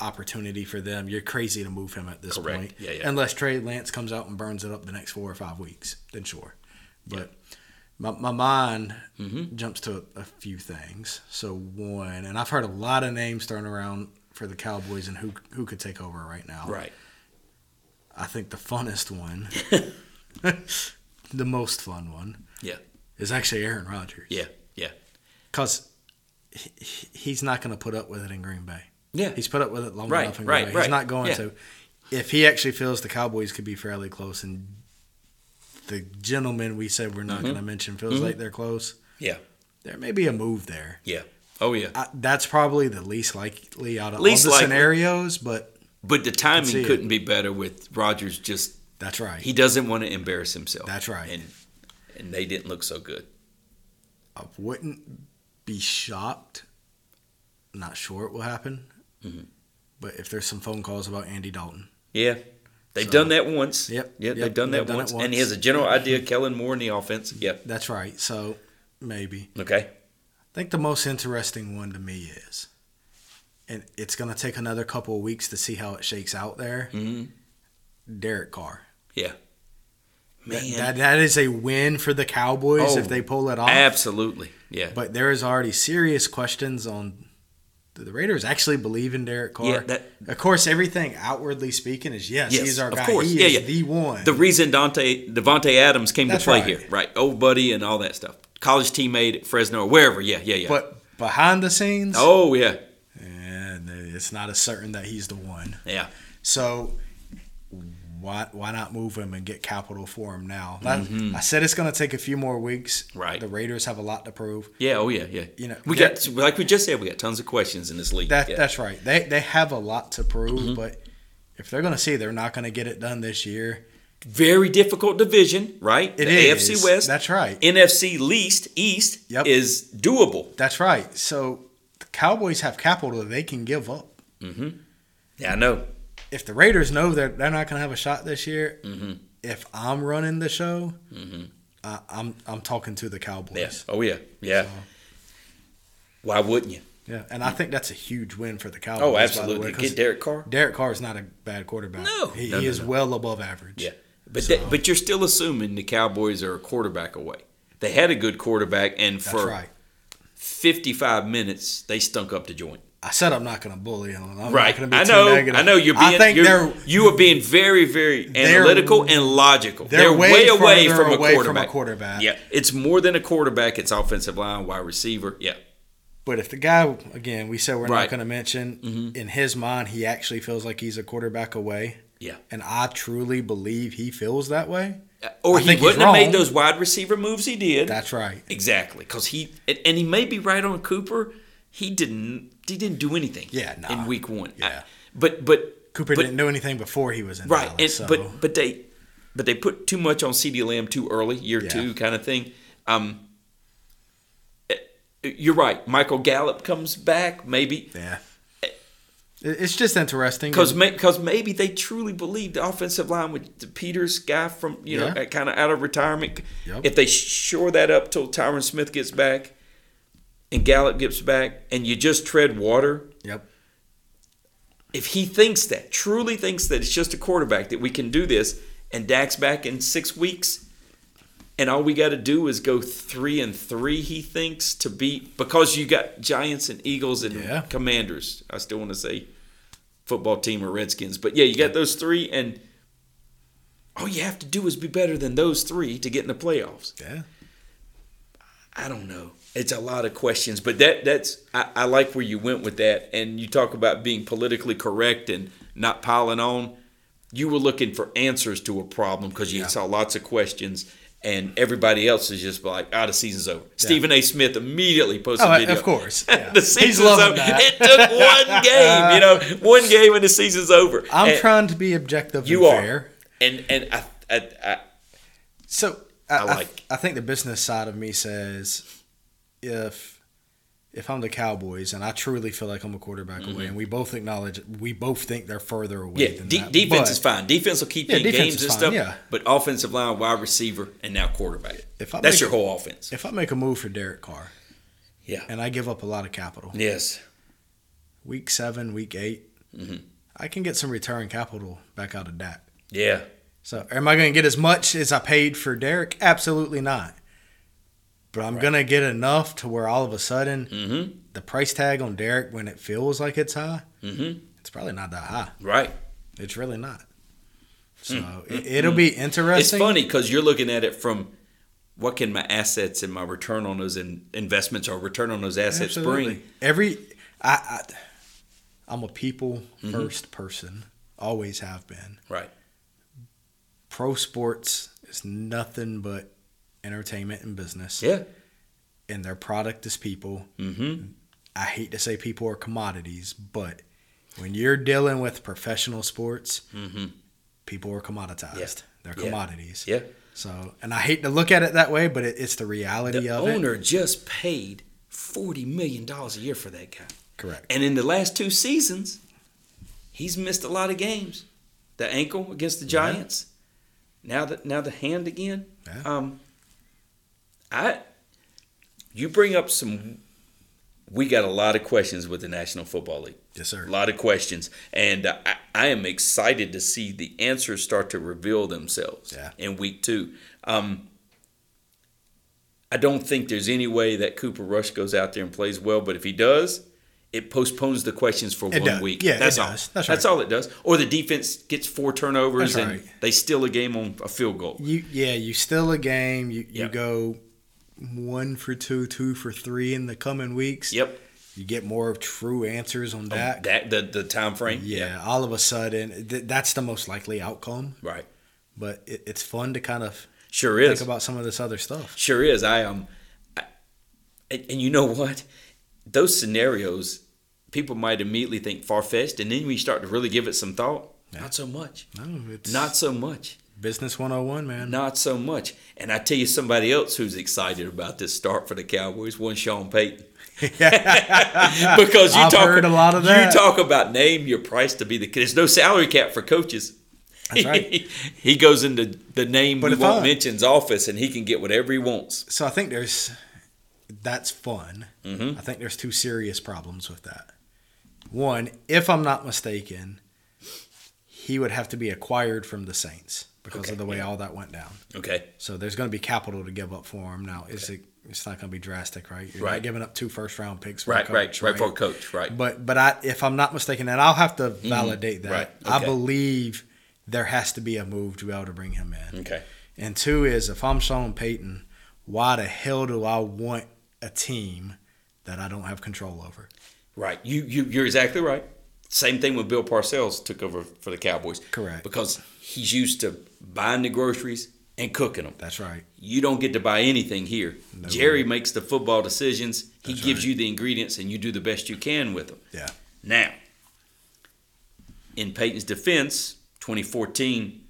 opportunity for them. You're crazy to move him at this Correct. point. Yeah, yeah. Unless Trey Lance comes out and burns it up the next four or five weeks, then sure. But my, my mind Mm-hmm. jumps to a, a few things. So one, and I've heard a lot of names thrown around for the Cowboys and who who could take over right now. right. I think the funnest one, *laughs* *laughs* the most fun one, Yeah. is actually Aaron Rodgers. Yeah. Yeah. Because he's not going to put up with it in Green Bay. Yeah. He's put up with it long Right, enough in right, Green Bay. He's not going Yeah. to. If he actually feels the Cowboys could be fairly close, and the gentleman we said we're not Mhm. going to mention feels Mhm. like they're close, Yeah. there may be a move there. Yeah. Oh yeah. I, that's probably the least likely out of Least all the likely. scenarios, but But the timing couldn't be better with Rodgers. Just that's right. he doesn't want to embarrass himself. That's right. And and they didn't look so good. I wouldn't be shocked. Not sure it will happen, Mhm. but if there's some phone calls about Andy Dalton, Yeah. They've So- done that once. Yep, Yeah, yep, they've done they've that done it once. And he has a general idea, Kellen Moore in the offense. Yep. that's right. So maybe. Okay. I think the most interesting one to me is, and it's going to take another couple of weeks to see how it shakes out there. hmm Derek Carr. Yeah. Man. that, that is a win for the Cowboys Oh, if they pull it off. Absolutely. Yeah. But there is already serious questions on the Raiders actually believe in Derek Carr? Yeah, that- of course, everything outwardly speaking is yes, Yes, he's our of guy. course. He Yeah, is yeah. the one. the reason Dante Davante Adams came That's to play right. here, right? Old buddy and all that stuff. College teammate at Fresno or wherever. Yeah, yeah, yeah. but behind the scenes, oh yeah, and it's not as certain that he's the one. yeah. So why why not move him and get capital for him now? Mhm. I said it's going to take a few more weeks. Right. The Raiders have a lot to prove. Yeah, oh yeah, yeah. You know, we that- got like we just said, we got tons of questions in this league. That yeah. that's right. They they have a lot to prove, Mm-hmm. but if they're going to see they're not going to get it done this year, very difficult division, right? it the is. AFC West, That's right. NFC least East Yep. is doable. That's right. So the Cowboys have capital that they can give up. Mm-hmm. Yeah, I know. If the Raiders know that they're not going to have a shot this year, Mm-hmm. if I'm running the show, Mm-hmm. I, I'm I'm talking to the Cowboys. Yeah. Oh yeah. Yeah. So- Why wouldn't you? Yeah, and I think that's a huge win for the Cowboys. Oh, by the absolutely. way, Get Derek Carr. Derek Carr is not a bad quarterback. No. he, No, he no, is no. well above average. Yeah. But So- that, but you're still assuming the Cowboys are a quarterback away. They had a good quarterback, and that's for right. 55 minutes they stunk up the joint. I said I'm not going to bully him. I'm right. Not gonna be I too know. negative. I know you're being. I think you're, you are being very very analytical and logical. they're They're, way way, away from a away from a quarterback. Yeah, it's more than a quarterback. It's offensive line, wide receiver. Yeah. But if the guy, again, we said we're not going to mention, Mhm. in his mind, he actually feels like he's a quarterback away. Yeah. And I truly believe he feels that way. Or I he wouldn't have made those wide receiver moves he did. That's right. Exactly, because he and he may be right on Cooper. He didn't. He didn't do anything. Yeah, nah. in week one. Yeah. I- but but Cooper but, didn't do anything before he was in right. Dallas. and, so. But but they but they put too much on CeeDee Lamb too early, year Yeah. two kind of thing. Um, eh, you're right. Michael Gallup comes back maybe yeah. It's just interesting. because because maybe they truly believe the offensive line with the Peters guy from you know Yeah. kind of out of retirement. Yep. If they shore that up till Tyron Smith gets back and Gallup gets back, and you just tread water, Yep. if he thinks that, truly thinks that it's just a quarterback that we can do this, and Dak's back in six weeks, and all we got to do is go three and three. He thinks to beat because you got Giants and Eagles and Yeah. Commanders. I still want to say football team or Redskins, but yeah, you got those three, and all you have to do is be better than those three to get in the playoffs. Yeah. I don't know. It's a lot of questions, but that that's I, I like where you went with that. And you talk about being politically correct and not piling on. You were looking for answers to a problem because you Yeah. saw lots of questions, and everybody else is just like, "Ah, the season's over." Stephen A. Smith immediately posted Oh, a video. of course. *laughs* Yeah. the season's over. that. It took *laughs* one game, you know, one game and the season's over. I'm And trying to be objective You and are, and and I, I, I So I, I I, like- I think the business side of me says if if I'm the Cowboys and I truly feel like I'm a quarterback away, and we both acknowledge we both think they're further away. Mm-hmm. Yeah, than de- that. defense But is fine. Defense will keep Yeah, you in games and fine, stuff. yeah. But offensive line, wide receiver, and now quarterback. If I That's make your whole offense. If I make a move for Derek Carr Yeah. and I give up a lot of capital, Yes. week seven, week 8 Mhm. I can get some return capital back out of Dak. Yeah. So, am I going to get as much as I paid for Derek? Absolutely not. But I'm Right. going to get enough to where all of a sudden Mm-hmm. the price tag on Derek, when it feels like it's high, Mm-hmm. it's probably not that high. Right. It's really not. So Mm. it, it'll be interesting. It's funny because you're looking at it from what can my assets and my return on those in- investments or return on those assets Absolutely. bring. Every I, I I'm a people Mm-hmm. 1st person. Always have been. Right. Pro sports is nothing but entertainment and business. Yeah. And their product is people. Mm-hmm. I hate to say people are commodities, but when you're dealing with professional sports, Mm-hmm. people are commoditized. Yeah. They're commodities. Yeah. So, and I hate to look at it that way, but it, it's the reality The of it. owner just paid forty million dollars a year for that guy. Correct. And in the last two seasons, he's missed a lot of games. The ankle against the Giants. Now the now the hand again. Yeah. Um, I you bring up some. We got a lot of questions with the National Football League. Yes, sir. A lot of questions, and uh, I, I am excited to see the answers start to reveal themselves Yeah. in week two. Um, I don't think there's any way that Cooper Rush goes out there and plays well, but if he does, it postpones the questions for It one does. week. Yeah, that's all. That's That's all it does. Or the defense gets four turnovers That's and they steal a game on a field goal. You yeah, you steal a game. You you Yeah. go one for two, two for three in the coming weeks. Yep. You get more of true answers on that. That the the time frame. yeah, all of a sudden th- that's the most likely outcome. Right. But it, it's fun to kind of Sure is think about some of this other stuff. Sure is. I um, I, and you know what? Those scenarios, people might immediately think far fetched, and then we start to really give it some thought, Yeah. not so much. No, it's Not so much. Business 101, man. Not so much. And I tell you, somebody else who's excited about this start for the Cowboys, one Sean Payton. *laughs* because you I've talk heard a lot of that. You talk about name your price to be the. There's no salary cap for coaches. That's right. *laughs* he goes into the name But we won't I- mention's office, and he can get whatever he wants. So I think there's that's fun. Mhm. I think there's two serious problems with that. One, if I'm not mistaken, he would have to be acquired from the Saints because Okay, of the way all that went down. Okay. So there's going to be capital to give up for him. Now, is it? It's not going to be drastic, right? You're Right. not giving up two first round picks, for a Right, coach, right, right, for a coach, right. But but I, if I'm not mistaken, and I'll have to mm-hmm. validate that. right, I believe there has to be a move to be able to bring him in. Okay. And two is if I'm Sean Payton, why the hell do I want a team that I don't have control over? Right. You you you're exactly right. Same thing when Bill Parcells took over for the Cowboys. Correct. Because he's used to buying the groceries and cooking them. That's right. You don't get to buy anything here. No. Jerry makes the football decisions. He gives right. you the ingredients, and you do the best you can with them. Yeah. Now, in Payton's defense, 2014,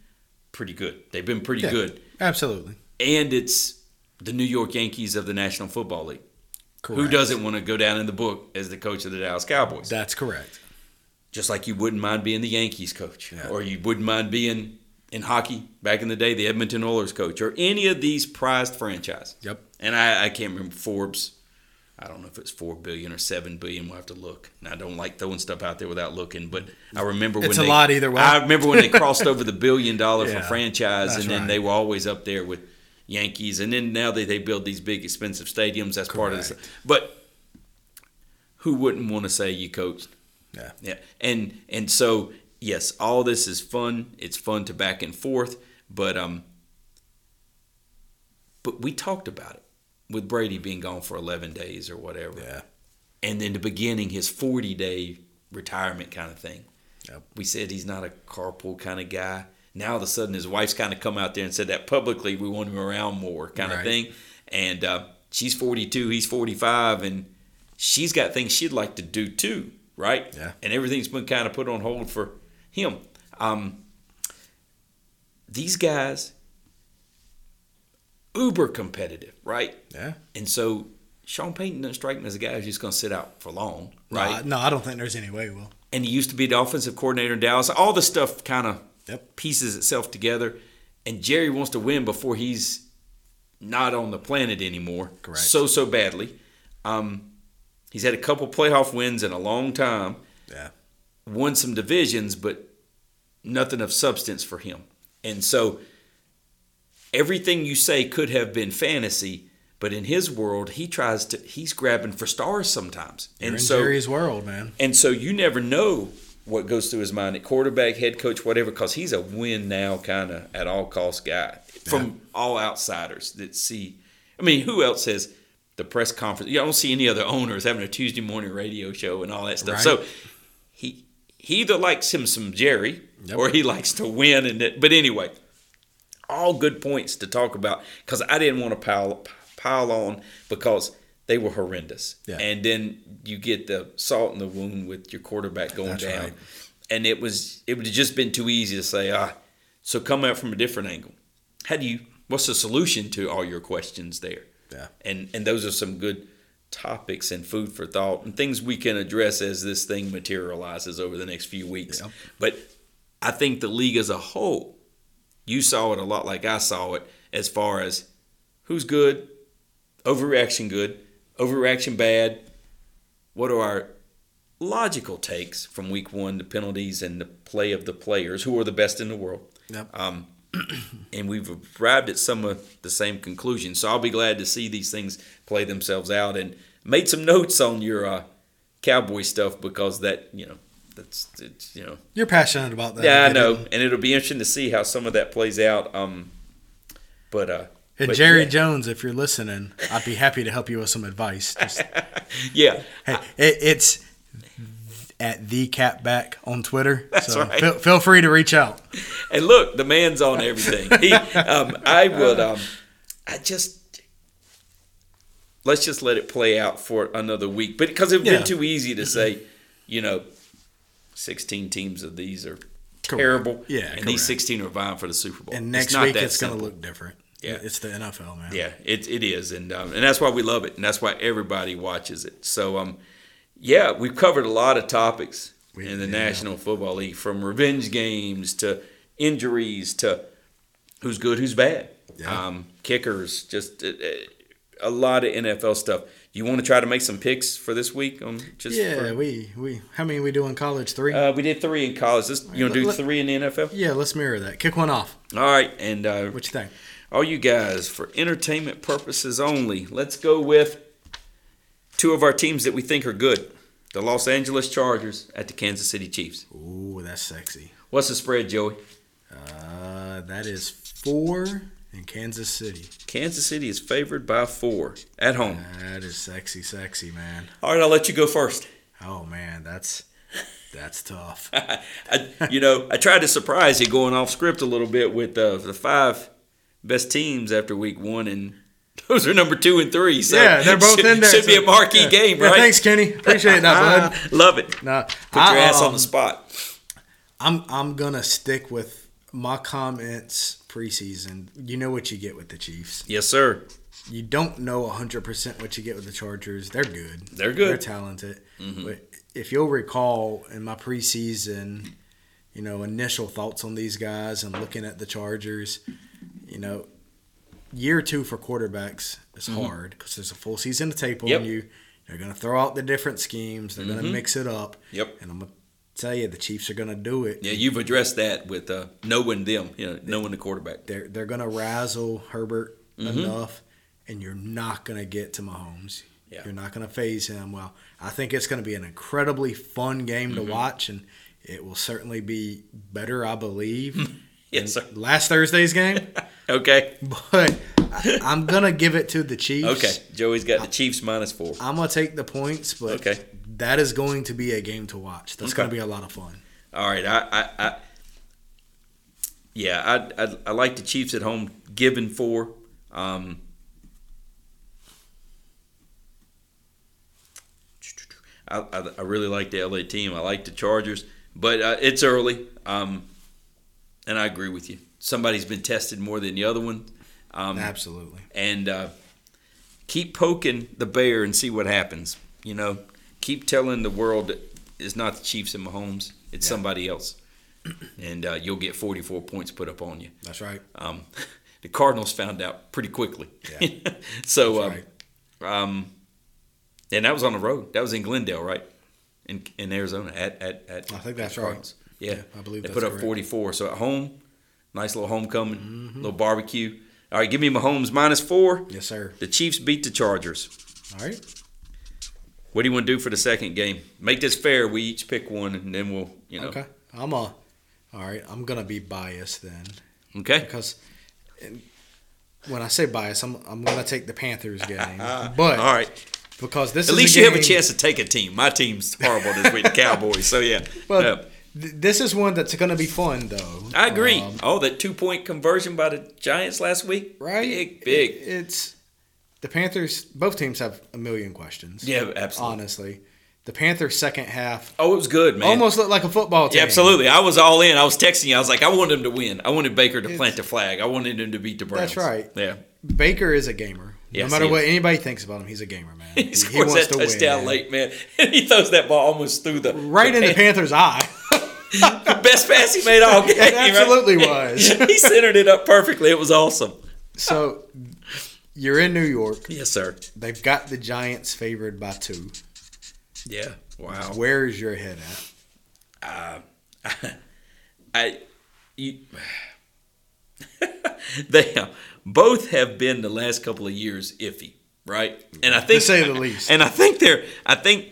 pretty good. They've been pretty Yeah. good, Absolutely. and it's the New York Yankees of the National Football League. Correct. Who doesn't want to go down in the book as the coach of the Dallas Cowboys? That's correct. Just like you wouldn't mind being the Yankees coach, Yeah. or you wouldn't mind being in hockey back in the day the Edmonton Oilers coach, or any of these prized franchise. Yep. And I, I can't remember Forbes I don't know if it's four billion or seven billion. We'll have to look. And I don't like throwing stuff out there without looking, but I remember It's when a they, lot either way. I remember when they crossed over the billion dollar *laughs* Yeah, for franchise, and then right. they were always up there with Yankees, and then now they they build these big expensive stadiums. That's part of this. But who wouldn't want to say you coached? Yeah. Yeah, and and so yes, all this is fun. It's fun to back and forth, but um, but we talked about it with Brady being gone for eleven days or whatever, Yeah. and then the beginning his forty day retirement kind of thing. Yep. We said he's not a carpool kind of guy. Now all of a sudden his wife's kind of come out there and said that publicly. We want him around more kind of Right. thing. And uh, she's 42, he's 45, and she's got things she'd like to do too, right? Yeah. And everything's been kind of put on hold for him. Um, these guys, uber competitive, right? Yeah. And so Sean Payton doesn't strike me as a guy who's just going to sit out for long, No, right? I- No, I don't think there's any way he will. and he used to be the offensive coordinator in Dallas. All the stuff kind of Yep. pieces itself together. And Jerry wants to win before he's not on the planet anymore. Correct. So so badly. Um, he's had a couple playoff wins in a long time. Yeah. Won some divisions, but nothing of substance for him. And so everything you say could have been fantasy, but in his world, he tries to. He's grabbing for stars sometimes. You're and in so Jerry's world, man. and so you never know what goes through his mind at quarterback, head coach, whatever, because he's a win now kind of at all cost guy from all outsiders that see. I mean, who else has the press conference? You don't see any other owners having a Tuesday morning radio show and all that stuff. Right. So he he either likes him some Jerry Yep. or he likes to win. And it, but anyway, all good points to talk about because I didn't want to pile pile on because they were horrendous. Yeah. And then you get the salt in the wound with your quarterback going That's down. right. And it was it would have just been too easy to say, ah, so come out from a different angle. How do you what's the solution to all your questions there? Yeah. And and those are some good topics and food for thought and things we can address as this thing materializes over the next few weeks. Yep. But I think the league as a whole, you saw it a lot like I saw it as far as who's good, overreaction good, overreaction bad. What are our logical takes from week one, the penalties and the play of the players, who are the best in the world? Yep. Um, *clears throat* and we've arrived at some of the same conclusions. So I'll be glad to see these things play themselves out and made some notes on your uh, cowboy stuff because that, you know, that's, it's, you know, You're passionate about that. yeah, I know, it. and it'll be interesting to see how some of that plays out. Um, but uh, And but Jerry yeah, Jones, if you're listening, I'd be happy to help you with some advice. Just, *laughs* yeah, hey, it, it's at the catback on Twitter. *laughs* That's so right. Feel, feel free to reach out. and look, the man's on everything. He, *laughs* um, I would, um, I just let's just let it play out for another week, but because it'd Yeah. been too easy to say, you know, sixteen teams of these are terrible, Yeah, and correct. these sixteen are vying for the Super Bowl. And next not week it's going to look different. Yeah. It's the NFL, man. Yeah, it, it is, and um, and that's why we love it, and that's why everybody watches it. So, um, yeah, we've covered a lot of topics We- in the yeah. National Football League, from revenge games to injuries to who's good, who's bad, Yeah. um, kickers, just uh, uh, a lot of NFL stuff. You want to try to make some picks for this week? On just Yeah, for- we, we how many we do in college? Three? uh, we did three in college. This, you want to do let- three in the NFL? yeah, let's mirror that. Kick one off. All right, and uh, What you think? all you guys for entertainment purposes only let's go with two of our teams that we think are good the los angeles chargers at the kansas city chiefs Ooh, that's sexy. what's the spread joey Uh, that is four in Kansas City. kansas city is favored by four at home That is sexy, sexy, man. all right i'll let you go first Oh man, that's that's tough. *laughs* I, you know i tried to surprise you going off script a little bit with uh, the five best teams after week one and those are number two and three so yeah, they're both should, in there. should be a marquee yeah. game Yeah, right Thanks, Kenny. Appreciate that, *laughs* bud. love it No, put your ass on um, the spot I'm I'm gonna stick with my comments preseason. You know what you get with the Chiefs. yes sir You don't know 100% what you get with the Chargers. They're good. They're good. They're talented. But if you'll recall in my preseason, you know, initial thoughts on these guys and looking at the Chargers, you know, year two for quarterbacks is hard because there's a full season to tape on Yep. you. They're going to throw out the different schemes. They're going to mix it up. Yep. And I'm going to tell you, the Chiefs are going to do it. Yeah, you've addressed that with uh, knowing them, you know, knowing the quarterback. They're they're going to razzle Herbert enough, and you're not going to get to Mahomes. Yeah. You're not going to phase him. Well, I think it's going to be an incredibly fun game Mm-hmm. to watch, and it will certainly be better, I believe, *laughs* Yes, sir. last Thursday's game. *laughs* Okay. but I, I'm going to give it to the Chiefs. Okay. Joey's got the Chiefs minus four. I'm going to take the points, but Okay. that is going to be a game to watch. That's Okay. going to be a lot of fun. All right. I, I, I yeah, I, I, I like the Chiefs at home, given four. Um, I, I, I really like the LA team. I like the Chargers, but uh, it's early. Um, and I agree with you. Somebody's been tested more than the other one. Um, Absolutely. and uh, keep poking the bear and see what happens. You know, keep telling the world that it's not the Chiefs and Mahomes; it's Yeah. somebody else, *clears throat* and uh, you'll get 44 points put up on you. That's right. Um, *laughs* the Cardinals found out pretty quickly. Yeah. *laughs* so, That's um, right. um, and that was on the road. That was in Glendale, right? In in Arizona at at, at I think that's at right. Yeah. Yeah, I believe they put up correct. 44. So at home, nice little homecoming, Mm-hmm. little barbecue. All right, give me Mahomes minus four. Yes, sir. The Chiefs beat the Chargers. All right. What do you want to do for the second game? Make this fair. We each pick one, and then we'll, you know. Okay. I'm a. All right. I'm gonna be biased then Okay. because when I say bias, I'm I'm gonna take the Panthers *laughs* game, but All right. because this At least you have a chance to take a team. My team's horrible this week, the Cowboys. So yeah. *laughs* Well, Yeah. Th- this is one that's gonna be fun though. I agree. Um, oh, that two point conversion by the Giants last week. right? Big, big. It- it's the Panthers. Both teams have a million questions. yeah, absolutely. Honestly, the Panthers' second half Oh, it was good, man. almost looked like a football team. Yeah, absolutely. I was all in. I was texting you. I was like, I wanted him to win. I wanted Baker to It's- plant the flag. I wanted him to beat the Browns. That's right. Yeah. Baker is a gamer. Yes, no matter he what anybody thinks about him, he's a gamer, man. *laughs* He, scores that touchdown man. late, man. And *laughs* he throws that ball almost through the right in the Panthers' eye. The *laughs* best pass he made all game. It absolutely right? was. *laughs* he centered it up perfectly. It was awesome. so you're in New York. Yes, sir. They've got the Giants favored by two. Yeah. Wow. Where is your head at? Uh, *laughs* I, you, they uh, both have been the last couple of years iffy, right? And I think To say the least. And I think they're. I think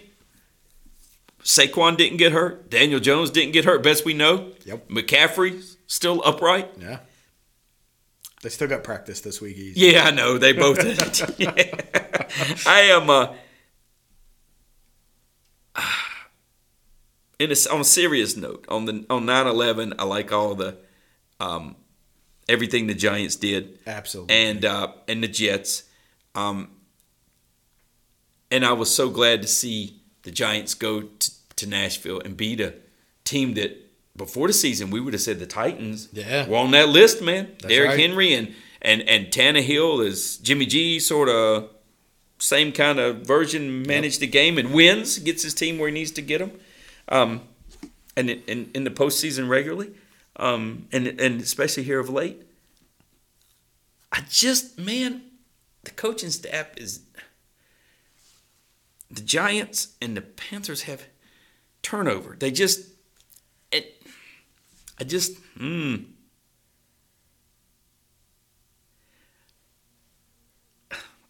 Saquon didn't get hurt. Daniel Jones didn't get hurt. Best we know. Yep. McCaffrey still upright. Yeah. They still got practice this week. Easy. Yeah, I know they both did. *laughs* *laughs* I am. Uh, in a, on a serious note, on the on 9-11, I like all the um, everything the Giants did, Absolutely. and uh, and the Jets, um, and I was so glad to see the Giants go to, to Nashville and beat a team that before the season we would have said the Titans Yeah. were on that list, man. That's Derrick right. Henry and and and Tannehill is Jimmy G sort of same kind of version. Manage the game and wins, gets his team where he needs to get them, um, and in, in in the postseason regularly, um, and and especially here of late. I just man, the coaching staff is the Giants and the Panthers have turnover. They just it. I just mm,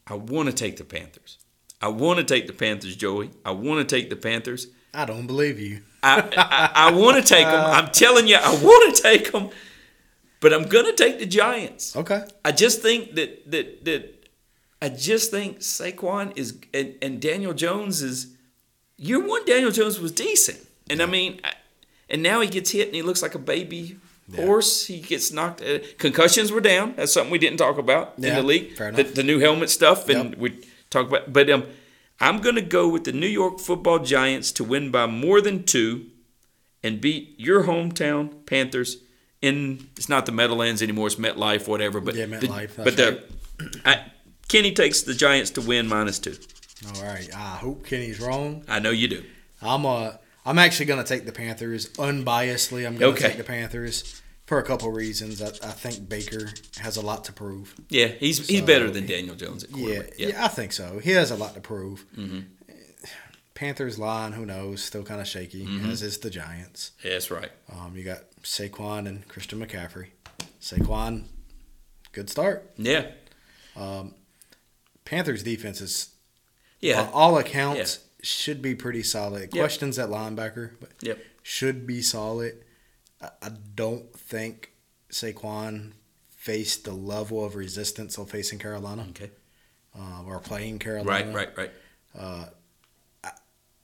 I want to take the Panthers. I want to take the Panthers, Joey. I want to take the Panthers. I don't believe you. I, I, I want to take them. I'm telling you, I want to take them, but I'm gonna take the Giants. Okay. I just think that that that I just think Saquon is and, and Daniel Jones is year one. Daniel Jones was decent, and I mean, I, and now he gets hit and he looks like a baby horse. He gets knocked. Uh, concussions were down. That's something we didn't talk about in the league. fair The, enough. the new helmet stuff, and Yep. we talk about. But um, I'm gonna go with the New York Football Giants to win by more than two, and beat your hometown Panthers. In it's not the Meadowlands anymore. It's MetLife, whatever. But Yeah, MetLife, but the I, Kenny takes the Giants to win minus two. All right. I hope Kenny's wrong. I know you do. I'm uh I'm actually gonna take the Panthers unbiasedly. I'm gonna Okay. take the Panthers for a couple reasons. I, I think Baker has a lot to prove. Yeah, he's he's better than Daniel Jones at Yeah, quarterback. yeah, I think so. He has a lot to prove. Mm-hmm. Panthers line, who knows? Still kind of shaky, Mm-hmm. as is the Giants. Yeah, that's right. Um, you got Saquon and Christian McCaffrey. Saquon, good start. Yeah, Panthers defense is, yeah, by all accounts, should be pretty solid. Yep. Questions at linebacker, but Yep. should be solid. I, don't think Saquon faced the level of resistance of facing Carolina okay. uh, or playing Carolina. Right, right, right.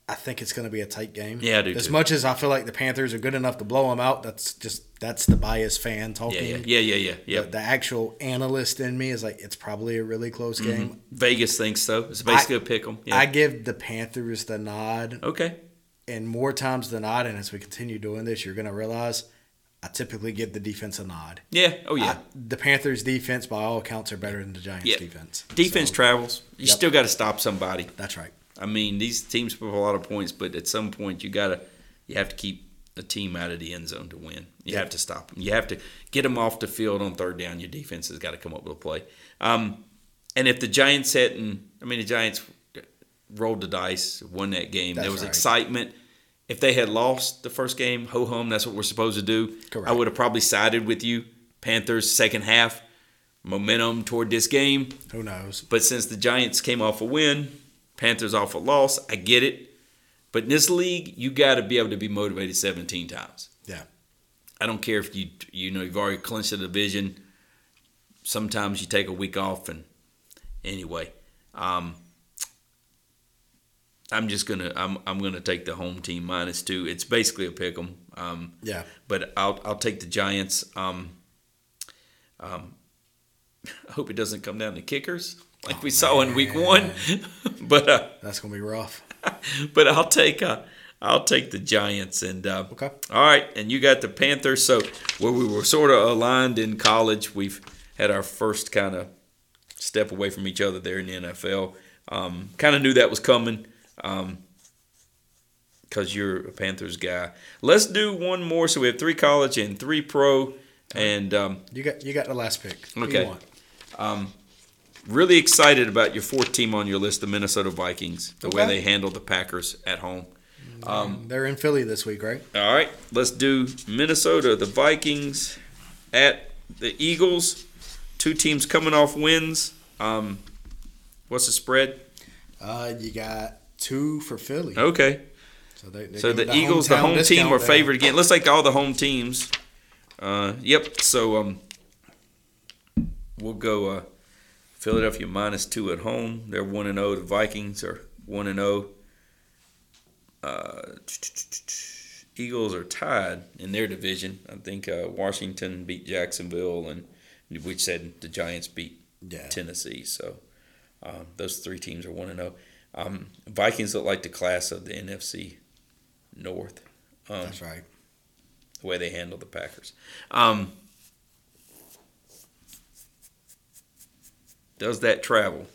I think it's going to be a tight game. Yeah, I do As too. much as I feel like the Panthers are good enough to blow them out, that's just that's the biased fan Yeah, talking. yeah, yeah, yeah, yeah. The, the actual analyst in me is like it's probably a really close mm-hmm. game. Vegas thinks so. It's basically a pick 'em. Yeah. I give the Panthers the nod, okay. and more times than not, and as we continue doing this, you're going to realize I typically give the defense a nod. Yeah. Oh yeah. I- the Panthers' defense, by all accounts, are better than the Giants' Yeah. defense. Defense So, travels. You Yep. still got to stop somebody. that's right. I mean, these teams put up a lot of points, but at some point you gotta, you have to keep a team out of the end zone to win. You Yep. have to stop them. You have to get them off the field on third down. Your defense has got to come up with a play. Um, and if the Giants hadn't, I mean, the Giants rolled the dice, won that game. there was right. excitement. If they had lost the first game, ho hum, that's what we're supposed to do. Correct. I would have probably sided with you. Panthers second half momentum toward this game. Who knows? But since the Giants came off a win, Panthers off a loss, I get it. But in this league, you got to be able to be motivated 17 times. Yeah. I don't care if you you know you've already clinched the division. Sometimes you take a week off, and anyway, um, I'm just gonna I'm I'm gonna take the home team minus two. It's basically a pick 'em. Um, Yeah. but I'll I'll take the Giants. Um, um, *laughs* I hope it doesn't come down to kickers like we saw in Week One. *laughs* but uh, That's going to be rough. *laughs* but I'll take uh, I'll take the Giants and uh, Okay. all right. And you got the Panthers. So where we were sort of aligned in college, we've had our first kind of step away from each other there in the NFL. Um, kind of knew that was coming. Um, because you're a Panthers guy. Let's do one more. So we have three college and three pro, and um, You got you got the last pick. Okay. Want? Really excited about your fourth team on your list, the Minnesota Vikings. The way they handled the Packers at home. Um, They're in Philly this week, right? All right, let's do Minnesota, the Vikings at the Eagles. Two teams coming off wins. Um, what's the spread? Uh, you got two for Philly. Okay, So, they, so giving the Eagles, the home team, are favored again. Let's take all the home teams. Uh, yep. So um, we'll go uh, Philadelphia minus two at home. They're one and zero. The Vikings are one and zero. Uh, Eagles are tied in their division. I think uh, Washington beat Jacksonville, and we said the Giants beat Yeah. Tennessee. So um, those three teams are one and zero. Um, Vikings look like the class of the NFC North. Um, That's right. the way they handle the Packers. Um, does that travel?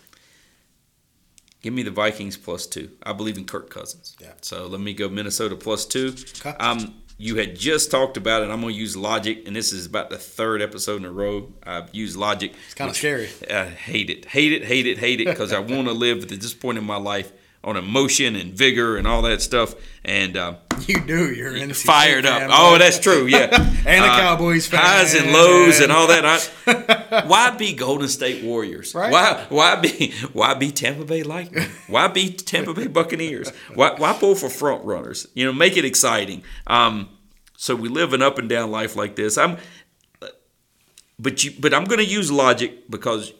Give me the Vikings plus two. I believe in Kirk Cousins. Yeah. So let me go Minnesota plus two. Okay. Um, you had just talked about it. I'm going to use logic, and this is about the third episode in a row I've used logic. It's kind of scary. I hate it, hate it, hate it, hate it, because I *laughs* want to live at this point in my life on emotion and vigor and all that stuff. And uh, *laughs* You do. You're in fired up. Oh, that's true. Yeah, *laughs* And a Uh, Cowboys fan. highs and lows and all that. I, *laughs* why be Golden State Warriors? Right. Why why be why be Tampa Bay Lightning? Why be Tampa Bay Buccaneers? Why why pull for front runners? You know, make it exciting. Um, so we live an up and down life like this. I'm, but you but I'm going to use logic because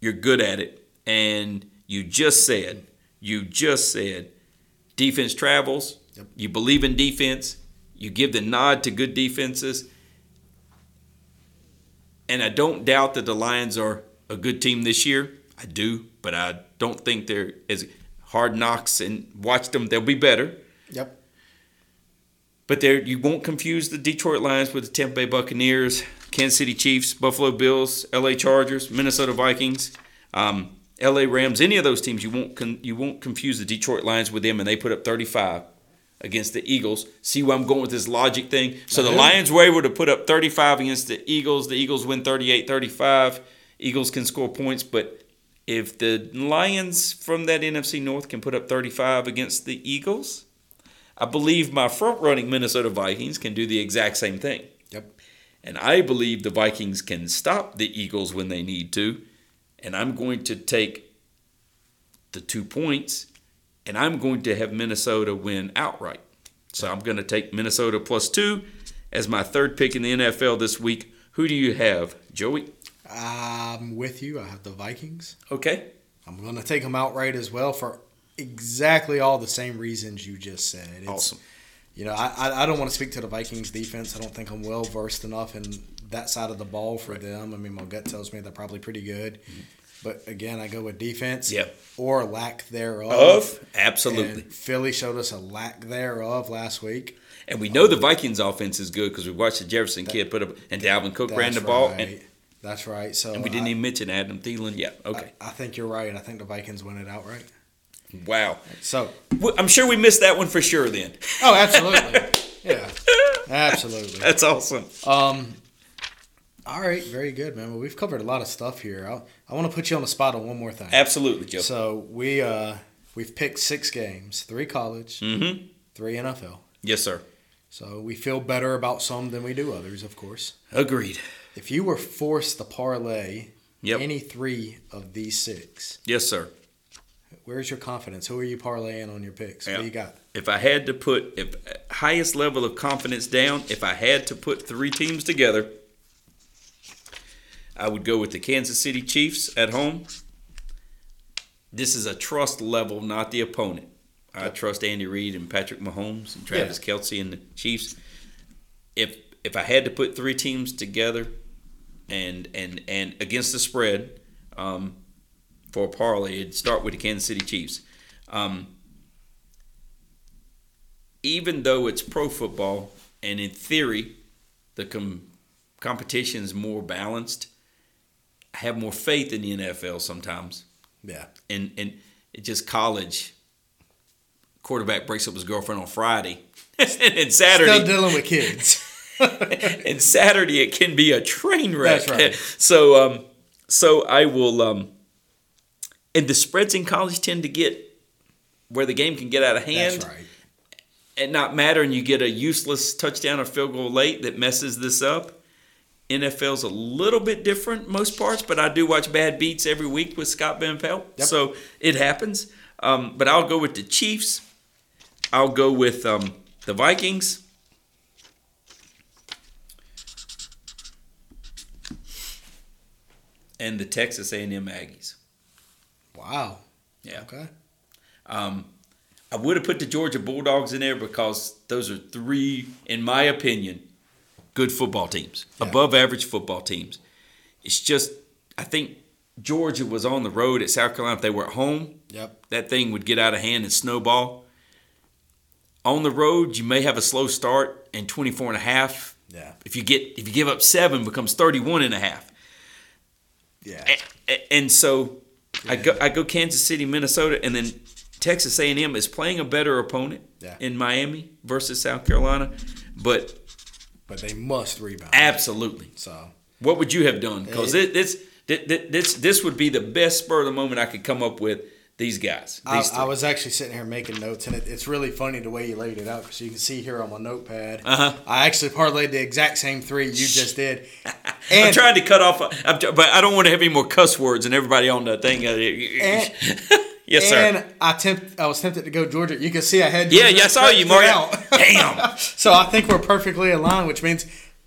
you're good at it, and you just said you just said defense travels. Yep. You believe in defense. You give the nod to good defenses. And I don't doubt that the Lions are a good team this year. I do, but I don't think they're as hard knocks and watch them. They'll be better. Yep. But there, you won't confuse the Detroit Lions with the Tampa Bay Buccaneers, Kansas City Chiefs, Buffalo Bills, L.A. Chargers, Minnesota Vikings, um, L.A. Rams. Any of those teams, you won't con- you won't confuse the Detroit Lions with them, and they put up 35 against the Eagles. See where I'm going with this logic thing? So the do. Lions were able to put up 35 against the Eagles. The Eagles win 38-35. Eagles can score points, but if the Lions from that NFC North can put up 35 against the Eagles, I believe my front running Minnesota Vikings can do the exact same thing. Yep. And I believe the Vikings can stop the Eagles when they need to. And I'm going to take the two points and I'm going to have Minnesota win outright. So I'm going to take Minnesota plus two as my third pick in the NFL this week. Who do you have, Joey? I'm with you. I have the Vikings. Okay. I'm going to take them outright as well for exactly all the same reasons you just said. It's, Awesome. You know, I, I- I don't want to speak to the Vikings defense. I don't think I'm well versed enough in that side of the ball for them. I mean, my gut tells me they're probably pretty good. But again, I go with defense Yep. or lack thereof. Of? Absolutely. And Philly showed us a lack thereof last week. And we know the Vikings offense is good because we watched the Jefferson kid put up, and Dalvin Cook ran the ball, right. and, That's right. So and we didn't I, even mention Adam Thielen. Yeah, okay. I, I think you're right. I think the Vikings win it outright. wow. So, I'm sure we missed that one for sure then. oh, absolutely. *laughs* yeah, absolutely. That's awesome. Um, all right, very good, man. Well, we've covered a lot of stuff here. I'll, I want to put you on the spot on one more thing. Absolutely, Joe. So we uh, we've picked six games: three college, Mm-hmm. three NFL. Yes, sir. So we feel better about some than we do others, of course. Agreed. If you were forced to parlay Yep. any three of these six, Yes, sir. where's your confidence? Who are you parlaying on your picks? What do you got? If I had to put if highest level of confidence down, if I had to put three teams together, I would go with the Kansas City Chiefs at home. This is a trust level, not the opponent. I trust Andy Reid and Patrick Mahomes and Travis Kelce and the Chiefs. If if I had to put three teams together, and and and against the spread, um, for a parlay, it'd start with the Kansas City Chiefs. Um, even though it's pro football and in theory the com- competition is more balanced, I have more faith in the NFL sometimes. Yeah. And and just college. Quarterback breaks up his girlfriend on Friday, *laughs* and Saturday. Still dealing with kids. *laughs* and Saturday it can be a train wreck. That's right. *laughs* So um, so I will um, and the spreads in college tend to get where the game can get out of hand That's right. and not matter, and you get a useless touchdown or field goal late that messes this up. NFL's a little bit different most parts, but I do watch bad beats every week with Scott Van Pelt, Yep. so it happens. Um, but I'll go with the Chiefs. I'll go with um, the Vikings. And the Texas A&M Aggies. Wow. Yeah. Okay. Um, I would have put the Georgia Bulldogs in there because those are three, in my opinion, good football teams, Yeah. above average football teams. It's just, I think Georgia was on the road at South Carolina. If they were at home, Yep. that thing would get out of hand and snowball. On the road, you may have a slow start and 24 and a half. Yeah. If you get if you give up 7 it becomes 31 and a half. Yeah. A- a- And so I go I go Kansas City, Minnesota, and then Texas A&M is playing a better opponent Yeah. in Miami versus South Carolina, but But they must rebound. absolutely. So What would you have done? Because It- this thi- thi- this this would be the best spur of the moment I could come up with. These guys, I, these I three. was actually sitting here making notes, and it, it's really funny the way you laid it out because you can see here on my notepad. Uh-huh. I actually parlayed the exact same three you just *laughs* did. I'm trying to cut off, I'm, but I don't want to have any more cuss words and everybody on the thing. And- yes, sir. and I tempt, I was tempted to go Georgia. You can see I had yeah, Georgia yeah, I saw you, out. *laughs* Damn. *laughs* so I think we're perfectly aligned, which means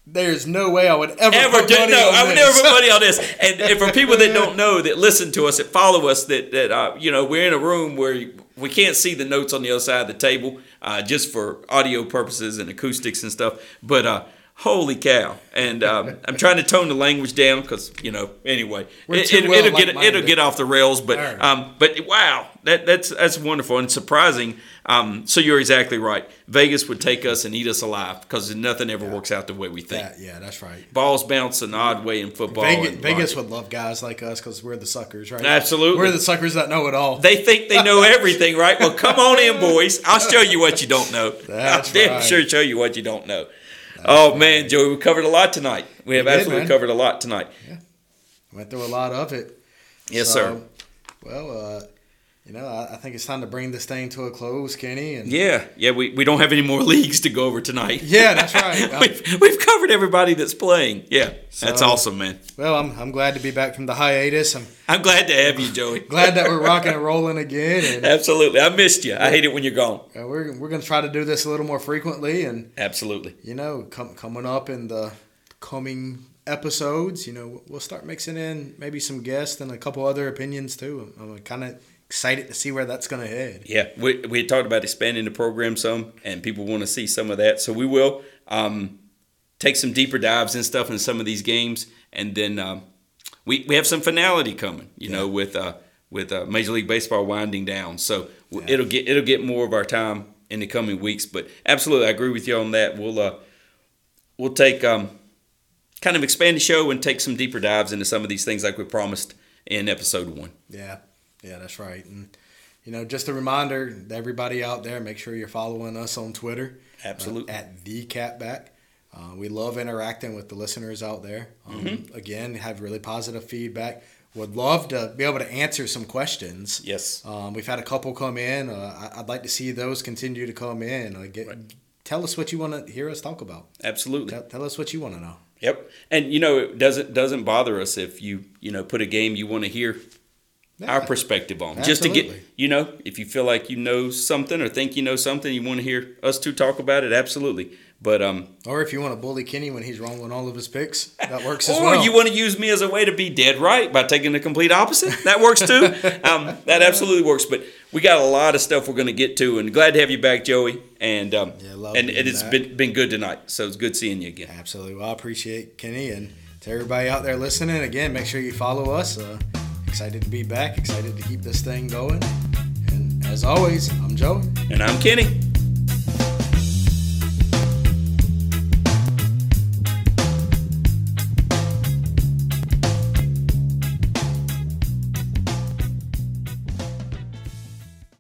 there's no way I would ever ever put do money no on i would this. never put money on this *laughs* and, and for people that don't know that listen to us that follow us that that uh, you know we're in a room where we can't see the notes on the other side of the table uh, just for audio purposes and acoustics and stuff but uh holy cow and um, i'm trying to tone the language down because you know anyway We're it, too it, well will get it'll get off the rails but right. um but wow that that's that's wonderful and surprising um so you're exactly right vegas would take us and eat us alive because nothing ever works out the way we think Yeah, yeah, that's right. balls bounce an odd way in football. Vegas, Vegas would love guys like us because we're the suckers, right? Absolutely. We're the suckers that know it all. They think they know *laughs* everything, right? Well, come on in, boys. I'll show you what you don't know. That's *laughs* I'll right. sure show you what you don't know. Oh man, Joey, we covered a lot tonight. We have We did, absolutely man. covered a lot tonight. Yeah. Went through a lot of it. Yes, So, sir. Well, uh, you know, I, I, think it's time to bring this thing to a close, Kenny. And yeah, yeah, we, we don't have any more *laughs* leagues to go over tonight. Yeah, that's right. *laughs* we've, we've covered everybody that's playing. Yeah, so, that's awesome, man. Well, I'm, I'm glad to be back from the hiatus. I'm I'm glad to have you, Joey. *laughs* glad that we're rocking and rolling again. And, Absolutely, I missed you. I hate it when you're gone. We're we're gonna try to do this a little more frequently, and absolutely, you know, com- coming up in the coming episodes, you know, we'll start mixing in maybe some guests and a couple other opinions too. I'm kind of excited to see where that's going to head. Yeah, we, we talked about expanding the program some, and people want to see some of that. So we will um, take some deeper dives and stuff in some of these games, and then um, we, we have some finality coming. You yeah. know, with uh, with uh, Major League Baseball winding down, so yeah. it'll get it'll get more of our time in the coming weeks. But absolutely, I agree with you on that. We'll uh, we'll take um, kind of expand the show and take some deeper dives into some of these things like we promised in episode one. Yeah. Yeah, that's right. And you know, just a reminder to everybody out there, make sure you're following us on Twitter. Uh, Absolutely. Uh, at the Catback. Uh, we love interacting with the listeners out there. Um, mm-hmm. Again, have really positive feedback. Would love to be able to answer some questions. Yes. Um, we've had a couple come in. Uh, I'd like to see those continue to come in. Uh, get, right. Tell us what you want to hear us talk about. Absolutely. Tell, tell us what you want to know. Yep. And you know, it doesn't doesn't bother us if you you know put a game you want to hear yeah. our perspective on. Absolutely. Just to get, you know, if you feel like you know something or think you know something, you want to hear us two talk about it, absolutely. But um, or if you want to bully Kenny when he's wrong on all of his picks, that works as or well. Or you want to use me as a way to be dead right by taking the complete opposite, that works too. *laughs* um, that absolutely works. But we got a lot of stuff we're going to get to, and glad to have you back, Joey. And um, yeah, love and it's back. been been good tonight. So it's good seeing you again. Absolutely. Well, I appreciate Kenny and to everybody out there listening. Again, make sure you follow us. Uh, Excited to be back, excited to keep this thing going. And as always, I'm Joe. And I'm Kenny.